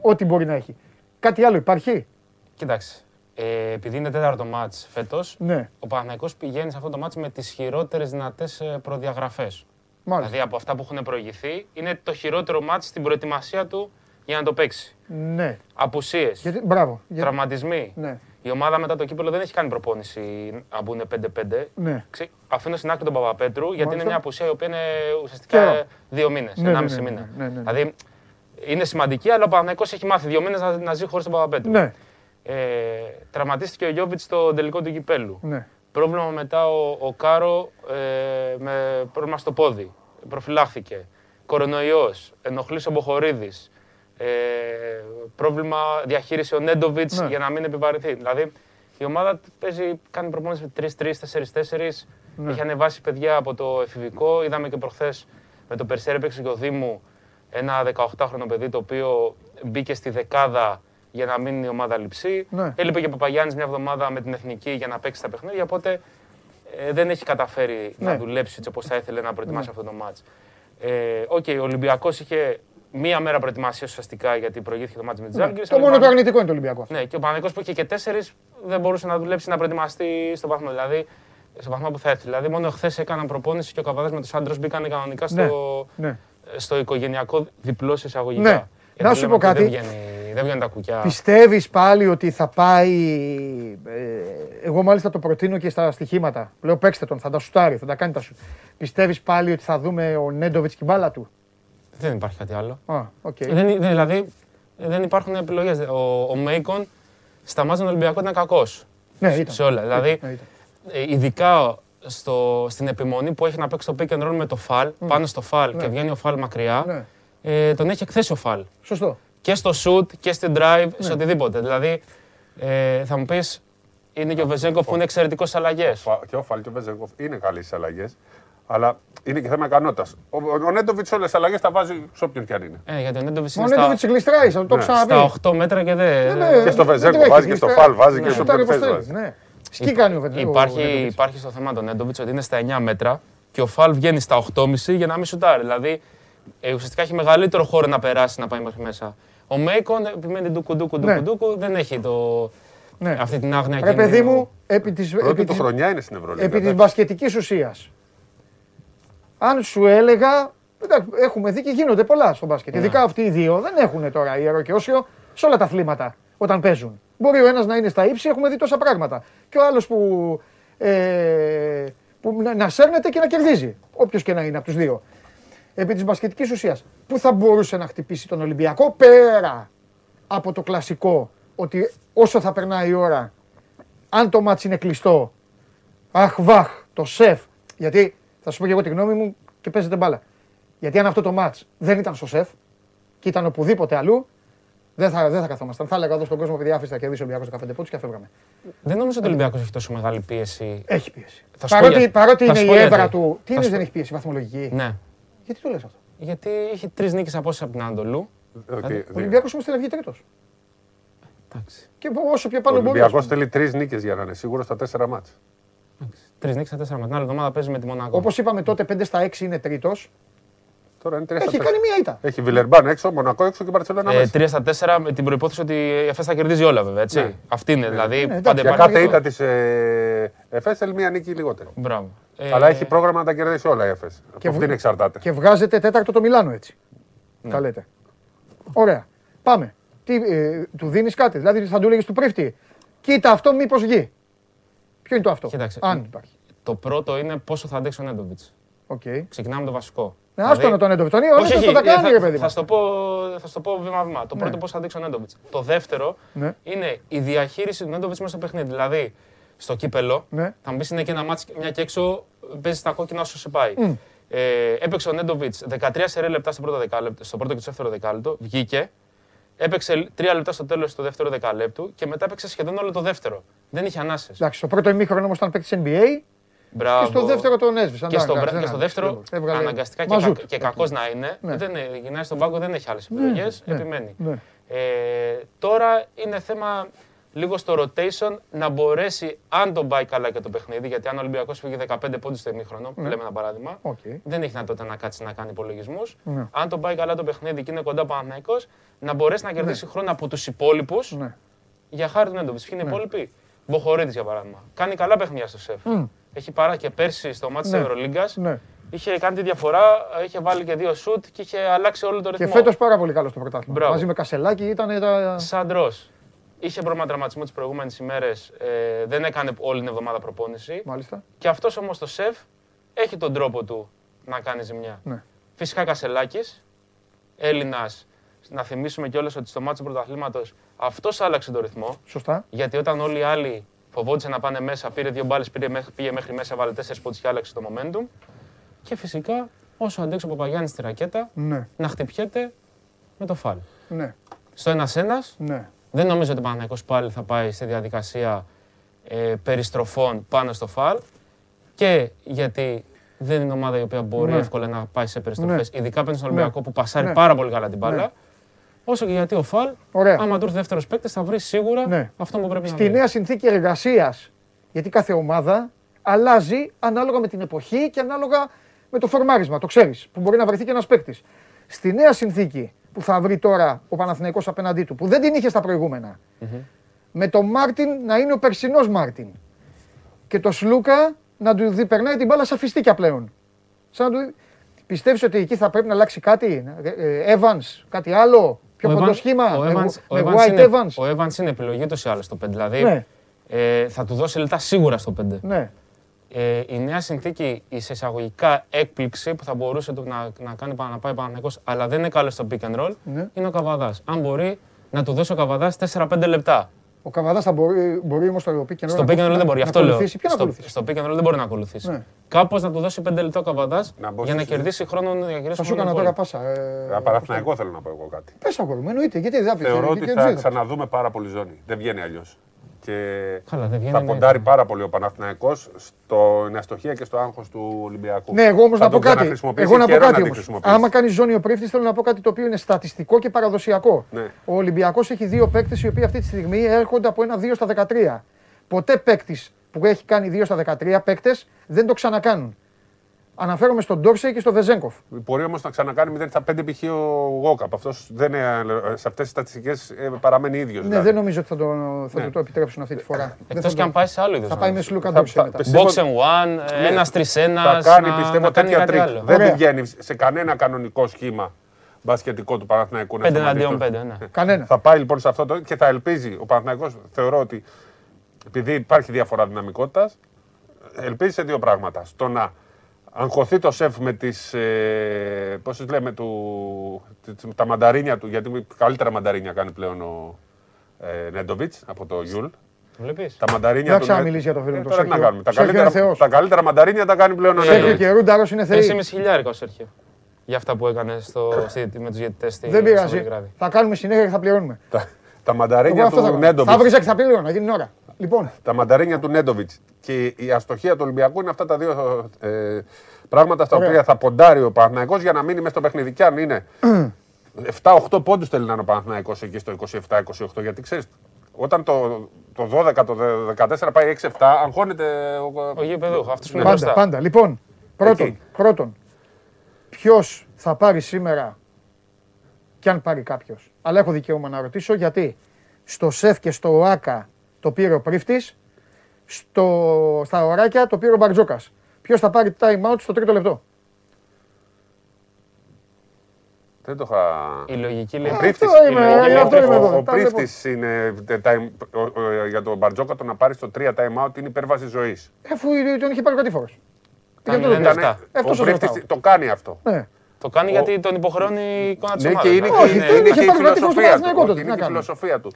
Ό,τι μπορεί να έχει. Κάτι άλλο υπάρχει; Κοίταξε. Ε, επειδή είναι τέταρτο μάτς φέτος, Ναι. ο Παναθηναϊκός πηγαίνει σε αυτό το μάτς με τις χειρότερες δυνατές ε, προδιαγραφές. Μάλιστα. Δηλαδή από αυτά που έχουν προηγηθεί, είναι το χειρότερο μάτς στην προετοιμασία του για να το παίξει. Ναι. Απουσίες, Γιατί, μπράβο. Για... τραυματισμοί. Ναι. Η ομάδα μετά το κύπελο δεν έχει κάνει προπόνηση να μπουν 5-5. Ναι. Ξε- Αφήνω στην άκρη τον Παπαπέτρου γιατί είναι Μάλιστα. μια απουσία η οποία είναι ουσιαστικά Καιρό. δύο μήνες, Ναι, ναι, ενάμιση ναι, ναι, μήνα. ναι, ναι, ναι. Δηλαδή είναι σημαντική, αλλά ο Παναθηναϊκός έχει μάθει δύο μήνες να, να ζει χωρίς τον Παπαπέτρου. Ναι. Ε, τραυματίστηκε ο Γιώβιτς στο τελικό του κυπέλου. Ναι. Πρόβλημα μετά ο, ο Κάρο ε, με πρόβλημα στο πόδι. Προφυλάχθηκε. Κορονοϊός, ενοχλής ο Μποχορίδης. Ε, πρόβλημα διαχείριση ο Νέντοβιτς Ναι. για να μην επιβαρυνθεί. Δηλαδή η ομάδα παίζει, κάνει προπόνηση με 3-3, 4-4. Ναι. Έχει ανεβάσει παιδιά από το εφηβικό. Είδαμε και προχθές με το Περσέρ έπαιξε και ο Δήμου ένα 18χρονο παιδί το οποίο μπήκε στη δεκάδα για να μείνει η ομάδα λειψή. Ναι. Έλειπε και ο Παπαγιάννης μια εβδομάδα με την εθνική για να παίξει τα παιχνίδια. Οπότε ε, δεν έχει καταφέρει Ναι. να δουλέψει έτσι όπως θα ήθελε να προετοιμάσει αυτό το ματς. Ε, Οκ, ο Ολυμπιακός είχε μία μέρα προετοιμασίας ουσιαστικά γιατί προηγήθηκε το ματς με τη Ναι. Ζάλγκιρις. Το μόνο το αρνητικό είναι το Ολυμπιακό. Ναι, και ο Παναθηναϊκός που είχε και τέσσερις δεν μπορούσε να δουλέψει να προετοιμαστεί στο βαθμό. Δηλαδή, στο βαθμό που θα έρθει. Δηλαδή, μόνο χθε έκαναν προπόνηση και ο Καββαδάς με τους άντρες μπήκαν κανονικά στο, Ναι. Στο οικογενειακό διπλό σε εισαγωγικά. Ναι. Γιατί Να σου λέμε πω ότι κάτι. Δεν βγαίνει, δεν βγαίνουν τα κουκιά. Πιστεύεις πάλι ότι θα πάει. ε, εγώ μάλιστα το προτείνω και στα στοιχήματα. Λέω παίξτε τον, θα τα σουτάρει, θα τα κάνει τα σου. Πιστεύεις πάλι ότι θα δούμε ο Νέντοβιτς και η μπάλα του; Δεν υπάρχει κάτι άλλο. Α, οκ. Δεν, δεν- δηλαδή, δεν υπάρχουν επιλογές. Ο, ο Μέικον στα μάτια του Ολυμπιακού ήταν κακός. Ναι, ήταν. Σε όλα. Δηλαδή, Ναι, ήταν. ε, ειδικά στο, στην επιμονή που έχει να παίξει το pick and roll με το Φαλ, πάνω στο Φαλ και βγαίνει ο Φαλ μακριά, Ναι. ε, τον έχει εκθέσει ο Φαλ. Σωστό. Και στο σουτ και στην drive, Ναι. σε οτιδήποτε. Δηλαδή, ε, θα μου πεις, είναι και ο Βεζέγκοφ που είναι εξαιρετικός στι αλλαγές. Φα- Και ο Φαλ και ο Βεζέγκοφ είναι καλοί στι αλλαγές. Αλλά είναι και θέμα ικανότητας. Ο, ο, ο Νέντοβιτς όλες τι αλλαγές τα βάζει σε όποιον κι αν είναι. Ε, γιατί ο Νέντοβιτς Ο είναι στα, Νέντοβιτς γλιστράει, θα το Ναι. ξαναπεί. στα 8 μέτρα και δεν. Ναι, ναι, Και στο δεν Βεζέγκο τρέχει, βάζει και στο γλιστράει. Φαλ βάζει και Ναι, στο σουτάρει ποιον όπως θες θέλει, βάζει. Ναι. Σκι κάνει ο Βεζέγκο. Υπάρχει, υπάρχει στο θέμα τον Νέντοβιτς ότι είναι στα 9 μέτρα και ο Φαλ βγαίνει στα 8,5 για να μην σουτάρει. Δηλαδή ε, ουσιαστικά έχει μεγαλύτερο χώρο να περάσει να πάει μέχρι μέσα. Ο Μέικον επιμένει ντούκου ντούκου Ναι. ντούκου ντούκου, δεν έχει το, Ναι. αυτή την άγνοια Ρε παιδί κινδύνου. μου, επί της, επί Πρώτη του της, χρονιά είναι στην Ευρωλίγα. επί της εντάξει. μπασκετικής ουσίας. Αν σου έλεγα, εντάξει, έχουμε δει και γίνονται πολλά στο μπάσκετ. Ειδικά αυτοί οι δύο δεν έχουν τώρα ιερό και όσιο σε όλα τα αθλήματα όταν παίζουν. Μπορεί ο ένας να είναι στα ύψη, έχουμε δει τόσα πράγματα. Και ο άλλος που, ε, που να, να σέρνεται και να κερδίζει. Όποιος και να είναι από τους δύο. Επί της μπασκετικής ουσίας, πού θα μπορούσε να χτυπήσει τον Ολυμπιακό; Πέρα από το κλασικό ότι όσο θα περνάει η ώρα, αν το μάτς είναι κλειστό, αχ βαχ, το σεφ, γιατί θα σου πω και εγώ τη γνώμη μου και παίζετε μπάλα. Γιατί αν αυτό το μάτς δεν ήταν στο σεφ και ήταν οπουδήποτε αλλού, δεν θα, δεν θα καθόμασταν. Θα έλεγα εδώ στον κόσμο, παιδιά, αφήστε να κερδίσει ο Ολυμπιακός 15 πόντους και φεύγαμε. Δεν νομίζω ότι ο Ολυμπιακός έχει τόσο μεγάλη πίεση. Έχει πίεση. Θα σου πω Παρότι, για- παρότι θα είναι σου η πω έδρα γιατί. του. Τι Θα είναι σου δεν πω- έχει πίεση βαθμολογική; Ναι. Γιατί το λες αυτό; Γιατί έχει τρεις νίκες απόσταση από την Αναντολού. Οκ, Ο δύο. Ολυμπιακός όμως θέλει να βγει τρίτος. Εντάξει. Και όσο πιο Ο πάνω μπορείς. Ολυμπιακός ας πούμε. θέλει τρεις νίκες για να είναι σίγουρο στα τέσσερα ματς. Τρεις νίκες, τέσσερα με την άλλη εβδομάδα παίζει με τη Μονακό. Όπως είπαμε τότε 5 στα 6 είναι τρίτος. Τώρα είναι τρία στα Έχει τέσσερα. κάνει μία ήττα. Έχει Βιλερμπάν έξω, Μονακό έξω και Μπαρσελόνα Ε, μέσα. 3 στα 4 με την προϋπόθεση ότι η ΕΦΕΣ θα κερδίζει όλα βέβαια. Έτσι. Ναι. Αυτή είναι δηλαδή. εντάξει, πάντα Για υπάρχει κάθε αυτό. ήττα της ε, ΕΦΕΣ θέλει μία νίκη λιγότερη. Μπράβο. Ε, Αλλά έχει πρόγραμμα να τα κερδίσει όλα η ΕΦΕΣ. Από βγ- αυτήν εξαρτάται. Και βγάζετε τέταρτο το Μιλάνο έτσι. Ναι. Τα λέτε. Ωραία. Πάμε. Τι, ε, του δίνεις κάτι; Δηλαδή θα του έλεγες του Πρίφτη. Κοίτα αυτό, μήπως βγει. Ποιο είναι το αυτό; Κοίταξε. Αν υπάρχει. Το πρώτο είναι πόσο θα αντέξει ο Νέντοβιτς. Οκ. Ξεκινάμε με το βασικό. Ναι, άστο να τον Νέντοβιτς. Τον Όχι, Ιωάννη όχι, θα τα ε, κάνει, θα- ρε παιδί Θα μου. σου το πω, θα σου το πω βήμα-βήμα. Το Ναι. πρώτο πώς θα αντέξει ο Νέντοβιτς. Το δεύτερο Ναι. είναι η διαχείριση του Νέντοβιτς μέσα στο παιχνίδι. Δηλαδή, στο κύπελο, Ναι. θα μου πεις είναι και ένα μάτς μια και έξω, παίζει στα κόκκινα όσο σε πάει. Ε, έπαιξε ο Νέντοβιτ 13 σερέ λεπτά στο πρώτο, δεκάλεπτο, στο πρώτο και στο δεύτερο δεκάλεπτο, βγήκε, Έπαιξε τρία λεπτά στο τέλος του δεύτερου δεκαλέπτου και μετά έπαιξε σχεδόν όλο το δεύτερο. Δεν είχε ανάσες. Εντάξει, στο πρώτο ημίχρονο όμως ήταν παίκτη NBA. Μπράβο. Και στο δεύτερο τον έσβησαν. Και, στο, και στο δεύτερο, αναγκαστικά και, κα, και κακός να είναι, ναι. δεν, γυρνάει στον πάγκο, δεν έχει άλλες επιλογές. Ναι, επιμένει. Ναι. Ε, τώρα είναι θέμα λίγο στο rotation να μπορέσει, αν τον πάει καλά και το παιχνίδι, γιατί αν ο Ολυμπιακός φύγει 15 πόντους στο ημίχρονο, ναι. λέμε ένα παράδειγμα, okay. δεν έχει δυνατότητα να κάτσει να κάνει υπολογισμούς. Ναι. Αν τον πάει καλά το παιχνίδι και είναι κοντά ο να μπορέσει να κερδίσει ναι. χρόνο από τους υπόλοιπους ναι. για χάρη του Νέντοβιτς. Ποιοι είναι οι ναι. υπόλοιποι; Μποχορίτη για παράδειγμα. Κάνει καλά παιχνίδια στο σεφ. Mm. Έχει παρά και πέρσι στο μάτι ναι. τη Ευρωλίγκας. Ναι. Είχε κάνει τη διαφορά, είχε βάλει και δύο σουτ και είχε αλλάξει όλο το ρυθμό. Και φέτος πάρα πολύ καλό στο πρωτάθλημα. Μαζί με Κασελάκη ήταν. Τα... Σαντρό. Είχε πρόβλημα τραυματισμού τις προηγούμενες ημέρες. Ε, δεν έκανε όλη την εβδομάδα προπόνηση. Μάλιστα. Και αυτός όμως το σεφ έχει τον τρόπο του να κάνει ζημιά. Ναι. Φυσικά Κασελάκης, Έλληνας. Να θυμίσουμε κιόλας ότι στο μάτσο του πρωταθλήματος αυτός άλλαξε τον ρυθμό. Σωστά. Γιατί όταν όλοι οι άλλοι φοβόντουσαν να πάνε μέσα, πήρε δύο μπάλες, πήγε μέχρι μέσα, βάλε τέσσερις πόντους και άλλαξε το momentum. Και φυσικά όσο αντέξει ο Παπαγιάννη στη ρακέτα, ναι. να χτυπιέται με το φάλ. Ναι. Στο ένα-ένα, ναι. δεν νομίζω ότι ο Παναγιακός πάλι θα πάει στη διαδικασία ε, περιστροφών πάνω στο φάλ. Και γιατί δεν είναι ομάδα η οποία μπορεί ναι. εύκολα να πάει σε περιστροφές, ναι. ειδικά απέναντι στον Ολυμπιακό ναι. που πασάρει ναι. πάρα πολύ καλά την μπάλα. Όσο και γιατί ο Φαλ, Ωραία. άμα του έρθει δεύτερος παίκτης, θα βρει σίγουρα αυτό που πρέπει Στη να βρει. Στη νέα συνθήκη εργασίας, γιατί κάθε ομάδα αλλάζει ανάλογα με την εποχή και ανάλογα με το φορμάρισμα, το ξέρεις, που μπορεί να βρεθεί και ένας παίκτης. Στη νέα συνθήκη που θα βρει τώρα ο Παναθηναϊκός απέναντί του, που δεν την είχε στα προηγούμενα, με τον Μάρτιν να είναι ο περσινός Μάρτιν και το Σλούκα να του δει, περνάει την μπάλα σαν φιστίκια πλέον. Σαν να του... Πιστεύεις ότι εκεί θα πρέπει να αλλάξει κάτι, ε, Evans, κάτι άλλο, πιο κοντό σχήμα, ο Evans, με, ο White είναι, Evans. Ο Evans είναι επιλογή τόσο άλλο στο 5, δηλαδή ναι. ε, θα του δώσει λεπτά σίγουρα στο 5. Ναι ε, η νέα συνθήκη, η εισαγωγικά έκπληξη που θα μπορούσε το, να, να κάνει να πάει Παναγενικό, αλλά δεν είναι καλό στο pick and roll, ναι. είναι ο Καβαδάς. Αν μπορεί να του δώσει ο Καβαδάς 4-5 λεπτά. Ο Καβαδάς θα μπορεί, μπορεί όμως στο pick and roll. Στο pick and roll δεν μπορεί, αυτό λέω. Στο, στο pick and roll δεν μπορεί να ακολουθήσει. Ναι. Κάπως να του δώσει 5 λεπτά ο Καβαδάς για να κερδίσει χρόνο να κερδίσει Θα σου έκανα τώρα πάσα. Ε, Παραθυναϊκό θέλω να πω εγώ κάτι. Πες αγόρι εννοείται. Γιατί δεν Θεωρώ ότι θα ξαναδούμε πάρα πολύ ζώνη. Δεν βγαίνει αλλιώς και Καλά, θα ποντάρει πάρα πολύ ο Παναθηναϊκός στην αστοχία και στο άγχος του Ολυμπιακού. Ναι, εγώ όμως να πω κάτι. Εγώ να πω κάτι όμως. Άμα κάνει ζώνη ο πρίφτη, θέλω να πω κάτι το οποίο είναι στατιστικό και παραδοσιακό. Ναι. Ο Ολυμπιακός έχει δύο παίκτες οι οποίοι αυτή τη στιγμή έρχονται από ένα 2 στα 13. Ποτέ παίκτης που έχει κάνει 2 στα 13 παίκτες δεν το ξανακάνουν. Αναφέρομαι στον Ντόρσεϊ και στον Βεζένκοφ. Μπορεί όμως να ξανακάνει 0 στα 5 π.χ. ο Γουόκαπ. Αυτός σε αυτές τις στατιστικές ε, παραμένει ίδιος. Ναι, δηλαδή. δεν νομίζω ότι θα, το, θα ναι. το επιτρέψουν αυτή τη φορά. Εκτός και αν πάει σε άλλο είδος. Θα πάει με Σλούκα Ντόρσεϊ μετά. Box and one, ναι. ένα τρεις ένας. Θα κάνει πιστεύω τέτοια τρικ. Δεν βγαίνει σε κανένα κανονικό σχήμα μπασκετικό του Παναθηναϊκού. 5 εναντίον 5, ναι. Κανένα. Θα πάει λοιπόν σε αυτό το και θα ελπίζει ο Παναθηναϊκός θεωρώ ότι επειδή υπάρχει διαφορά δυναμικότητας, ελπίζει σε δύο πράγματα. Στο να αγχωθεί το σεφ με τις, ε, πώς λέμε, του, τα μανταρίνια του, γιατί καλύτερα μανταρίνια κάνει πλέον ο ε, Νέντοβιτς από το Γιούλ. Βλέπεις. Τα μανταρίνια του. Δεν μιλήσεις για το φίλο ε, του. Τώρα να κάνουμε. Τα καλύτερα, τα καλύτερα μανταρίνια τα κάνει πλέον ο Νέντοβιτς. Σέρχιο και Ρούνταρος είναι θεοί. 3,5 χιλιάρικο ο Σέρχιο. Για αυτά που έκανε στο, με τους διαιτητές στη Δεν πειράζει. Θα κάνουμε συνέχεια και θα πληρώνουμε. Τα, τα μανταρίνια του Νέντοβιτς. Θα βρεις και θα πληρώνω, γίνει ώρα. Λοιπόν. Τα μανταρίνια του Νέντοβιτς και η αστοχία του Ολυμπιακού είναι αυτά τα δύο ε, πράγματα στα οποία θα ποντάρει ο Παναθηναϊκός για να μείνει μέσα στο παιχνίδι. Και αν είναι 7-8 πόντους θέλει να είναι ο Παναθηναϊκός εκεί στο 27-28. Γιατί ξέρεις, όταν το, το 12, το 14 πάει 6-7, αγχώνεται ο, ο γήπεδος. Αυτός είναι πάντα, πάντα. Λοιπόν, πρώτον, πρώτον ποιος θα πάρει σήμερα και αν πάρει κάποιος. Αλλά έχω δικαίωμα να ρωτήσω γιατί στο ΣΕΦ και στο ΟΑΚΑ το πήρε ο Πρίφτης. Στα ωράκια το πήρε ο Μπαρτζόκα. Ποιος θα πάρει time out στο τρίτο λεπτό; Δεν το είχα. Η λογική λέει. Ο Πρίφτης είναι. Για τον Μπαρτζόκα το να πάρει το 3 time out είναι υπέρβαση ζωής. Αφού τον είχε πάρει κάτι φορό. Ο Πρίφτης το κάνει αυτό. Ναι. Το κάνει γιατί τον υποχρεώνει η εικόνα της ομάδας. Ναι, και είναι και η φιλοσοφία του.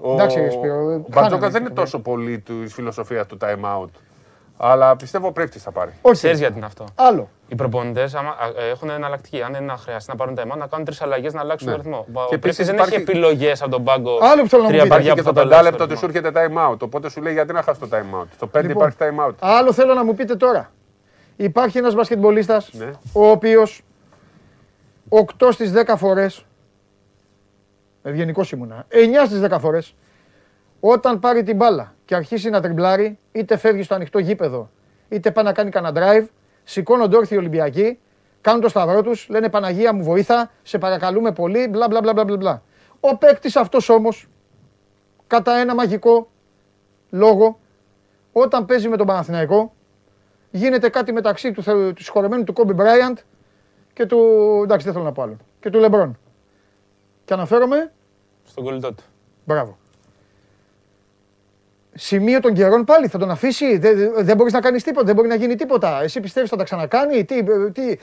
Ο, Εντάξει, ο Μπαρτζόκα δεν είναι τόσο πολύ τη φιλοσοφία του time out. Αλλά πιστεύω ο Πρίφτη θα πάρει. Όχι. Ξέρεις γιατί είναι αυτό; Άλλο. Οι προπονητές ε, έχουν εναλλακτική. Αν είναι να χρειαστεί να πάρουν τα να κάνουν τρεις αλλαγές να αλλάξουν ναι. τον ρυθμό. Και ο Πρίφτη δεν υπάρχει... έχει επιλογές από τον πάγκο. Άλλο που θέλω να μου πείτε. Και το πεντάλεπτο του σου έρχεται time out. Οπότε σου λέει γιατί να χάσει το time out; Στο πέντε λοιπόν, υπάρχει time out. Άλλο θέλω να μου πείτε τώρα. Υπάρχει ένας μπασκετμπολίστας ναι. ο οποίος 8 στις 10 φορές. Ευγενικός ήμουνα. 9 στις 10 φορές όταν πάρει την μπάλα και αρχίσει να τριμπλάρει, είτε φεύγει στο ανοιχτό γήπεδο, είτε πάει να κάνει κανένα drive, σηκώνονται όρθιοι Ολυμπιακοί, κάνουν το σταυρό τους, λένε Παναγία μου βοήθα, σε παρακαλούμε πολύ, μπλα μπλα μπλα μπλα μπλα. Ο παίκτης αυτός όμως, κατά ένα μαγικό λόγο, όταν παίζει με τον Παναθηναϊκό, γίνεται κάτι μεταξύ του, του συγχωρεμένου του Κόμπι Μπράιαντ και του. εντάξει, δεν θέλω να πω άλλο. Και του Λεμπρόν. Και αναφέρομαι. Στον κολλητό του. Μπράβο σημείο των καιρών πάλι θα τον αφήσει. Δεν, δεν μπορείς να κάνεις τίποτα, δεν μπορεί να γίνει τίποτα. Εσύ πιστεύεις θα τα ξανακάνει. Τι, τι...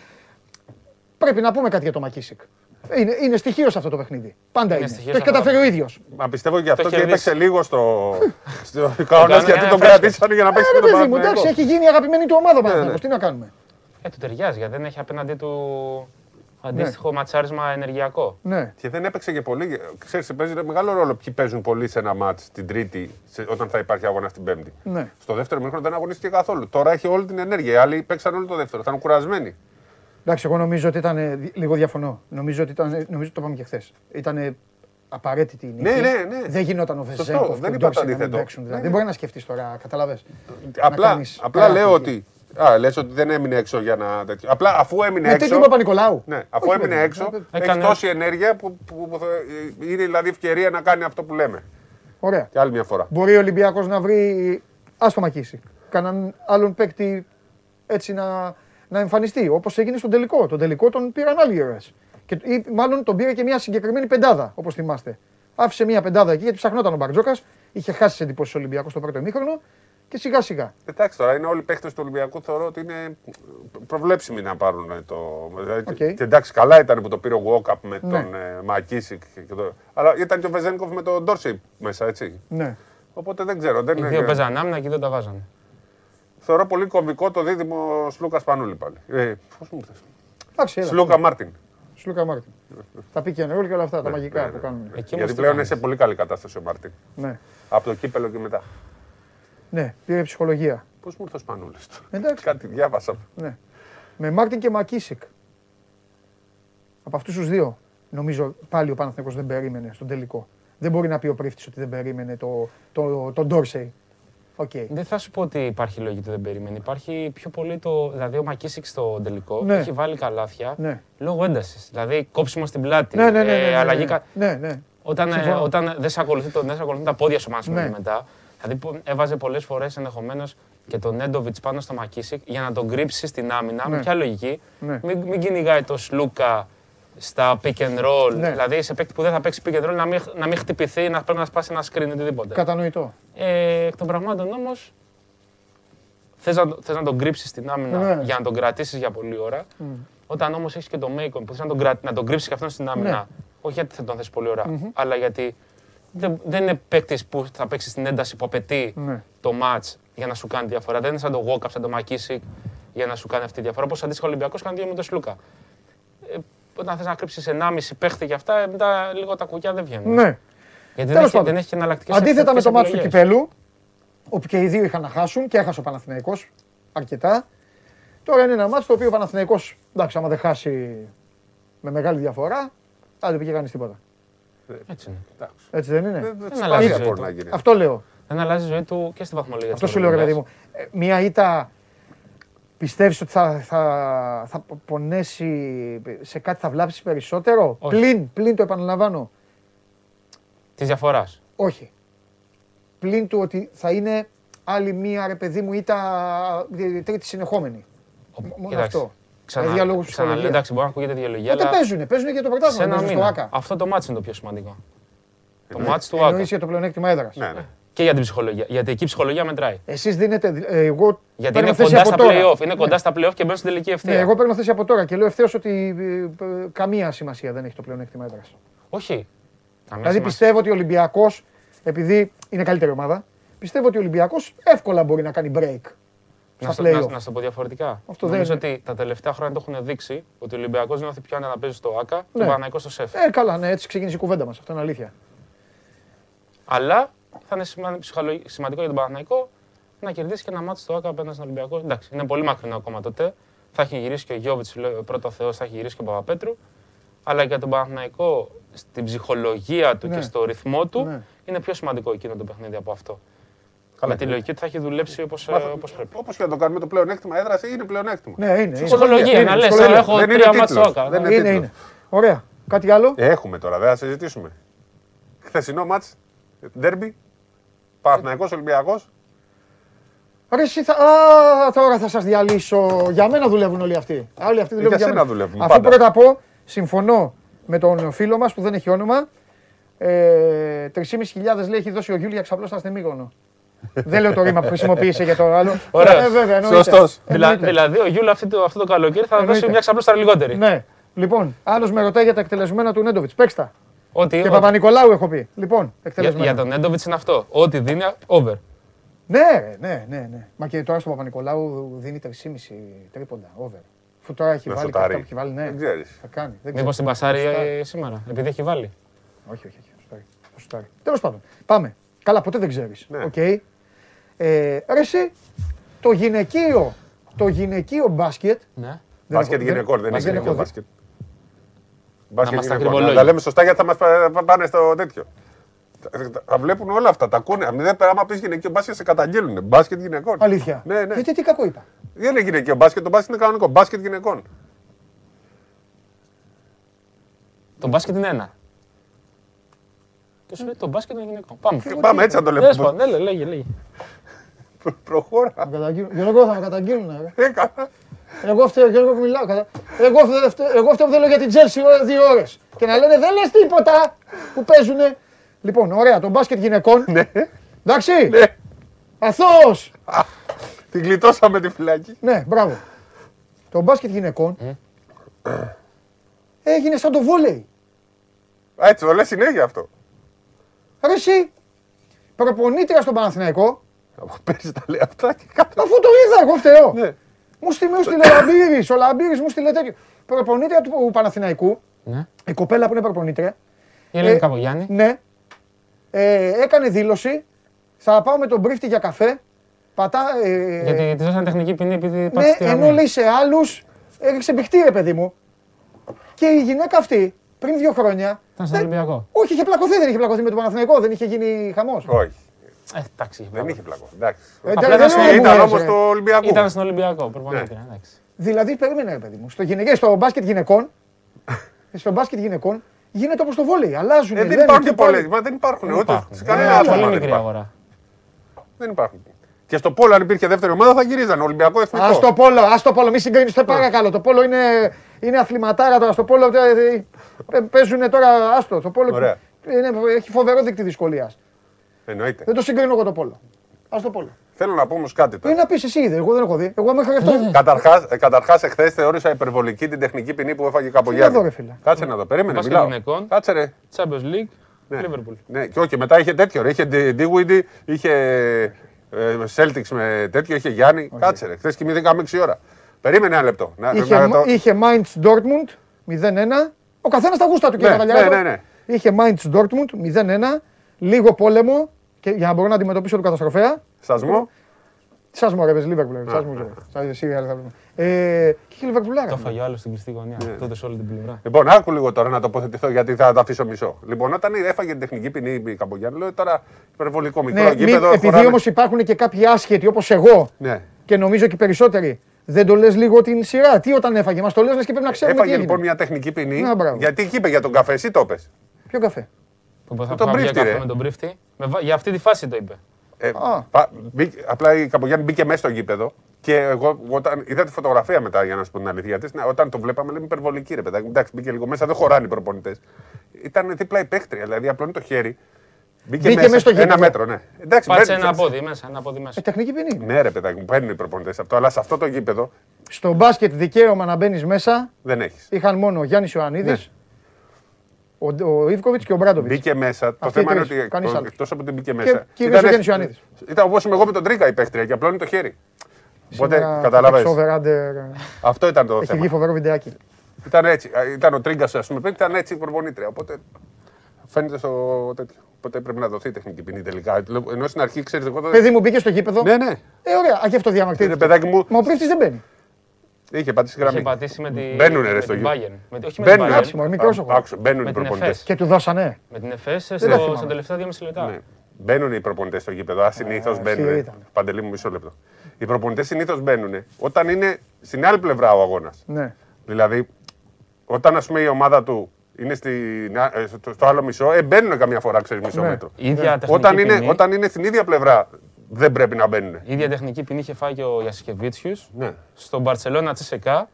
Πρέπει να πούμε κάτι για το Μακίσικ. Είναι, είναι στοιχείο σε αυτό το παιχνίδι. Πάντα είναι. είναι. Το έχει καταφέρει ο ίδιος. Μα πιστεύω και αυτό και έπαιξε λίγο στο, στο κανόνα γιατί τον κρατήσανε για να παίξει με τον μου, Εντάξει, έχει γίνει η αγαπημένη του ομάδα. Ναι, ναι. Τι να κάνουμε. Ε, του ταιριάζει γιατί δεν έχει απέναντί του Αντίστοιχο ναι. ματσάρισμα ενεργειακό. Ναι. Και δεν έπαιξε και πολύ. Ξέρεις, παίζει μεγάλο ρόλο ποιοι παίζουν πολύ σε ένα μάτς την Τρίτη, σε, όταν θα υπάρχει αγώνα την Πέμπτη. Ναι. Στο δεύτερο μήχρονο δεν αγωνίστηκε καθόλου. Τώρα έχει όλη την ενέργεια. Οι άλλοι παίξαν όλο το δεύτερο. Θα είναι κουρασμένοι. Εντάξει, εγώ νομίζω ότι ήταν. Λίγο διαφωνώ. Νομίζω ότι ήταν. Νομίζω το είπαμε και χθες. Ήταν απαραίτητη η νίκη. Ναι, ναι, ναι. Δεν γινόταν ο Βεζέγκοφ. Δεν είπα το αντίθετο. Δηλαδή. Δεν μπορεί να σκεφτείς τώρα, καταλαβέ. Απλά, απλά λέω ότι Α, λες ότι δεν έμεινε έξω για να τέτοιο. Απλά αφού έμεινε έξω. Γιατί του Παπα-Νικολάου. Ναι, αφού Όχι, έμεινε έξω, έχεις τόση ενέργεια που, που, που, είναι δηλαδή ευκαιρία να κάνει αυτό που λέμε. Ωραία. Και άλλη μια φορά. Μπορεί ο Ολυμπιακός να βρει. Α το μακίσει. Κανέναν άλλον παίκτη έτσι να, να εμφανιστεί. Όπως έγινε στον τελικό. Τον τελικό τον πήραν άλλοι ήρωες. Και ή, μάλλον τον πήρε και μια συγκεκριμένη πεντάδα, όπως θυμάστε. Άφησε μια πεντάδα εκεί γιατί ψαχνόταν ο Μπαρτζόκας. Είχε χάσει τις εντυπώσεις Ολυμπιακός στο πρώτο ημίχρονο και σιγά σιγά. Εντάξει τώρα, είναι όλοι οι παίχτε του Ολυμπιακού. Θεωρώ ότι είναι προβλέψιμοι να πάρουν το. Okay. Και εντάξει, καλά ήταν που το πήρε ο Walkup με ναι. τον ε, Μακίσικ. Το... Αλλά ήταν και ο Βεζένικοφ με τον Ντόρσεϊ μέσα, έτσι. Ναι. Οπότε δεν ξέρω. Δεν οι δύο παίζαν άμυνα και δεν τα βάζανε. Θεωρώ πολύ κομβικό το δίδυμο Σλούκα Σπανούλη πάλι. Ε, Πώς μου θες; Σλούκα Μάρτιν. Σλούκα Μάρτιν. τα πει και όλα αυτά τα ναι, μαγικά ναι, που κάνουν. Γιατί πλέον είναι σε πολύ καλή κατάσταση ο Μάρτιν. Από το κύπελο και μετά. Ναι, πήρε ψυχολογία. Πώς μου ήρθε ο Σπανούλης Εντάξει. Κάτι διάβασα. Ναι. Με Μάρτιν και Μακίσικ. Από αυτούς τους δύο, νομίζω πάλι ο Παναθηναϊκός δεν περίμενε στον τελικό. Δεν μπορεί να πει ο πρίφτης ότι δεν περίμενε το, το, το, Ντόρσεϊ. Okay. Δεν θα σου πω ότι υπάρχει λόγη ότι δεν περίμενε. Υπάρχει πιο πολύ το. Δηλαδή, ο Μακίσικ στο τελικό ναι. έχει βάλει καλάθια ναι. λόγω έντασης. Δηλαδή, κόψιμο στην πλάτη. Ναι, ναι, ναι. ναι, ναι, ναι, ναι, ναι. Όταν, ε, όταν δεν σε ακολουθούν τα πόδια σου ναι. μετά, Δηλαδή έβαζε πολλές φορές ενδεχομένως και τον Νέντοβιτς πάνω στο Μακίσικ για να τον κρύψει στην άμυνα. Ναι. Με ποια λογική. Ναι. Μην, μην κυνηγάει το Σλούκα στα pick and roll. Ναι. Δηλαδή σε παίκτη που δεν θα παίξει pick and roll να μην, να μην χτυπηθεί, να πρέπει να σπάσει ένα screen οτιδήποτε. Κατανοητό. Ε, εκ των πραγμάτων όμως θες να, θες να τον κρύψεις στην άμυνα ναι. για να τον κρατήσεις για πολλή ώρα. Mm. Όταν όμως έχεις και τον Μέικον που θες να τον, να τον κρύψεις και αυτόν στην άμυνα. Ναι. Όχι γιατί θα τον θες πολύ ώρα, mm-hmm. αλλά γιατί δεν, δεν είναι παίκτης που θα παίξει στην ένταση που απαιτεί ναι. το match για να σου κάνει διαφορά. Δεν είναι σαν το Walkup, σαν το Μακίσικ για να σου κάνει αυτή τη διαφορά. Όπως αντίστοιχα ο Ολυμπιακός κάνει δύο με τον Σλούκα. Ε, όταν θες να κρύψεις 1,5 παίχτη για αυτά, μετά λίγο τα κουκιά δεν βγαίνουν. Ναι. Γιατί δεν έχει, δεν έχει εναλλακτικές Αντίθετα με το μάτι του κυπέλου, όπου και οι δύο είχαν να χάσουν και έχασε ο Παναθηναϊκός αρκετά. Τώρα είναι ένα μάτι το οποίο ο Παναθηναϊκός, εντάξει, άμα δεν χάσει με μεγάλη διαφορά, δεν πήγε κανείς τίποτα. Έτσι είναι. Έτσι δεν είναι; Δεν, αλλάζει ζωή του. Αυτό λέω. Δεν αλλάζει η ζωή του και στη βαθμολογία. Αυτό σου λέω, ρε παιδί μου. Ε, μία ήττα πιστεύεις ότι θα, θα, θα πονέσει σε κάτι, θα βλάψεις περισσότερο; Πλην, πλην το επαναλαμβάνω. Της διαφοράς. Όχι. Πλην του ότι θα είναι άλλη μία ρε παιδί μου ήττα τρίτη συνεχόμενη. Μόνο αυτό. Ξανα, διαλόγους ξαναλέω, εντάξει, μπορεί να ακούγεται διαλογία. Τότε αλλά... παίζουν, παίζουν για το πρωτάθλημα. Σε ένα μήνα. Αυτό το μάτι είναι το πιο σημαντικό. Το μάτι του Άκα. Εννοείς για το πλεονέκτημα έδρας. Ναι, ναι. Και για την ψυχολογία. Γιατί εκεί η ψυχολογία μετράει. Εσείς δίνετε. Ε, εγώ Γιατί είναι κοντά στα playoff. Είναι κοντά στα playoff και μπαίνουν στην τελική ευθεία. Ναι, εγώ παίρνω θέση από τώρα και λέω ευθέως ότι ε, ε, καμία σημασία δεν έχει το πλεονέκτημα έδρας. Όχι. Δηλαδή πιστεύω ότι ο Ολυμπιακός, επειδή είναι καλύτερη ομάδα, πιστεύω ότι ο Ολυμπιακός εύκολα μπορεί να κάνει break Να, στα να, play-off. να, σου το πω διαφορετικά. Αυτό Νομίζω δεν ότι τα τελευταία χρόνια το έχουν δείξει ότι ο Ολυμπιακός νιώθει πιο άνετα να παίζει στο ΑΚΑ και Ναι. ο Παναγικό στο ΣΕΦ. Ε, καλά, ναι, έτσι ξεκίνησε η κουβέντα μας. Αυτό είναι αλήθεια. Αλλά θα είναι σημα- ψυχολογ- σημαντικό για τον Παναθηναϊκό να κερδίσει και ένα μάτι στο ΑΚΑ απέναντι στον Ολυμπιακό. Εντάξει, είναι πολύ μακρινό ακόμα τότε. Θα έχει γυρίσει και ο Γιώβιτς, πρώτος Θεός, θα έχει γυρίσει και ο Παπαπέτρου. Αλλά για τον Παναθηναϊκό στην ψυχολογία του Ναι. και στο ρυθμό του Ναι. είναι πιο σημαντικό εκείνο το παιχνίδι από αυτό. Καλά, Με τη και- λογική ότι θα έχει δουλέψει όπως πρέπει. Όπως και να το κάνουμε το πλεονέκτημα έδρας, είναι πλεονέκτημα. Ναι, είναι. είναι. Ψυχολογία, Είναι, να λες, ψυχολογία. έχω Δεν είναι τρία μάτια στο τίτλος. ΑΚΑ. Δεν ναι. είναι Είναι, τίτλος. είναι. Ωραία. Κάτι άλλο; Έχουμε τώρα, δεν θα συζητήσουμε. Χθεσινό μάτς, ντέρμπι, Παναθηναϊκός Ολυμπιακός. Ρε, εσύ θα... Α, τώρα θα σας διαλύσω. Για μένα δουλεύουν όλοι αυτοί. Όλοι αυτοί δουλεύουν για για, σένα μένα. δουλεύουν, Αφού πάντα. πρώτα πω, συμφωνώ με τον φίλο μας που δεν έχει όνομα. Ε, 3.500 λέει έχει δώσει ο Γιούλια ξαπλώστα στην Μύκονο. Δεν λέω το ρήμα που χρησιμοποίησε για το άλλο. Ωραία. Ε, βέβαια, εννοείται. Σωστός. Δηλα- Εννοείται. Δηλαδή, ο Γιούλα αυτό το, αυτό το καλοκαίρι θα Εννοείται. δώσει μια ξαπλώστρα λιγότερη. Ναι. Λοιπόν, άλλος με ρωτάει για τα εκτελεσμένα του Νέντοβιτς. Παίξτα. Ότι, Και ότι- Παπα-Νικολάου έχω πει. Λοιπόν, για, εκτελεσμένα. για τον Νέντοβιτς είναι αυτό. Ό,τι δίνει, over. Ναι, ρε, ναι, ναι, ναι. Μα και τώρα στον Παπα-Νικολάου δίνει 3,5 τρίποντα. Over. Αφού τώρα έχει Να βάλει και σουτάρει. αυτά που έχει βάλει, ναι. Δεν ξέρεις. Θα κάνει. Δεν Μήπως ξέρω. την πασάρει Θα σουτάρει. ε, σήμερα, επειδή έχει βάλει. Όχι, όχι, όχι. θα σουτάρει. Θα σουτάρει. Τέλος πάντων. Πάμε. Καλά, ποτέ δεν ξέρεις. Ναι. Οκ. Ε, ρε εσύ, το γυναικείο, το γυναικείο μπάσκετ. Ναι. δεν Μπάσκετ έχω- γυναικών, δεν είναι δεν γυναικό έχω δει. μπάσκετ. Μπάσκετ μας τα γυναικών. κρυβολόγια. Να τα λέμε σωστά γιατί θα μας πα- πα- πάνε στο τέτοιο. Τα- Τα βλέπουν όλα αυτά, τα ακούνε. Αν δεν άμα πεις γυναικείο μπάσκετ σε καταγγέλνουν. Μπάσκετ γυναικών. Αλήθεια. Ναι, ναι. Γιατί τι κακό είπα. Δεν είναι γυναικείο μπάσκετ, το μπάσκετ είναι κανονικό. Μπάσκετ γυναικών. Το μπάσκετ είναι ένα. Και σου λέει το μπάσκετ είναι γυναικό. Πάμε. Πάμε έτσι να το Τέλος λέμε. πάντων, ναι, λέγε, λέγε. Προ- Προχώρα. Θα με καταγγείλουν. Γιώργο, θα με καταγγείλουν. ρε. Ε, καλά. Εγώ φταίω, Γιώργος που μιλάω. κατα- Εγώ φταίω, φταίω- εγώ φταίω που θέλω για την Τζέλσι δύο ώρες. Και να λένε δεν λες τίποτα που παίζουνε. Λοιπόν, ωραία, το μπάσκετ γυναικών. Ναι. Εντάξει. Ναι. Αθώος. Την γλιτώσαμε τη φυλακή. Ναι, μπράβο. Το μπάσκετ γυναικών έγινε σαν το βόλεϊ. Α, Έτσι το λες συνέχεια αυτό. Ρε εσύ, προπονήτρια στον Παναθηναϊκό, Από πέρσι τα λέει αυτά και κάτω. αφού το είδα, εγώ φταίω. Ναι. Μου στείλε μου στείλε ο Λαμπύρης, ο Λαμπύρης μου στείλε τέτοιο. Προπονήτρια του Παναθηναϊκού, Ναι. η κοπέλα που είναι προπονήτρια, Η Ελένη Ε, Καπογιάννη. ναι, ε, έκανε δήλωση, θα πάω με τον πρίφτη για καφέ, πατά, ε, Γιατί τη δώσανε τεχνική ποινή επειδή ναι, πάτησε τη ενώ γραμμή. λέει σε άλλους, έριξε μπιχτή ρε παιδί μου. Και η γυναίκα αυτή, πριν δύο χρόνια, Ήταν στον δεν- Ολυμπιακό. όχι είχε πλακωθεί, δεν είχε πλακωθεί με τον Παναθηναϊκό, δεν είχε γίνει χαμός. Όχι. Ε, εντάξει. Δεν μπράβο. είχε πλακό. Εντάξει. Ε, Απλά δεν ήταν λέω στο- που Ήταν άρεσε, όμως ρε. το Ολυμπιακό. Ήταν στον Ολυμπιακό, προπονήτρια. εντάξει. Δηλαδή, περίμενε ρε παιδί μου. Στο, γυναικέ, στο μπάσκετ γυναικών, στο μπάσκετ γυναικών γίνεται όπως το βόλεϊ. Αλλάζουν. Ε, δεν λένε, υπάρχουν τι και πάλι. πολλές. Μα δεν υπάρχουν. Δεν Ούτε υπάρχουν. σε κανένα Ε, άθλημα Πολύ δεν μικρή υπάρχουν. αγορά. Δεν υπάρχουν. Και στο πόλο, αν υπήρχε δεύτερη ομάδα, θα γυρίζαν. Ολυμπιακό εθνικό. Α το πόλο, ας το πόλο, μη συγκρίνεις. Το παρακαλώ. Το πόλο είναι, είναι αθληματάρα τώρα. Στο πόλο ε, παίζουν τώρα. Άστο. Το πόλο Ωραία. είναι, έχει φοβερό δείκτη δυσκολίας. Εννοείται. Δεν το συγκρίνω εγώ το πόλο. Α το πόλο. Θέλω να πω όμως κάτι Ε, τώρα. να πεις εσύ είδε, εγώ δεν έχω δει. Εγώ μέχρι αυτό. Καταρχάς, ε, καταρχάς εχθές θεώρησα υπερβολική την τεχνική ποινή που έφαγε κάπου εδώ, ρε φίλε. Κάτσε να δω, περίμενε, Μπάσκετ μιλάω. γυναικών. Κάτσε ρε. Champions League, Ναι. Liverpool. Ναι, και όχι, μετά είχε τέτοιο. Ρε. Είχε Dewey, είχε ε, Celtics με τέτοιο, είχε Γιάννη. Κάτσε ρε. Χθες κοιμηθήκαμε 6 ώρα. Περίμενε ένα λεπτό. Να, Είχε, να το- είχε Mainz Dortmund 0-1. Ο καθένας τα γούστα του κύριε Ναι, Καβαλιάρη. ναι, ναι, ναι. Είχε Mainz Dortmund 0-1. Λίγο πόλεμο και για να μπορώ να αντιμετωπίσω τον καταστροφέα. Σασμό. Σας μου ρε, Λίβερπουλ. Σας μου Εσύ άλλα θα βλέπουμε. Ε, Και είχε Λίβερπουλάρα. Το φαγιό άλλος στην κλειστή γωνία. Τότε σε όλη την πλευρά. Λοιπόν, άκου λίγο τώρα να τοποθετηθώ γιατί θα τα αφήσω μισό. Λοιπόν, όταν έφαγε την τεχνική ποινή η Καπογιάννη, λέω τώρα υπερβολικό μικρό Ναι, μη- γήπεδο. επειδή χωράνε- όμως υπάρχουν και κάποιοι άσχετοι όπως εγώ Ναι. και νομίζω και οι περισσότεροι, δεν το λες λίγο την σειρά. Τι όταν έφαγε, μας το λες και πρέπει να ξέρουμε τι Έφαγε έγινε. λοιπόν μια τεχνική ποινή. Να, μπράβο. γιατί εκεί είπε για τον καφέ, εσύ το πες. Ποιο καφέ; Που θα τον πάμε για πρίφτη, καφέ ρε. με τον πρίφτη. Με βα- Για αυτή τη φάση το είπε. Ε, Α. πα- μπήκε- απλά η Καπογιάννη μπήκε μέσα στο γήπεδο και εγώ όταν είδα τη φωτογραφία μετά για να σου πω την αλήθεια της, ναι, όταν το βλέπαμε λέμε υπερβολική ρε παιδάκι. μου. Εντάξει, μπήκε λίγο μέσα, δεν χωράνε οι προπονητές. Ήταν δίπλα η παίχτρια, δηλαδή απλώνει το χέρι. Μπήκε, Μπήκε μέσα στο ένα γήπεδο. μέτρο, ναι. Εντάξει, Πάτσε μπαίνει- ένα πόδι μέσα. Ένα πόδι μέσα. Ε, τεχνική ποινή. είναι. Ναι, ρε παιδάκι μου, παίρνουν οι προπονητές αυτό, αλλά σε αυτό το γήπεδο Στο μπάσκετ δικαίωμα να μπαίνεις μέσα δεν έχεις. είχαν μόνο ο Γιάννης Ιωαννίδης, Ναι. Ο, ο Ιβκοβιτς και ο Μπράντοβιτς. Μπήκε μέσα. Το Αυτοί οι θέμα είναι τρεις, ότι κανείς άλλος. εκτός από ότι μπήκε μέσα. κυρίως ήταν- ο Γιάννης Ιωαννίδης. Ήταν όπως είμαι εγώ με τον Τρίκα η παίχτρια και απλώνει το χέρι. Οπότε καταλαβαίνεις. καταλαβαίνεις. Αυτό ήταν το Έχει βγει θέμα. φοβερό βιντεάκι. Ήταν έτσι. Ήταν ο Τρίγκας, ας πούμε, πριν ήταν έτσι η προπονήτρια. Οπότε φαίνεται στο τέτοιο. Οπότε πρέπει να δοθεί τεχνική ποινή τελικά. Ενώ στην αρχή ξέρετε εγώ. το- Παιδί μου μπήκε στο γήπεδο. Ναι, ναι. Ε, ωραία. Α, και αυτό διαμαρτύρεται. Είναι παιδάκι μου. Μα ο πρίφτη δεν μπαίνει. Είχε πατήσει γραμμή. Είχε πατήσει με τη. Μπαίνουνε ρε με στο την γήπεδο. Bayern. Με τη- Όχι με την Μπαίνουν. Bayern. Εντάξει, μωρέ, μικρός ο χώρος. Άκουσα, μπαίνουν οι Με την προπονητές. Εφές. Και του δώσανε. Με την ΕΦΕΣ τα στο, θυμάμαι. στα τελευταία 2,5 λεπτά. Ναι. Μπαίνουν οι προπονητές στο γήπεδο. Ασυνήθω αυτή μπαίνουν. ήταν. Παντελή μου, μισό λεπτό. Οι προπονητές συνήθως μπαίνουν όταν είναι στην άλλη πλευρά ο αγώνας. Ναι. Δηλαδή, όταν ας πούμε η ομάδα του είναι στην, ε, στο, στο άλλο μισό, ε, μπαίνουν καμιά φορά, ξέρεις, μισό Ναι. μέτρο. Η ίδια τεχνική Όταν είναι, ποινή- όταν είναι στην ίδια πλευρά, δεν πρέπει να μπαίνουν. Η ίδια τεχνική ποινή είχε φάει και ο Γιασικεβίτσιου Ναι. στον Μπαρσελόνα Τσεσεκά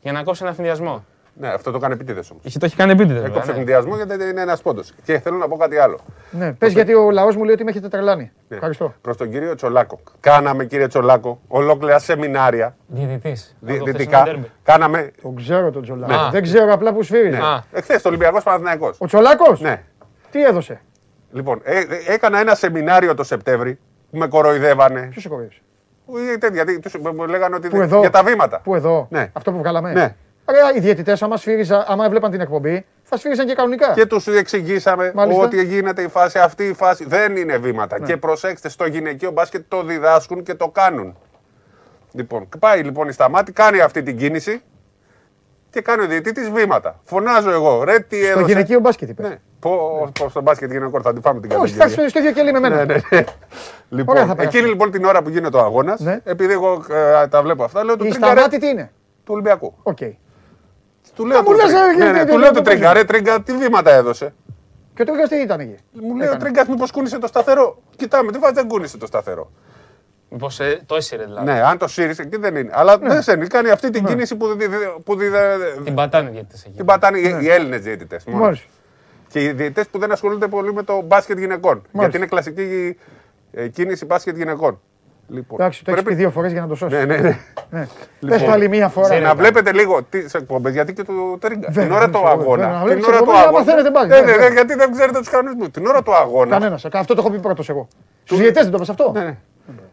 για να κόψει ένα ευθυνδιασμό. ναι, αυτό το κάνει επίτηδε όμω. Είχε, το έχει κάνει επίτηδε. Έκοψε ευθυνδιασμό γιατί είναι ένα πόντο. Και θέλω να πω κάτι άλλο. ναι. Πε γιατί ο λαό μου λέει ότι με έχετε τρελάνει. Ναι. Ευχαριστώ. Προ τον κύριο Τσολάκο. Κάναμε, κύριε Τσολάκο, ολόκληρα σεμινάρια Διαιτητή. διαιτητικά. Κάναμε. Τον ξέρω τον Τζολάκο. Ναι. Δεν ξέρω απλά που σφύρει. Ναι. Α. Εχθέ το Ολυμπιακό Παναθυναϊκό. Ο Τσολάκο. Ναι. Τι έδωσε. Λοιπόν, ε, ε, έκανα ένα σεμινάριο το Σεπτέμβρη που με κοροϊδεύανε. Ποιος σε κοροϊδεύσε; Ε, τέτοια, γιατί τους μου λέγανε ότι Πού δεν- εδώ; για τα βήματα. Πού εδώ; Ναι. Αυτό που βγάλαμε; Ναι. Ωραία, οι διαιτητές, άμα, σφύριζα, άμα έβλεπαν την εκπομπή, θα σφύριζαν και κανονικά. Και τους εξηγήσαμε Μάλιστα. ότι γίνεται η φάση αυτή, η φάση δεν είναι βήματα. Και προσέξτε, στο γυναικείο μπάσκετ το διδάσκουν και το κάνουν. Λοιπόν, πάει λοιπόν η Σταμάτη, κάνει αυτή την κίνηση και κάνει ο διαιτητής βήματα. Φωνάζω εγώ, ρε τι Το έδωσε. γυναικείο μπάσκετ είπες. Ναι. Πώς στο μπάσκετ γυναικών θα την πάμε την Όχι, θα καταγγελία. έρθει στο ίδιο κελί με μένα. Ναι, ναι, ναι. Λοιπόν, Ωραία, θα περάσουμε. εκείνη λοιπόν την ώρα που γίνεται ο αγώνας, Ναι. επειδή εγώ ε, τα βλέπω αυτά, λέω του Η Τρίγκα ρε Σταμάτη τι είναι; του Ολυμπιακού. Οκ. Του λέω μου του λες, Τρίγκα- ε, ναι, ναι, ε, του ε, λέω ε, του ε, Τρίγκα, ρε Τρίγκα, τι βήματα έδωσε; Και ο Τρίγκα τι ήταν εκεί; Μου λέει ο Τρίγκα, μήπως κούνησε το σταθερό; Κοιτάμε, τι βάζει δεν κούνησε το σταθερό. Μήπως το έσυρε δηλαδή. Ναι, αν το σύρισε εκεί δεν είναι. Αλλά Ναι. δεν σένει, κάνει αυτή την κίνηση που, δι- δι- που δι- Την πατάνε οι διαιτητές εκεί. την πατάνε οι- οι Έλληνες διαιτητές. Μάλιστα. Και οι διαιτητές που δεν ασχολούνται πολύ με το μπάσκετ γυναικών. Γιατί είναι κλασική ε, κίνηση μπάσκετ γυναικών. Λοιπόν, Εντάξει, το έχεις πει δύο φορές για να το σώσεις. Ναι, ναι, ναι. Ναι. Λοιπόν, Πες το άλλη μία φορά. Να βλέπετε λίγο τι εκπομπές, γιατί και το Τρίγκα. Την Βέβαια, ώρα του βέβαια, βέβαια, αγώνα. να Την βλέπεις ώρα του εκπομπές, να αγώνα. μαθαίνετε μπάσκετ, Ναι, ναι, ναι, ναι. ναι, γιατί δεν ξέρετε τους κανονισμούς. Την ώρα του αγώνα. Κανένας. Αυτό το έχω πει πρώτος εγώ. Στου διαιτέ δεν το πες αυτό.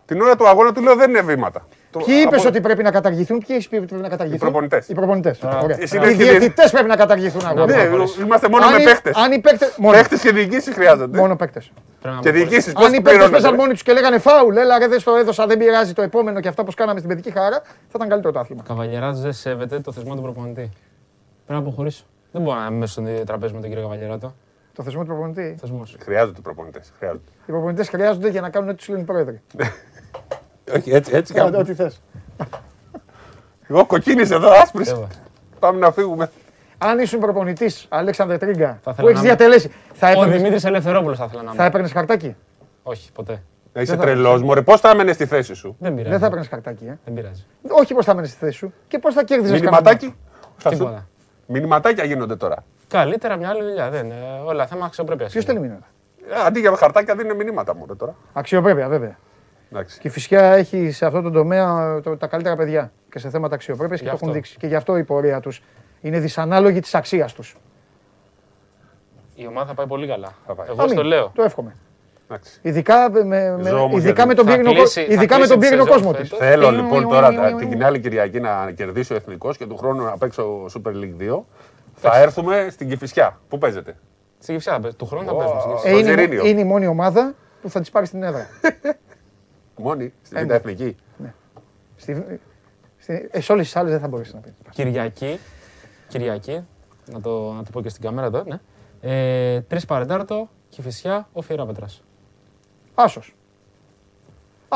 Ναι, ναι. Την ώρα του αγώνα του λέω δεν είναι βήματα. Το- Ποιοι είπες από- ότι πρέπει να καταργηθούν, ποιοι είπες ότι πρέπει να καταργηθούν; προπονητές. Οι προπονητές. εσύ Οι λες και διαιτητές πρέπει να καταργηθούν αγώνα. Ναι, είμαστε μόνο Αν με οι- παίχτες. Αν οι παίκτε. Μόνο, Παίχτες και διοικήσεις χρειάζονται. μόνο παίκτε. Πρέπει να Και αποχωρήσει. διοικήσεις πώς Αν οι παίκτε παίζαν πληρώνονται. μόνοι τους και λέγανε φάουλ, έλα ρε δεν στο έδωσα, δεν πειράζει το επόμενο και αυτά που κάναμε στην παιδική χαρά, θα ήταν καλύτερο το άθλημα. Καβαλιεράτο δεν σέβεται το θεσμό του προπονητή. Πρέπει να αποχωρήσω. Δεν μπορώ να είμαι μέσα στο τραπέζι με τον κύριο Καβαλιεράτο. Το θεσμό του προπονητή. Θεσμός. Χρειάζονται προπονητές. Οι προπονητές χρειάζονται για να κάνουν ό,τι του λένε οι πρόεδροι. Όχι, έτσι, έτσι Κάντε κάνουμε. ό,τι θες. Εγώ κοκκίνησε εδώ, άσπρης. Πάμε να φύγουμε. Αν ήσουν προπονητής Αλέξανδρε Τρίγκα, Θα ήθελα που έχεις να- διατελέσει, θα Ο έπαιρνε Δημήτρης Ελευθερόπουλος θα ήθελα να θα είμαι. έπαιρνες χαρτάκι; Όχι, ποτέ. Είσαι τρελός, Μωρέ, πώς θα έμενες στη θέση σου; Δεν πειράζει. Δεν θα έπαιρνες χαρτάκι. Ε. Δεν πειράζει. Όχι πώς θα έμενες στη θέση σου και πώς θα κέρδιζες Μηνυματάκι. Θα σου- Τίποτα. Μηνυματάκια γίνονται τώρα. Καλύτερα μια άλλη δουλειά. Δεν, είναι. όλα θέμα αξιοπρέπειας. Ποιος στέλνει μήνυμα. Ε, Αντί για χαρτάκια δίνουν μηνύματα μου τώρα. Αξιοπρέπεια, βέβαια. Εντάξει. Και η φυσικά έχει σε αυτό το τομέα το- τα καλύτερα παιδιά και σε θέματα αξιοπρέπειας και Γι' το έχουν αυτό. δείξει. Και γι' αυτό η πορεία τους είναι δυσανάλογη της αξίας τους. Η ομάδα θα πάει πολύ καλά. Θα πάει. Εγώ στο λέω. Το εύχομαι. Εντάξει. Ειδικά με, με, Ζω όμως ειδικά γιατί με τον θα πύρινο, κλείσει- ειδικά θα με τον κλείσει τη πύρινο σεζόν κόσμο της. φέτος. Θέλω λοιπόν τώρα τα- την άλλη Κυριακή να κερδίσει ο Εθνικός και του χρόνου να παίξω Super League 2. Θα έρθουμε στην Κυφυσιά. Πού παίζετε; Στην Κυφσιά θα παίζει. Του χρόνου θα Ω. παίζουμε. στην Κυφσιά. Ε, είναι, Ζιρίνιο. είναι η μόνη ομάδα που θα της πάρει στην έδρα. Μόνη, στην Ε, Β' Εθνική. Στη, στη, ε, σε όλες τις άλλες δεν θα μπορέσει να πεις. Κυριακή. Κυριακή. Να το, να το πω και στην κάμερα εδώ. Ναι. Ε, Τρεις παρεντάρτο. Κυφσιά. Ο Φιεράπετρα. Άσος.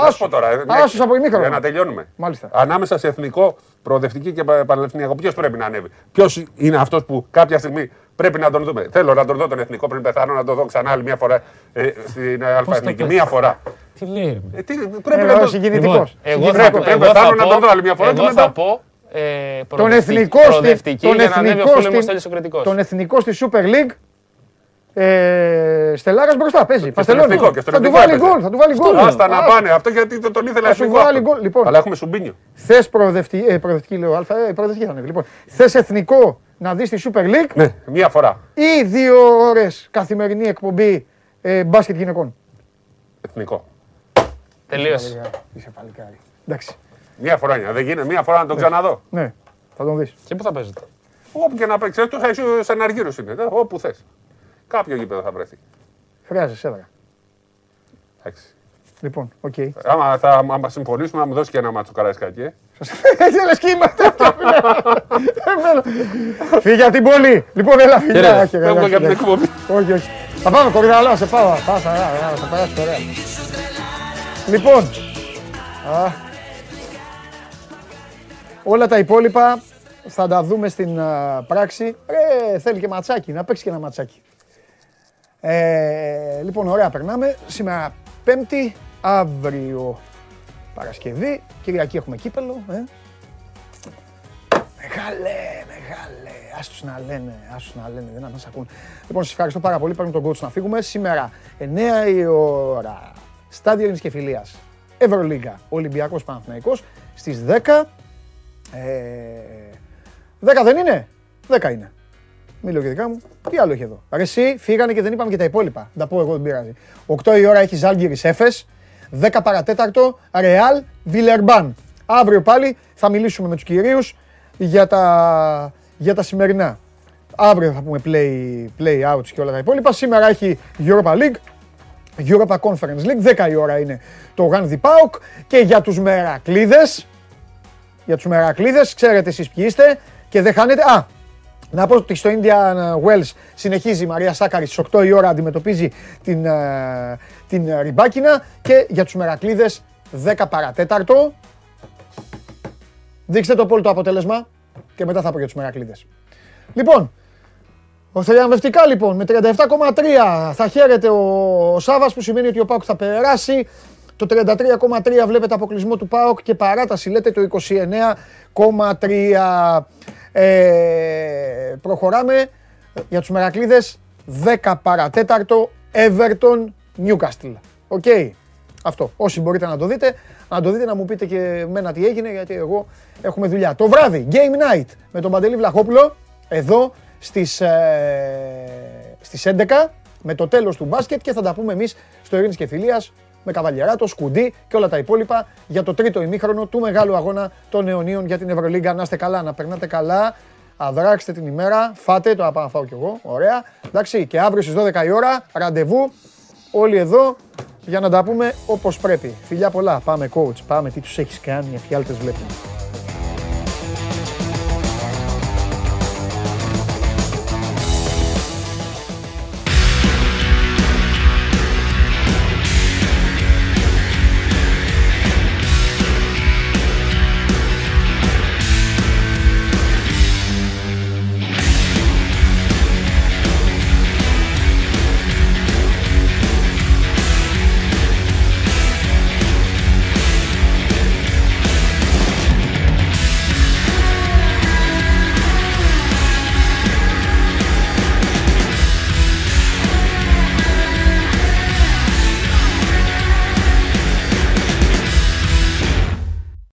Να σου πω τώρα. ε, Άσος από ημίχρονο. Για να τελειώνουμε. Μάλιστα. Ανάμεσα σε εθνικό, προοδευτική και πα- πανελληνιακό, ποιος πρέπει να ανέβει; Ποιος είναι αυτός που κάποια στιγμή πρέπει να τον δούμε; Θέλω να τον δω τον εθνικό πριν πεθάνω, να τον δω ξανά άλλη μια φορά ε, στην Α-Εθνική. πες; Μία φορά. Τι λέει, ρε. Ε, τι, πρέπει Ε, να ο τον. συγκινητικός. Λοιπόν, εγώ θα Πρέπει, πω- πρέπει εγώ θα πεθάνω να πω- τον δω άλλη μια φορά και Εγώ μετά- θα πω. ε, Τον προοδευτική- εθνικό, στη, προοδευτική τον, για να ανέβει ο εθνικό, φίλος μου στην- Στέλιος ο Κρητικός. τον εθνικό στη Super League. Ε, Στελάρα μπροστά παίζει. Παστελώνει. εθνικό, και στον Θα του εθνικό βάλει έπαιζε. γκολ. Θα του βάλει γκολ. Άστα να Α, πάνε. Αυτό γιατί το- τον ήθελε Θα σου εθνικό. βάλει αυτό. γκολ, λοιπόν. Αλλά έχουμε σουμπίνιο. Θες προοδευτική, ε, προοδευτική λέω αλφα, ε, προοδευτική θα ανέβει. Λοιπόν, θες εθνικό να δεις τη Super League; Ναι, μία φορά. ή δύο ώρες καθημερινή εκπομπή ε, μπάσκετ γυναικών; Εθνικό. Τελείωσε. Είσαι παλικάρι. Εντάξει. Μία φορά είναι. Δεν γίνεται. Μία φορά να τον ξαναδώ. Ναι, θα τον δεις. Και πού θα παίζετε; Όπου και να παίξει. Εκτό σαν αργύρο είναι. Όπου θες. Κάποιο γήπεδο θα βρεθεί. Χρειάζεσαι έδρα. Εντάξει. Λοιπόν, OK. Okay. Άμα, θα, άμα συμφωνήσουμε, να μου δώσεις και ένα μάτσο Καραϊσκάκη. Ε. Έτσι λες και είμαστε. Φύγε από την πόλη. Λοιπόν, έλα φύγε. Φεύγω για την εκπομπή. Όχι, όχι. Θα πάμε κορυδαλό, σε πάω. Πάω, θα περάσει ωραία. Λοιπόν, όλα τα υπόλοιπα θα τα δούμε στην πράξη. Ρε, θέλει και ματσάκι, να παίξει και ένα ματσάκι. Ε, λοιπόν, ωραία, περνάμε. Σήμερα Πέμπτη, αύριο Παρασκευή, Κυριακή έχουμε κύπελο. Ε. Μεγάλε, μεγάλε. Άστος να λένε, άστος να λένε, δεν μας ακούν. Λοιπόν, σας ευχαριστώ πάρα πολύ. Παίρνουμε τον coach να φύγουμε. Σήμερα, 9 η ώρα, στάδιο Ειρήνης και Φιλίας. Ευρωλίγκα, Ολυμπιακός Παναθηναϊκός. Στις 10, ε, 10 δεν είναι, 10 είναι. Μιλώ και δικά μου. Τι άλλο έχει εδώ. Ρε εσύ, φύγανε και δεν είπαμε και τα υπόλοιπα. Τα πω εγώ, δεν πειράζει. 8 η ώρα έχει Ζάλγκυρης Έφες. 10 παρατέταρτο, Ρεάλ Βιλερμπάν. Αύριο πάλι θα μιλήσουμε με τους κυρίους για τα, για τα σημερινά. Αύριο θα πούμε play, play outs και όλα τα υπόλοιπα. Σήμερα έχει Europa League, Europa Conference League, 10 η ώρα είναι το Γάνδι Πάουκ και για τους Μερακλίδες, για τους Μερακλίδες, ξέρετε εσείς ποιοι είστε και δεν χάνετε, α, να πω ότι στο Indian Wells συνεχίζει η Μαρία Σάκαρη στις 8 η ώρα αντιμετωπίζει την, ε, την Ριμπάκινα και για τους Μερακλίδες 10 παρατέταρτο. Δείξτε το πόλο το αποτέλεσμα και μετά θα πω για τους Μερακλίδες. Λοιπόν, θριαμβευτικά λοιπόν με 37,3 θα χαίρεται ο, ο Σάβας που σημαίνει ότι ο Πάουκ θα περάσει. Το 33,3 βλέπετε αποκλεισμό του ΠΑΟΚ και παράταση λέτε το 29,3. Ε, προχωράμε για τους Μερακλίδες 10 παρά τέταρτο Everton Newcastle. OK. Okay. Αυτό. Όσοι μπορείτε να το δείτε, να το δείτε να μου πείτε και μένα τι έγινε γιατί εγώ έχουμε δουλειά. Το βράδυ, Game Night με τον Παντελή Βλαχόπουλο εδώ στις, ε, στις 11 με το τέλος του μπάσκετ και θα τα πούμε εμείς στο Ειρήνης και Φιλίας με Καβαλιαράτο, Σκουντή και όλα τα υπόλοιπα για το τρίτο ημίχρονο του μεγάλου αγώνα των αιωνίων για την Ευρωλίγκα. Να είστε καλά, να περνάτε καλά, αδράξτε την ημέρα, φάτε, το να φάω κι εγώ, ωραία. Εντάξει, και αύριο στις 12 η ώρα, ραντεβού, όλοι εδώ για να τα πούμε όπως πρέπει. Φιλιά πολλά, πάμε coach, πάμε τι τους έχεις κάνει, οι εφιάλτες βλέπουν.